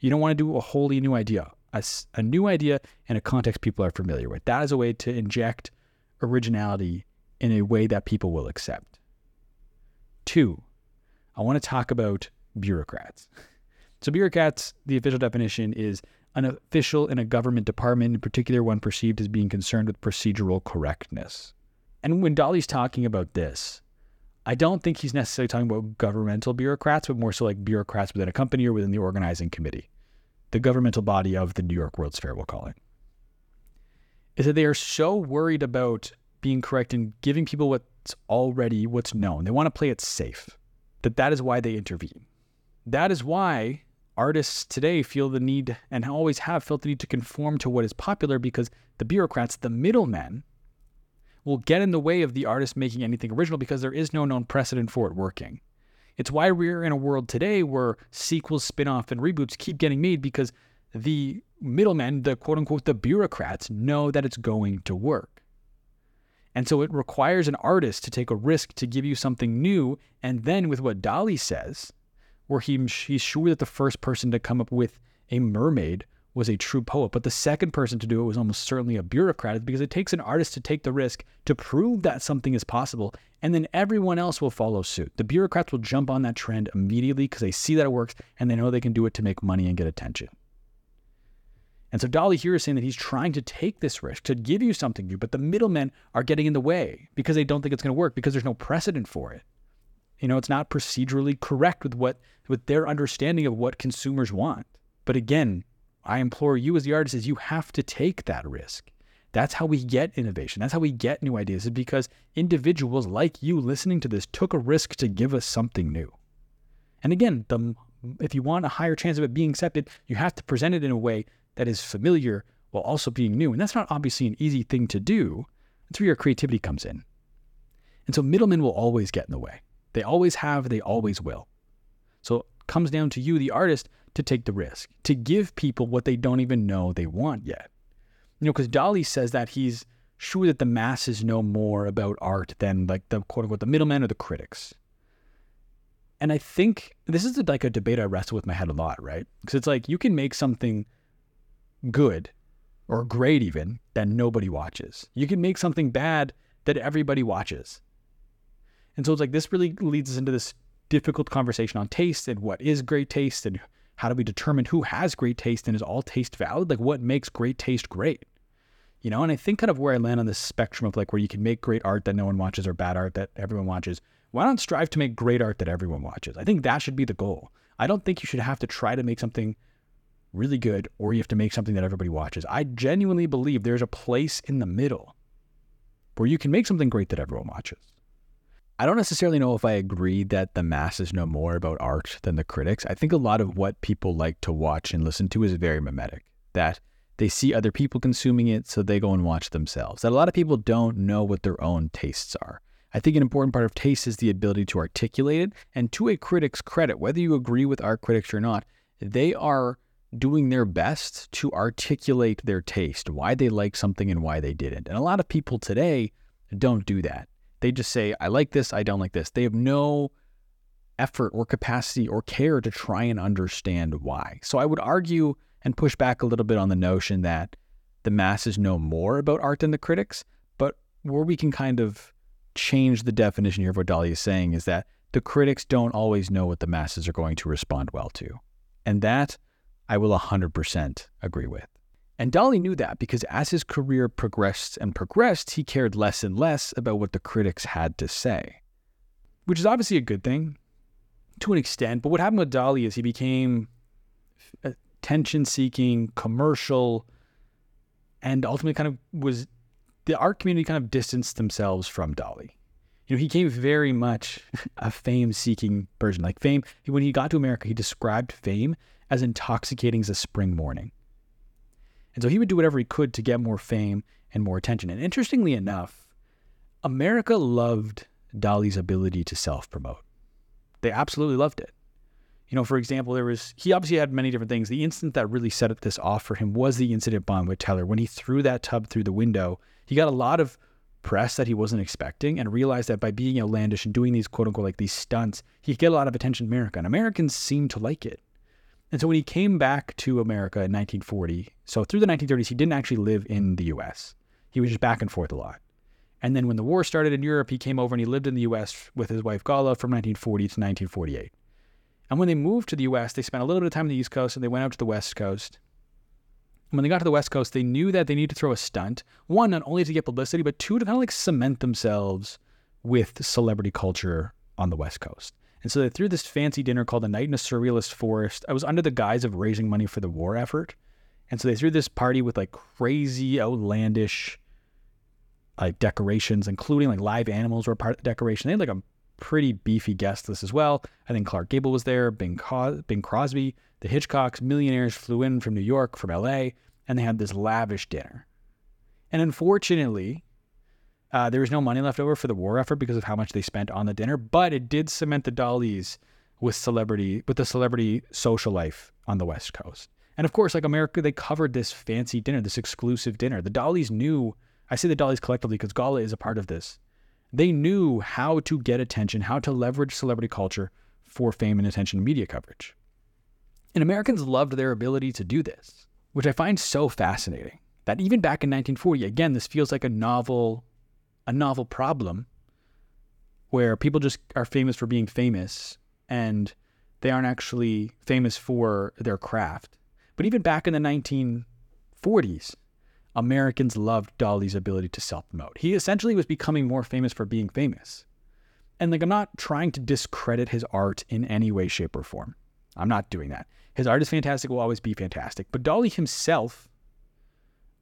[SPEAKER 1] You don't want to do a wholly new idea, a, a new idea in a context people are familiar with. That is a way to inject originality in a way that people will accept. Two, I want to talk about bureaucrats. So, bureaucrats, the official definition is an official in a government department, in particular one perceived as being concerned with procedural correctness. And when Dali's talking about this, I don't think he's necessarily talking about governmental bureaucrats, but more so like bureaucrats within a company or within the organizing committee, the governmental body of the New York World's Fair, we'll call it. Is that they are so worried about being correct and giving people what's already what's known. They want to play it safe. That that is why they intervene. That is why artists today feel the need and always have felt the need to conform to what is popular because the bureaucrats, the middlemen, will get in the way of the artist making anything original because there is no known precedent for it working. It's why we're in a world today where sequels, spin off, and reboots keep getting made because the middlemen, the quote unquote, the bureaucrats, know that it's going to work. And so it requires an artist to take a risk to give you something new. And then with what Dali says, where he, he's sure that the first person to come up with a mermaid was a true poet, but the second person to do it was almost certainly a bureaucrat because it takes an artist to take the risk to prove that something is possible, and then everyone else will follow suit. The bureaucrats will jump on that trend immediately because they see that it works and they know they can do it to make money and get attention. And so Dali here is saying that he's trying to take this risk to give you something new, but the middlemen are getting in the way because they don't think it's going to work because there's no precedent for it. You know, it's not procedurally correct with what with their understanding of what consumers want. But again, I implore you as the artist is you have to take that risk. That's how we get innovation. That's how we get new ideas is because individuals like you listening to this took a risk to give us something new. And again, the if you want a higher chance of it being accepted, you have to present it in a way that is familiar while also being new. And that's not obviously an easy thing to do. That's where your creativity comes in. And so middlemen will always get in the way. They always have, they always will. So it comes down to you, the artist, to take the risk, to give people what they don't even know they want yet. You know, because Dali says that he's sure that the masses know more about art than like the quote unquote the middlemen or the critics. And I think this is like a debate I wrestle with my head a lot, right? Because it's like you can make something good or great even that nobody watches. You can make something bad that everybody watches. And so it's like this really leads us into this difficult conversation on taste and what is great taste and how do we determine who has great taste and is all taste valid? Like what makes great taste great? You know, and I think kind of where I land on this spectrum of like where you can make great art that no one watches or bad art that everyone watches. Why not strive to make great art that everyone watches? I think that should be the goal. I don't think you should have to try to make something really good or you have to make something that everybody watches. I genuinely believe there's a place in the middle where you can make something great that everyone watches. I don't necessarily know if I agree that the masses know more about art than the critics. I think a lot of what people like to watch and listen to is very mimetic. That they see other people consuming it, so they go and watch themselves. That a lot of people don't know what their own tastes are. I think an important part of taste is the ability to articulate it. And to a critic's credit, whether you agree with art critics or not, they are doing their best to articulate their taste, why they like something and why they didn't. And a lot of people today don't do that. They just say, I like this, I don't like this. They have no effort or capacity or care to try and understand why. So I would argue and push back a little bit on the notion that the masses know more about art than the critics, but where we can kind of change the definition here of what Dali is saying is that the critics don't always know what the masses are going to respond well to. And that I will 100% agree with. And Dali knew that because as his career progressed and progressed, he cared less and less about what the critics had to say, which is obviously a good thing to an extent. But what happened with Dali is he became uh, attention seeking, commercial, and ultimately kind of was the art community kind of distanced themselves from Dali. You know, he came very much a fame seeking person. Like fame, when he got to America, he described fame as intoxicating as a spring morning. And so he would do whatever he could to get more fame and more attention. And interestingly enough, America loved Dali's ability to self promote. They absolutely loved it. You know, for example, there was, he obviously had many different things. The incident that really set this off for him was the incident Bonwit Teller. When he threw that tub through the window, he got a lot of press that he wasn't expecting and realized that by being outlandish and doing these quote unquote like these stunts, he could get a lot of attention in America. And Americans seemed to like it. And so when he came back to America in 1940, so through the 1930s, he didn't actually live in the US. He was just back and forth a lot. And then when the war started in Europe, he came over and he lived in the US with his wife Gala from 1940 to 1948. And when they moved to the US, they spent a little bit of time on the East Coast and they went out to the West Coast. And when they got to the West Coast, they knew that they needed to throw a stunt. One, not only to get publicity, but two, to kind of like cement themselves with celebrity culture on the West Coast. And so they threw this fancy dinner called the Night in a Surrealist Forest. I was under the guise of raising money for the war effort. And so they threw this party with like crazy, outlandish like decorations, including like live animals were part of the decoration. They had like a pretty beefy guest list as well. I think Clark Gable was there, Bing, Co- Bing Crosby, the Hitchcocks, millionaires flew in from New York, from LA, and they had this lavish dinner. And unfortunately, uh, there was no money left over for the war effort because of how much they spent on the dinner, but it did cement the Dalis with celebrity, with the celebrity social life on the West Coast. And of course, like America, they covered this fancy dinner, this exclusive dinner. The Dalis knew, I say the Dalis collectively because Gala is a part of this. They knew how to get attention, how to leverage celebrity culture for fame and attention media coverage. And Americans loved their ability to do this, which I find so fascinating. That even back in 1940, again, this feels like a novel a novel problem where people just are famous for being famous and they aren't actually famous for their craft. But even back in the 1940s, Americans loved Dali's ability to self promote. He essentially was becoming more famous for being famous. And like, I'm not trying to discredit his art in any way, shape, or form. I'm not doing that. His art is fantastic, will always be fantastic. But Dali himself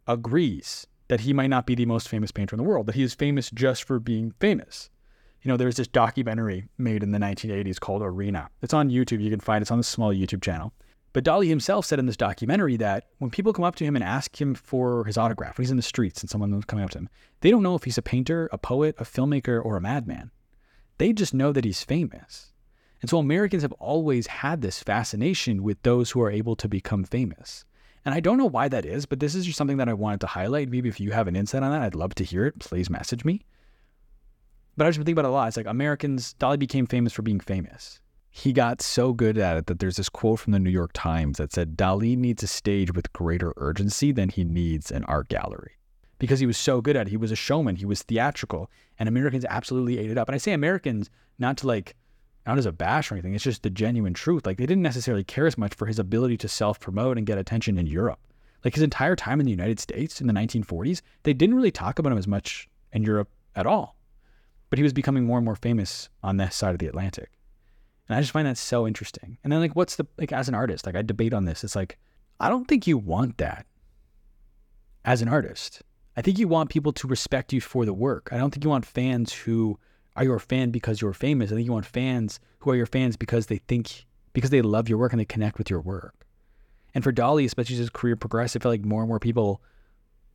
[SPEAKER 1] agrees that he might not be the most famous painter in the world, that he is famous just for being famous. You know, there's this documentary made in the 1980s called Arena. It's on YouTube. You can find it. It's on a small YouTube channel. But Dali himself said in this documentary that when people come up to him and ask him for his autograph, when he's in the streets and someone's coming up to him, they don't know if he's a painter, a poet, a filmmaker, or a madman. They just know that he's famous. And so Americans have always had this fascination with those who are able to become famous. And I don't know why that is, but this is just something that I wanted to highlight. Maybe if you have an insight on that, I'd love to hear it. Please message me. But I've just been thinking about it a lot. It's like Americans, Dali became famous for being famous. He got so good at it that there's this quote from the New York Times that said Dali needs a stage with greater urgency than he needs an art gallery. Because he was so good at it. He was a showman, he was theatrical, and Americans absolutely ate it up. And I say Americans not to like, not as a bash or anything, it's just the genuine truth. Like they didn't necessarily care as much for his ability to self promote and get attention in Europe. Like his entire time in the United States in the 1940s, they didn't really talk about him as much in Europe at all. But he was becoming more and more famous on this side of the Atlantic. And I just find that so interesting. And then like what's the like as an artist, like I debate on this. It's like I don't think you want that as an artist. I think you want people to respect you for the work. I don't think you want fans who are your fan because you're famous. I think you want fans who are your fans because they think because they love your work and they connect with your work. And for Dali, especially as his career progressed, I felt like more and more people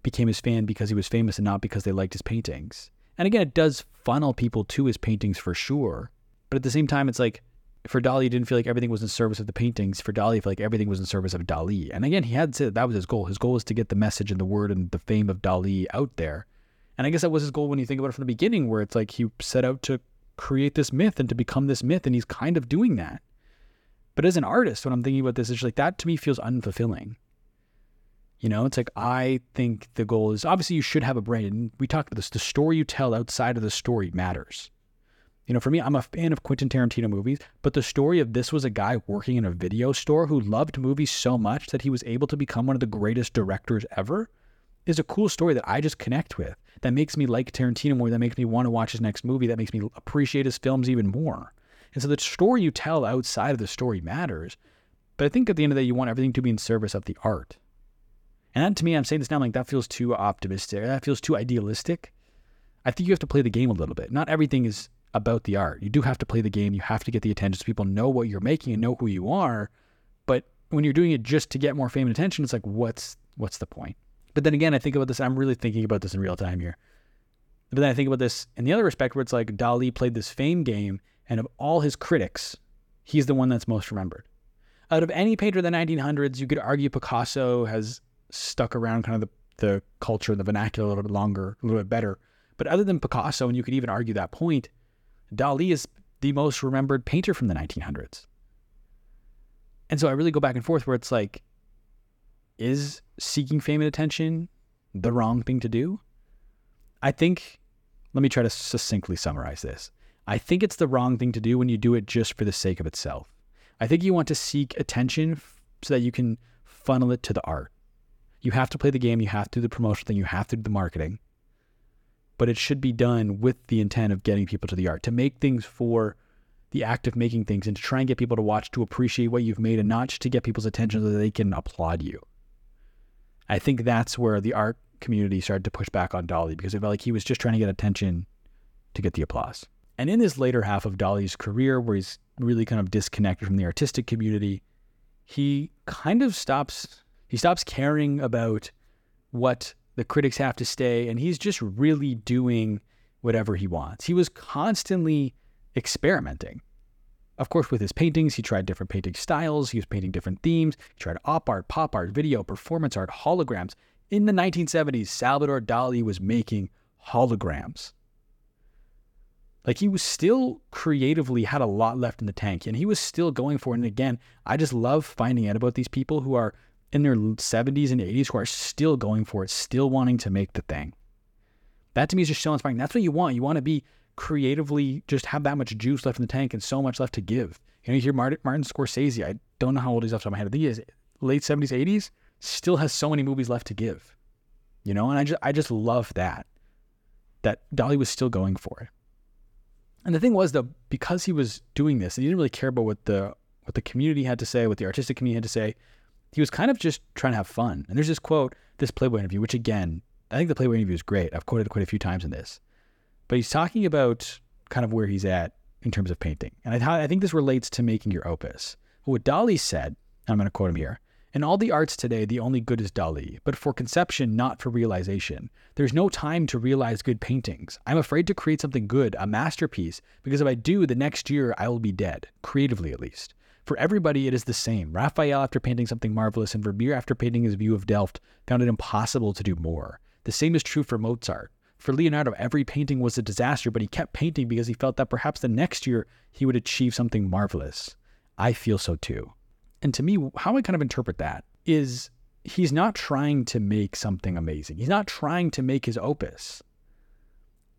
[SPEAKER 1] became his fan because he was famous and not because they liked his paintings. And again, it does funnel people to his paintings for sure. But at the same time, it's like for Dali, didn't feel like everything was in service of the paintings. For Dali, he felt like everything was in service of Dali. And again, he had said that was his goal. His goal was to get the message and the word and the fame of Dali out there. And I guess that was his goal when you think about it from the beginning, where it's like he set out to create this myth and to become this myth, and he's kind of doing that. But as an artist, when I'm thinking about this, it's like that to me feels unfulfilling. You know, it's like I think the goal is obviously you should have a brand. And we talked about this. The story you tell outside of the story matters. You know, for me, I'm a fan of Quentin Tarantino movies, but the story of this was a guy working in a video store who loved movies so much that he was able to become one of the greatest directors ever is a cool story that I just connect with. That makes me like Tarantino more, that makes me want to watch his next movie, that makes me appreciate his films even more. And so the story you tell outside of the story matters. But I think at the end of the day, you want everything to be in service of the art. And that, to me, I'm saying this now, like that feels too optimistic. That feels too idealistic. I think you have to play the game a little bit. Not everything is about the art. You do have to play the game. You have to get the attention so people know what you're making and know who you are. But when you're doing it just to get more fame and attention, it's like, what's what's the point? But then again, I think about this. I'm really thinking about this in real time here. But then I think about this in the other respect where it's like Dali played this fame game, and of all his critics, he's the one that's most remembered. Out of any painter of the 1900s, you could argue Picasso has stuck around kind of the, the culture, and the vernacular a little bit longer, a little bit better. But other than Picasso, and you could even argue that point, Dali is the most remembered painter from the 1900s. And so I really go back and forth where it's like, is seeking fame and attention the wrong thing to do? I think, let me try to succinctly summarize this. I think it's the wrong thing to do when you do it just for the sake of itself. I think you want to seek attention so that you can funnel it to the art. You have to play the game, you have to do the promotional thing, you have to do the marketing. But it should be done with the intent of getting people to the art, to make things for the act of making things and to try and get people to watch, to appreciate what you've made, and not just to get people's attention so that they can applaud you. I think that's where the art community started to push back on Dali because it felt like he was just trying to get attention to get the applause. And in this later half of Dali's career, where he's really kind of disconnected from the artistic community, he kind of stops he stops caring about what the critics have to say, and he's just really doing whatever he wants. He was constantly experimenting. Of course, with his paintings, he tried different painting styles. He was painting different themes. He tried op art, pop art, video, performance art, holograms. In the 1970s, Salvador Dali was making holograms. Like he was still creatively had a lot left in the tank and he was still going for it. And again, I just love finding out about these people who are in their 70s and 80s who are still going for it, still wanting to make the thing. That to me is just so inspiring. That's what you want. You want to be creatively just have that much juice left in the tank and so much left to give. You know, you hear Martin, Martin Scorsese, I don't know how old he's off the top of my head. I think he is late 70s, 80s, still has so many movies left to give. You know, and I just I just love that. That Dali was still going for it. And the thing was though, because he was doing this, and he didn't really care about what the what the community had to say, what the artistic community had to say. He was kind of just trying to have fun. And there's this quote, this Playboy interview, which again, I think the Playboy interview is great. I've quoted it quite a few times in this. But he's talking about kind of where he's at in terms of painting. And I, I think this relates to making your opus. What Dali said, I'm going to quote him here in all the arts today, the only good is Dali, but for conception, not for realization. There's no time to realize good paintings. I'm afraid to create something good, a masterpiece, because if I do, the next year I will be dead, creatively at least. For everybody, it is the same. Raphael, after painting something marvelous, and Vermeer, after painting his view of Delft, found it impossible to do more. The same is true for Mozart. For Leonardo, every painting was a disaster, but he kept painting because he felt that perhaps the next year he would achieve something marvelous. I feel so too. And to me, how I kind of interpret that is he's not trying to make something amazing. He's not trying to make his opus.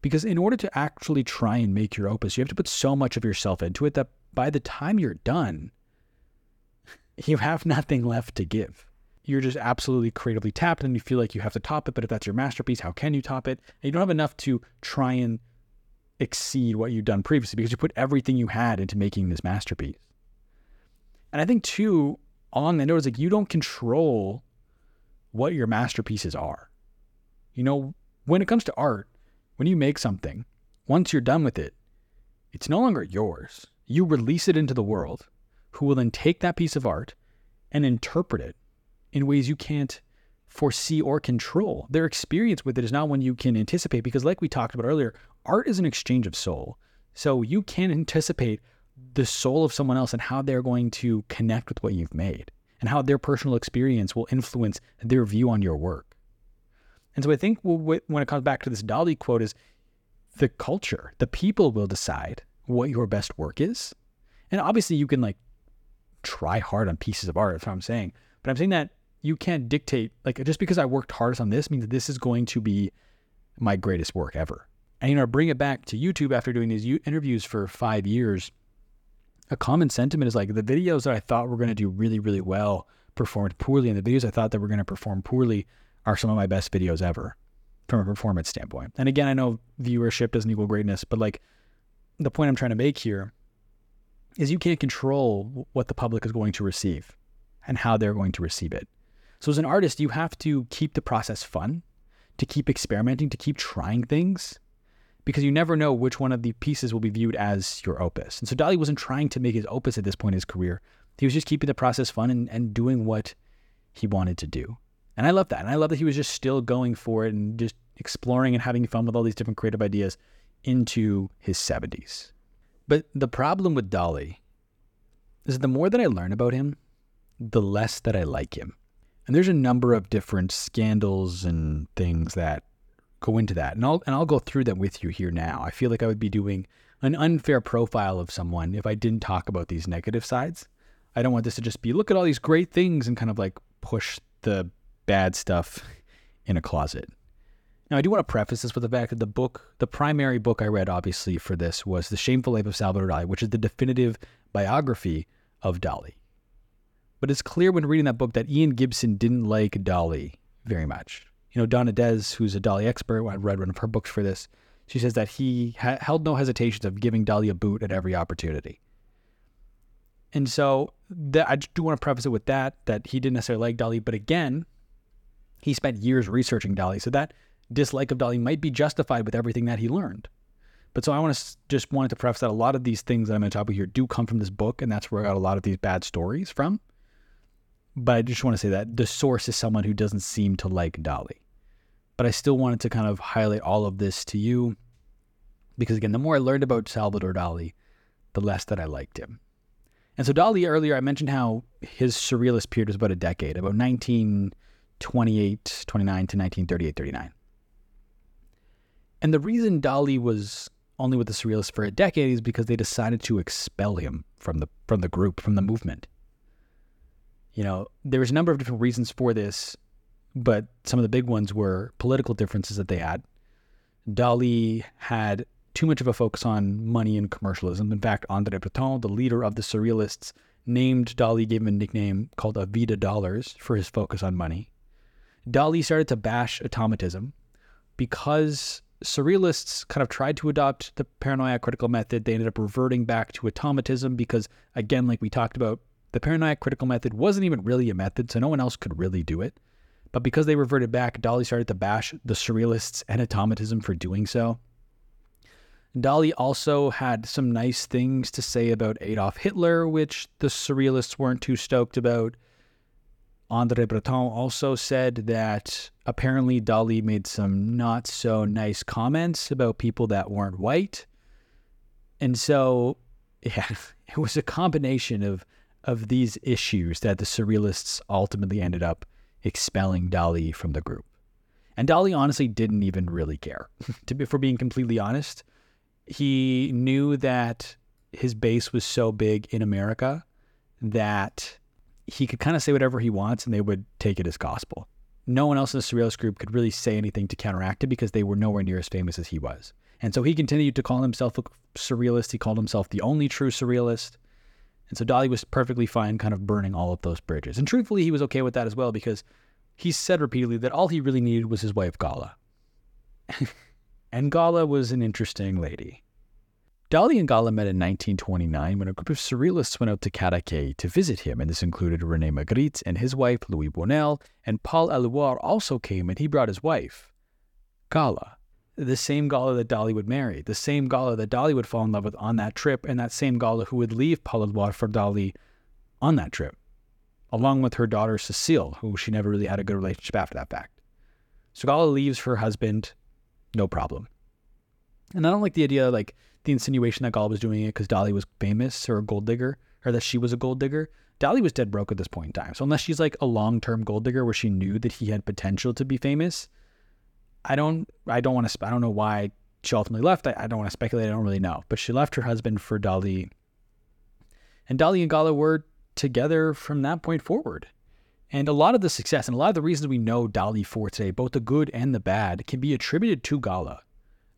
[SPEAKER 1] Because in order to actually try and make your opus, you have to put so much of yourself into it that by the time you're done, you have nothing left to give. You're just absolutely creatively tapped and you feel like you have to top it. But if that's your masterpiece, how can you top it? And you don't have enough to try and exceed what you've done previously because you put everything you had into making this masterpiece. And I think, too, along the note is like you don't control what your masterpieces are. You know, when it comes to art, when you make something, once you're done with it, it's no longer yours. You release it into the world, who will then take that piece of art and interpret it in ways you can't foresee or control. Their experience with it is not one you can anticipate because, like we talked about earlier, art is an exchange of soul. So you can't anticipate the soul of someone else and how they're going to connect with what you've made and how their personal experience will influence their view on your work. And so I think when it comes back to this Dali quote is the culture, the people will decide what your best work is. And obviously you can like try hard on pieces of art, that's what I'm saying. But I'm saying that you can't dictate, like just because I worked hardest on this means this is going to be my greatest work ever. And you know, bring it back to YouTube after doing these interviews for five years. A common sentiment is like the videos that I thought were going to do really, really well performed poorly, and the videos I thought that were going to perform poorly are some of my best videos ever from a performance standpoint. And again, I know viewership doesn't equal greatness, but like the point I'm trying to make here is you can't control what the public is going to receive and how they're going to receive it. So as an artist, you have to keep the process fun, to keep experimenting, to keep trying things, because you never know which one of the pieces will be viewed as your opus. And so Dali wasn't trying to make his opus at this point in his career. He was just keeping the process fun and, and doing what he wanted to do. And I love that. And I love that he was just still going for it and just exploring and having fun with all these different creative ideas into his 70s. But the problem with Dali is the more that I learn about him, the less that I like him. And there's a number of different scandals and things that go into that. And I'll and I'll go through them with you here now. I feel like I would be doing an unfair profile of someone if I didn't talk about these negative sides. I don't want this to just be look at all these great things and kind of like push the bad stuff in a closet. Now, I do want to preface this with the fact that the book, the primary book I read, obviously, for this was The Shameful Life of Salvador Dali, which is the definitive biography of Dali. But it's clear when reading that book that Ian Gibson didn't like Dali very much. You know, Dawn Ades, who's a Dali expert, I read one of her books for this. She says that he ha- held no hesitations of giving Dali a boot at every opportunity. And so that, I do want to preface it with that, that he didn't necessarily like Dali, but again, he spent years researching Dali. So that dislike of Dali might be justified with everything that he learned. But so I want to just wanted to preface that a lot of these things that I'm going to talk about here do come from this book, and that's where I got a lot of these bad stories from. But I just want to say that the source is someone who doesn't seem to like Dali. But I still wanted to kind of highlight all of this to you because again, the more I learned about Salvador Dali, the less that I liked him. And so Dali earlier I mentioned how his surrealist period was about a decade, about 1928, 29 to 1938, 39. And the reason Dali was only with the surrealists for a decade is because they decided to expel him from the from the group, from the movement. You know, there was a number of different reasons for this, but some of the big ones were political differences that they had. Dali had too much of a focus on money and commercialism. In fact, André Breton, the leader of the surrealists, named Dali, gave him a nickname called Avida Dollars for his focus on money. Dali started to bash automatism because surrealists kind of tried to adopt the paranoia critical method. They ended up reverting back to automatism because, again, like we talked about, the paranoia critical method wasn't even really a method, so no one else could really do it. But because they reverted back, Dali started to bash the surrealists and automatism for doing so. Dali also had some nice things to say about Adolf Hitler, which the surrealists weren't too stoked about. André Breton also said that apparently Dali made some not so nice comments about people that weren't white. And so, yeah, it was a combination of of these issues that the surrealists ultimately ended up expelling Dali from the group. And Dali honestly didn't even really care. to be, for being completely honest, he knew that his base was so big in America that he could kind of say whatever he wants and they would take it as gospel. No one else in the surrealist group could really say anything to counteract it because they were nowhere near as famous as he was. And so he continued to call himself a surrealist. He called himself the only true surrealist. And so Dali was perfectly fine kind of burning all of those bridges. And truthfully, he was okay with that as well because he said repeatedly that all he really needed was his wife Gala. and Gala was an interesting lady. Dali and Gala met in 1929 when a group of surrealists went out to Cadaqués to visit him, and this included Rene Magritte and his wife Louis Buñuel, and Paul Eluard also came and he brought his wife, Gala. The same Gala that Dali would marry, the same Gala that Dali would fall in love with on that trip, and that same Gala who would leave Paul Eluard for Dali on that trip, along with her daughter Cecile, who she never really had a good relationship after that fact. So Gala leaves her husband, no problem. And I don't like the idea, like, the insinuation that Gala was doing it because Dali was famous or a gold digger, or that she was a gold digger. Dali was dead broke at this point in time. So unless she's like a long term gold digger where she knew that he had potential to be famous, I don't I don't want to I don't know why she ultimately left. I, I don't want to speculate. I don't really know. But she left her husband for Dali. And Dali and Gala were together from that point forward. And a lot of the success and a lot of the reasons we know Dali for today, both the good and the bad, can be attributed to Gala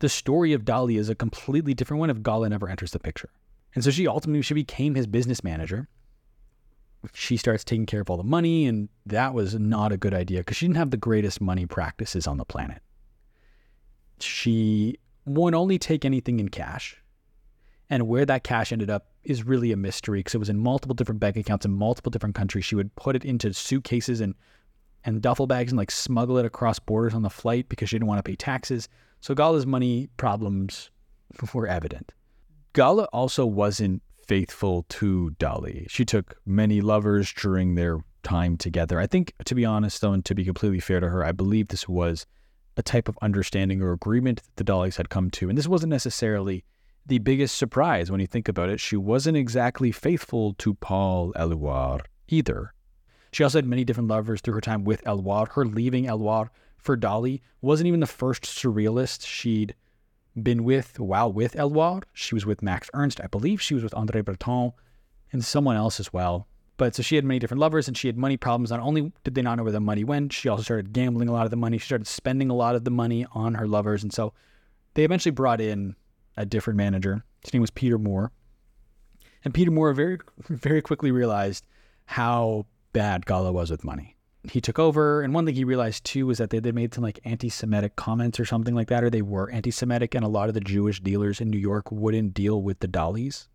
[SPEAKER 1] the story of Dali is a completely different one if Gala never enters the picture. And so she ultimately she became his business manager. She starts taking care of all the money, and that was not a good idea because she didn't have the greatest money practices on the planet. She would only take anything in cash. And where that cash ended up is really a mystery because it was in multiple different bank accounts in multiple different countries. She would put it into suitcases and and duffel bags and like smuggle it across borders on the flight because she didn't want to pay taxes. So Gala's money problems were evident. Gala also wasn't faithful to Dali. She took many lovers during their time together. I think, to be honest, though, and to be completely fair to her, I believe this was a type of understanding or agreement that the Dalis had come to. And this wasn't necessarily the biggest surprise when you think about it. She wasn't exactly faithful to Paul Eluard either. She also had many different lovers through her time with Eluard. Her leaving Eluard for Dali wasn't even the first surrealist she'd been with while with Eluard. She was with Max Ernst. I believe she was with Andre Breton and someone else as well. But so she had many different lovers and she had money problems. Not only did they not know where the money went, she also started gambling a lot of the money. She started spending a lot of the money on her lovers. And so they eventually brought in a different manager. His name was Peter Moore. And Peter Moore very, very quickly realized how bad Gala was with money he took over. And one thing he realized too was that they, they made some like anti Semitic comments or something like that, or they were anti Semitic. And a lot of the Jewish dealers in New York wouldn't deal with the Dalis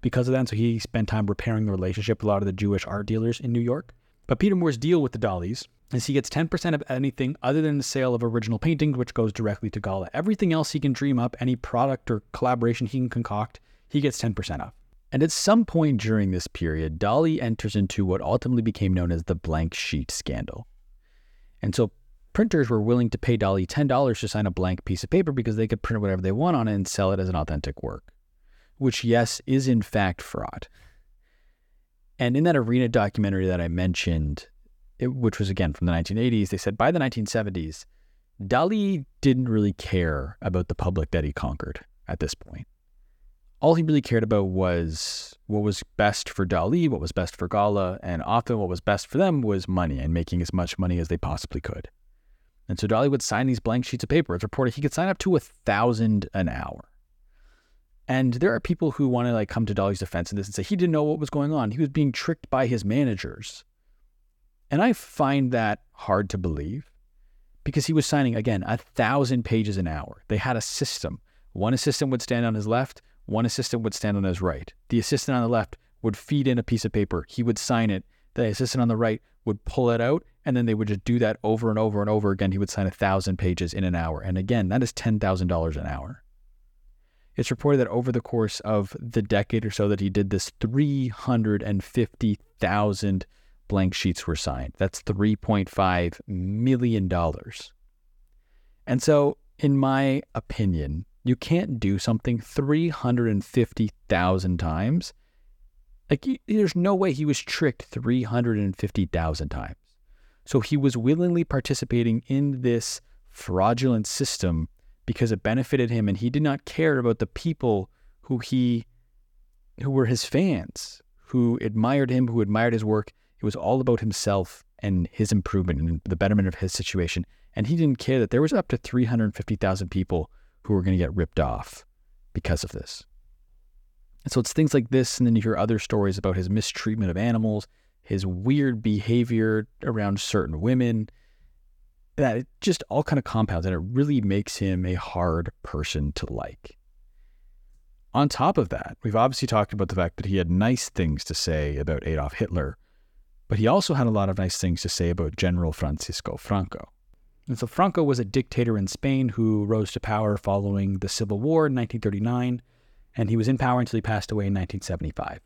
[SPEAKER 1] because of that. And so he spent time repairing the relationship with a lot of the Jewish art dealers in New York. But Peter Moore's deal with the Dalis is he gets 10% of anything other than the sale of original paintings, which goes directly to Gala. Everything else he can dream up, any product or collaboration he can concoct, he gets 10% of. And at some point during this period, Dali enters into what ultimately became known as the blank sheet scandal. And so printers were willing to pay Dali $10 to sign a blank piece of paper because they could print whatever they want on it and sell it as an authentic work, which, yes, is in fact fraud. And in that arena documentary that I mentioned, it, which was again from the 1980s, they said by the 1970s, Dali didn't really care about the public that he conquered at this point all he really cared about was what was best for Dali, what was best for Gala, and often what was best for them was money and making as much money as they possibly could. And so Dali would sign these blank sheets of paper. It's reported he could sign up to a thousand an hour. And there are people who want to like come to Dali's defense in this and say he didn't know what was going on. He was being tricked by his managers. And I find that hard to believe because he was signing again a thousand pages an hour. They had a system. One assistant would stand on his left, one assistant would stand on his right. The assistant on the left would feed in a piece of paper. He would sign it. The assistant on the right would pull it out, and then they would just do that over and over and over again. He would sign a thousand pages in an hour. And again, that is $10,000 an hour. It's reported that over the course of the decade or so that he did this, 350,000 blank sheets were signed. That's $3.5 million. And so, in my opinion, you can't do something 350,000 times Like, there's no way he was tricked 350,000 times. So he was willingly participating in this fraudulent system because it benefited him and he did not care about the people who he who were his fans, who admired him, who admired his work. It was all about himself and his improvement and the betterment of his situation. And he didn't care that there was up to 350,000 people who were going to get ripped off because of this. And so it's things like this, and then you hear other stories about his mistreatment of animals, his weird behavior around certain women, that it just all kind of compounds, and it really makes him a hard person to like. On top of that, we've obviously talked about the fact that he had nice things to say about Adolf Hitler, but he also had a lot of nice things to say about General Francisco Franco. And so Franco was a dictator in Spain who rose to power following the Civil War in 1939, and he was in power until he passed away in 1975.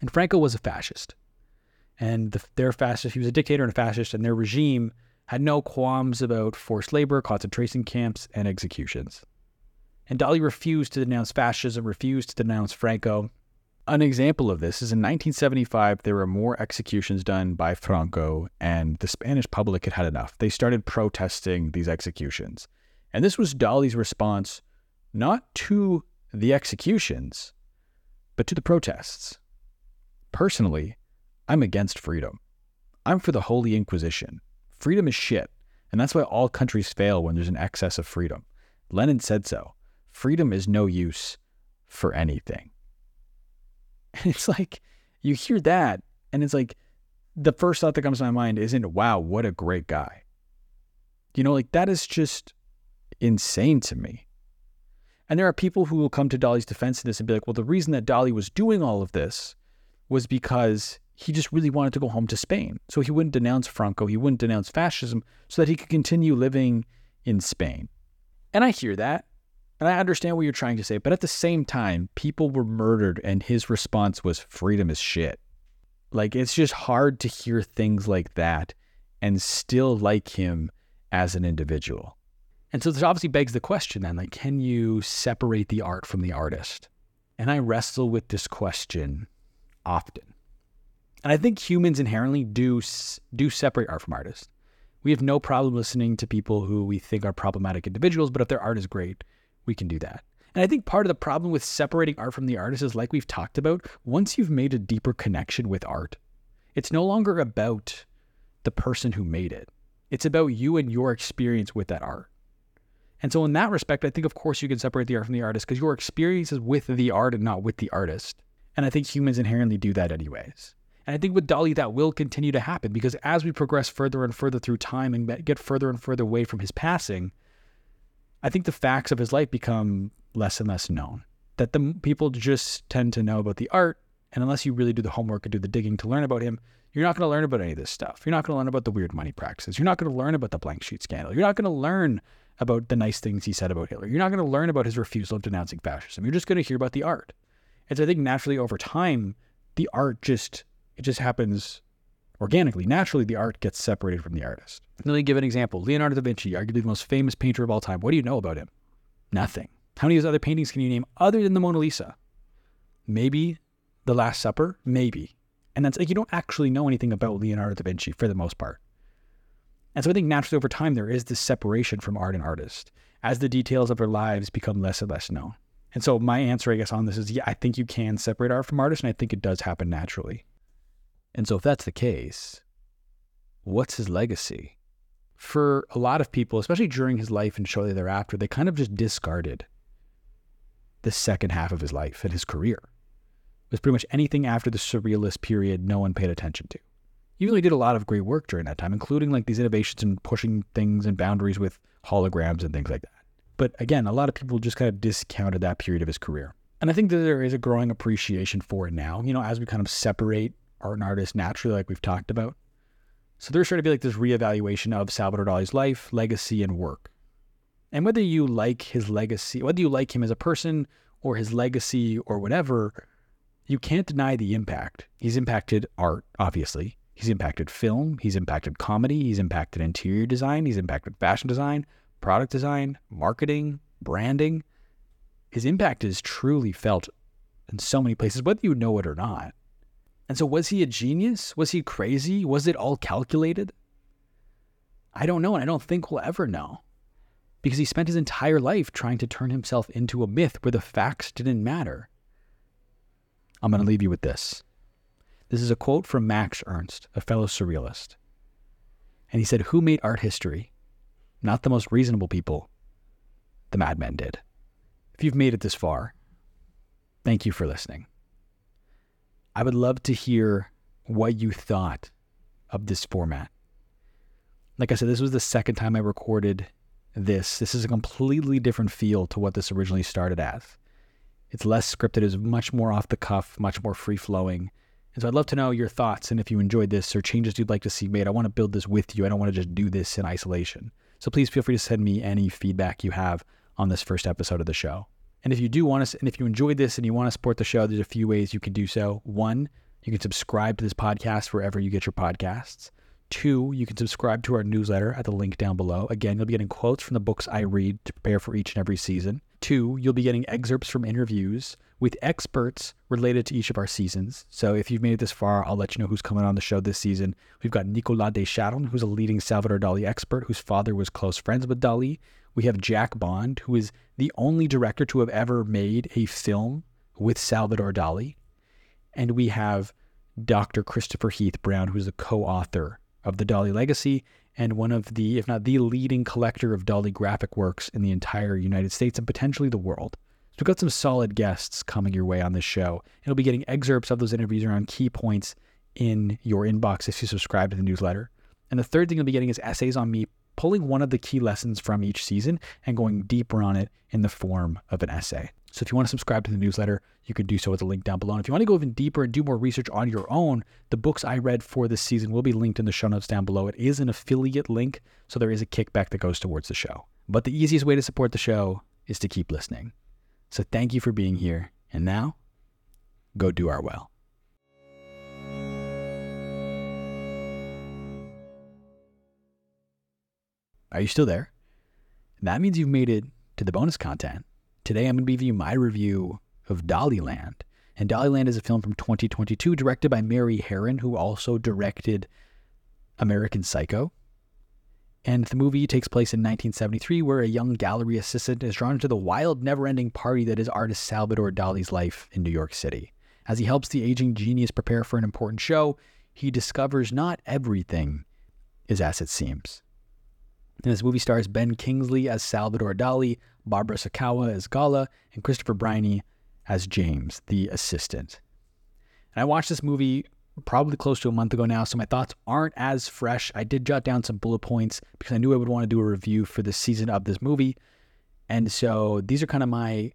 [SPEAKER 1] And Franco was a fascist. And the, their fascist, he was a dictator and a fascist, and their regime had no qualms about forced labor, concentration camps, and executions. And Dali refused to denounce fascism, refused to denounce Franco. An example of this is in 1975, there were more executions done by Franco, and the Spanish public had had enough. They started protesting these executions. And this was Dali's response not to the executions, but to the protests. Personally, I'm against freedom. I'm for the Holy Inquisition. Freedom is shit, and that's why all countries fail when there's an excess of freedom. Lenin said so. Freedom is no use for anything. And it's like, you hear that, and it's like, the first thought that comes to my mind isn't, wow, what a great guy. You know, like that is just insane to me. And there are people who will come to Dali's defense in this and be like, well, the reason that Dali was doing all of this was because he just really wanted to go home to Spain. So he wouldn't denounce Franco, he wouldn't denounce fascism so that he could continue living in Spain. And I hear that. And I understand what you're trying to say. But at the same time, people were murdered and his response was freedom is shit. Like it's just hard to hear things like that and still like him as an individual. And so this obviously begs the question then, like, can you separate the art from the artist? And I wrestle with this question often. And I think humans inherently do do separate art from artists. We have no problem listening to people who we think are problematic individuals, but if their art is great, we can do that. And I think part of the problem with separating art from the artist is like we've talked about, once you've made a deeper connection with art, it's no longer about the person who made it. It's about you and your experience with that art. And so, in that respect, I think, of course, you can separate the art from the artist because your experience is with the art and not with the artist. And I think humans inherently do that, anyways. And I think with Dali, that will continue to happen because as we progress further and further through time and get further and further away from his passing, I think the facts of his life become less and less known. That the people just tend to know about the art, and unless you really do the homework and do the digging to learn about him, you're not going to learn about any of this stuff. You're not going to learn about the weird money practices. You're not going to learn about the blank sheet scandal. You're not going to learn about the nice things he said about Hitler. You're not going to learn about his refusal of denouncing fascism. You're just going to hear about the art. And so I think naturally over time, the art just it just happens organically. Naturally, the art gets separated from the artist. Let me give an example. Leonardo da Vinci, arguably the most famous painter of all time. What do you know about him? Nothing. How many of his other paintings can you name other than the Mona Lisa? Maybe The Last Supper? Maybe. And that's like you don't actually know anything about Leonardo da Vinci for the most part. And so I think naturally over time there is this separation from art and artist as the details of their lives become less and less known. And so my answer, I guess, on this is yeah, I think you can separate art from artist, and I think it does happen naturally. And so if that's the case, what's his legacy? For a lot of people, especially during his life and shortly thereafter, they kind of just discarded the second half of his life and his career. It was pretty much anything after the surrealist period no one paid attention to. He did a lot of great work during that time, including like these innovations and pushing things and boundaries with holograms and things like that. But again, a lot of people just kind of discounted that period of his career. And I think that there is a growing appreciation for it now, you know, as we kind of separate art and artist naturally, like we've talked about. So there's starting to be like this reevaluation of Salvador Dali's life, legacy, and work. And whether you like his legacy, whether you like him as a person or his legacy or whatever, you can't deny the impact. He's impacted art, obviously. He's impacted film. He's impacted comedy. He's impacted interior design. He's impacted fashion design, product design, marketing, branding. His impact is truly felt in so many places, whether you know it or not. And so, was he a genius? Was he crazy? Was it all calculated? I don't know, and I don't think we'll ever know. Because he spent his entire life trying to turn himself into a myth where the facts didn't matter. I'm going to leave you with this. This is a quote from Max Ernst, a fellow surrealist. And he said, Who made art history? Not the most reasonable people. The madmen did. If you've made it this far, thank you for listening. I would love to hear what you thought of this format. Like I said, this was the second time I recorded this. This is a completely different feel to what this originally started as. It's less scripted, it's much more off the cuff, much more free flowing. And so I'd love to know your thoughts and if you enjoyed this or changes you'd like to see made. I want to build this with you. I don't want to just do this in isolation. So please feel free to send me any feedback you have on this first episode of the show. And if you do want to, and if you enjoyed this and you want to support the show, there's a few ways you can do so. One, you can subscribe to this podcast wherever you get your podcasts. Two, you can subscribe to our newsletter at the link down below. Again, you'll be getting quotes from the books I read to prepare for each and every season. Two, you'll be getting excerpts from interviews with experts related to each of our seasons. So if you've made it this far, I'll let you know who's coming on the show this season. We've got Nicolas Descharnes, who's a leading Salvador Dali expert whose father was close friends with Dali. We have Jack Bond, who is the only director to have ever made a film with Salvador Dali. And we have Dr. Christopher Heath Brown, who's a co author of the Dali Legacy and one of the, if not the leading collector of Dali graphic works in the entire United States and potentially the world. So we've got some solid guests coming your way on this show. You'll be getting excerpts of those interviews around key points in your inbox if you subscribe to the newsletter. And the third thing you'll be getting is essays on me pulling one of the key lessons from each season and going deeper on it in the form of an essay. So if you want to subscribe to the newsletter, you can do so with the link down below. And if you want to go even deeper and do more research on your own, the books I read for this season will be linked in the show notes down below. It is an affiliate link, so there is a kickback that goes towards the show. But the easiest way to support the show is to keep listening. So thank you for being here. And now, go do our well. Are you still there? That means you've made it to the bonus content. Today I'm going to give you my review of Daliland. And Daliland is a film from 2022 directed by Mary Harron, who also directed American Psycho. And the movie takes place in 1973, where a young gallery assistant is drawn into the wild, never ending party that is artist Salvador Dali's life in New York City. As he helps the aging genius prepare for an important show, he discovers not everything is as it seems. And this movie stars Ben Kingsley as Salvador Dali, Barbara Sukowa as Gala, and Christopher Briney as James, the assistant. And I watched this movie probably close to a month ago now, so my thoughts aren't as fresh. I did jot down some bullet points because I knew I would want to do a review for the season of this movie. And so these are kind of my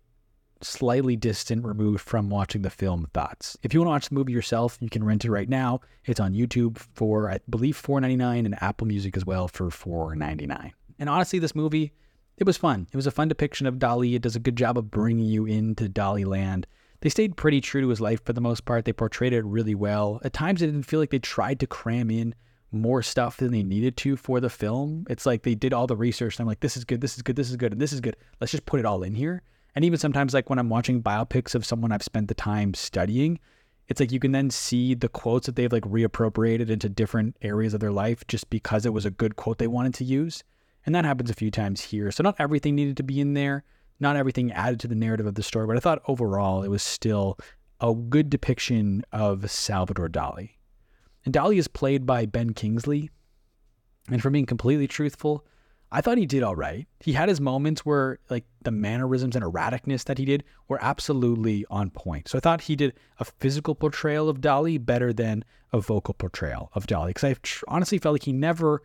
[SPEAKER 1] slightly distant removed from watching the film thoughts. If you want to watch the movie yourself, you can rent it right now. It's on YouTube for I believe $4.99 and Apple Music as well for $4.99. And honestly, this movie, it was fun. It was a fun depiction of Dali. It does a good job of bringing you into Dali land. They stayed pretty true to his life for the most part. They portrayed it really well. At times, it didn't feel like they tried to cram in more stuff than they needed to for the film. It's like they did all the research. And I'm like, this is good, this is good, this is good, and this is good. Let's just put it all in here. And even sometimes, like when I'm watching biopics of someone I've spent the time studying, it's like you can then see the quotes that they've like reappropriated into different areas of their life just because it was a good quote they wanted to use. And that happens a few times here. So not everything needed to be in there, not everything added to the narrative of the story, but I thought overall it was still a good depiction of Salvador Dali. And Dali is played by Ben Kingsley. And for being completely truthful, I thought he did all right. He had his moments where like the mannerisms and erraticness that he did were absolutely on point. So I thought he did a physical portrayal of Dali better than a vocal portrayal of Dali because I tr- honestly felt like he never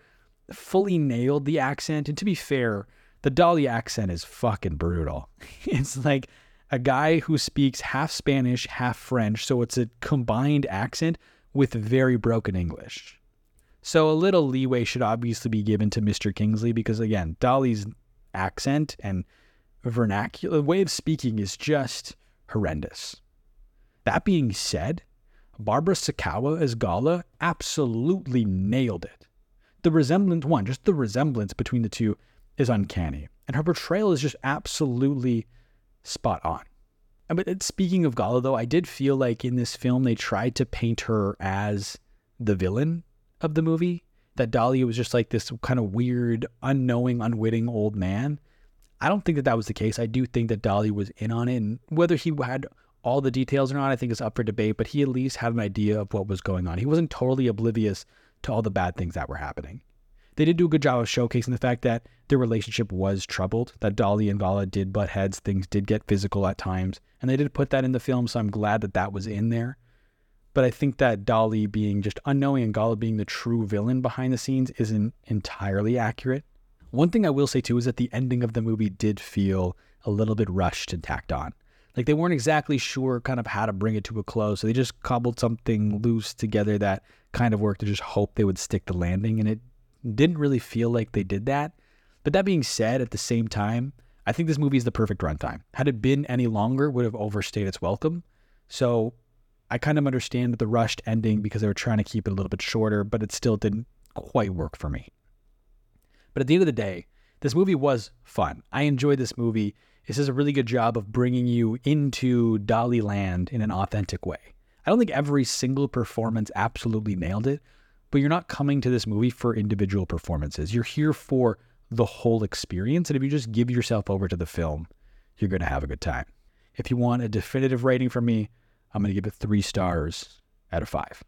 [SPEAKER 1] fully nailed the accent. And to be fair, the Dali accent is fucking brutal. it's like a guy who speaks half Spanish, half French, so it's a combined accent with very broken English. So a little leeway should obviously be given to Mr. Kingsley because again, Dali's accent and vernacular way of speaking is just horrendous. That being said, Barbara Sukowa as Gala absolutely nailed it. The resemblance, one, just the resemblance between the two is uncanny. And her portrayal is just absolutely spot on. Uh, But speaking of Gala, though, I did feel like in this film they tried to paint her as the villain of the movie. That Dali was just like this kind of weird, unknowing, unwitting old man. I don't think that that was the case. I do think that Dali was in on it, and whether he had all the details or not, I think is up for debate. But he at least had an idea of what was going on. He wasn't totally oblivious to all the bad things that were happening. They did do a good job of showcasing the fact that their relationship was troubled, that Dali and Gala did butt heads, things did get physical at times, and they did put that in the film, so I'm glad that that was in there. But I think that Dali being just unknowing and Gala being the true villain behind the scenes isn't entirely accurate. One thing I will say too is that the ending of the movie did feel a little bit rushed and tacked on. Like they weren't exactly sure kind of how to bring it to a close, so they just cobbled something loose together that kind of worked to just hope they would stick the landing, and it didn't really feel like they did that. But that being said, at the same time, I think this movie is the perfect runtime. Had it been any longer, would have overstayed its welcome. So I kind of understand the rushed ending because they were trying to keep it a little bit shorter, but it still didn't quite work for me. But at the end of the day, this movie was fun. I enjoyed this movie. This does a really good job of bringing you into Dali Land in an authentic way. I don't think every single performance absolutely nailed it, but you're not coming to this movie for individual performances. You're here for the whole experience. And if you just give yourself over to the film, you're going to have a good time. If you want a definitive rating from me, I'm going to give it three stars out of five.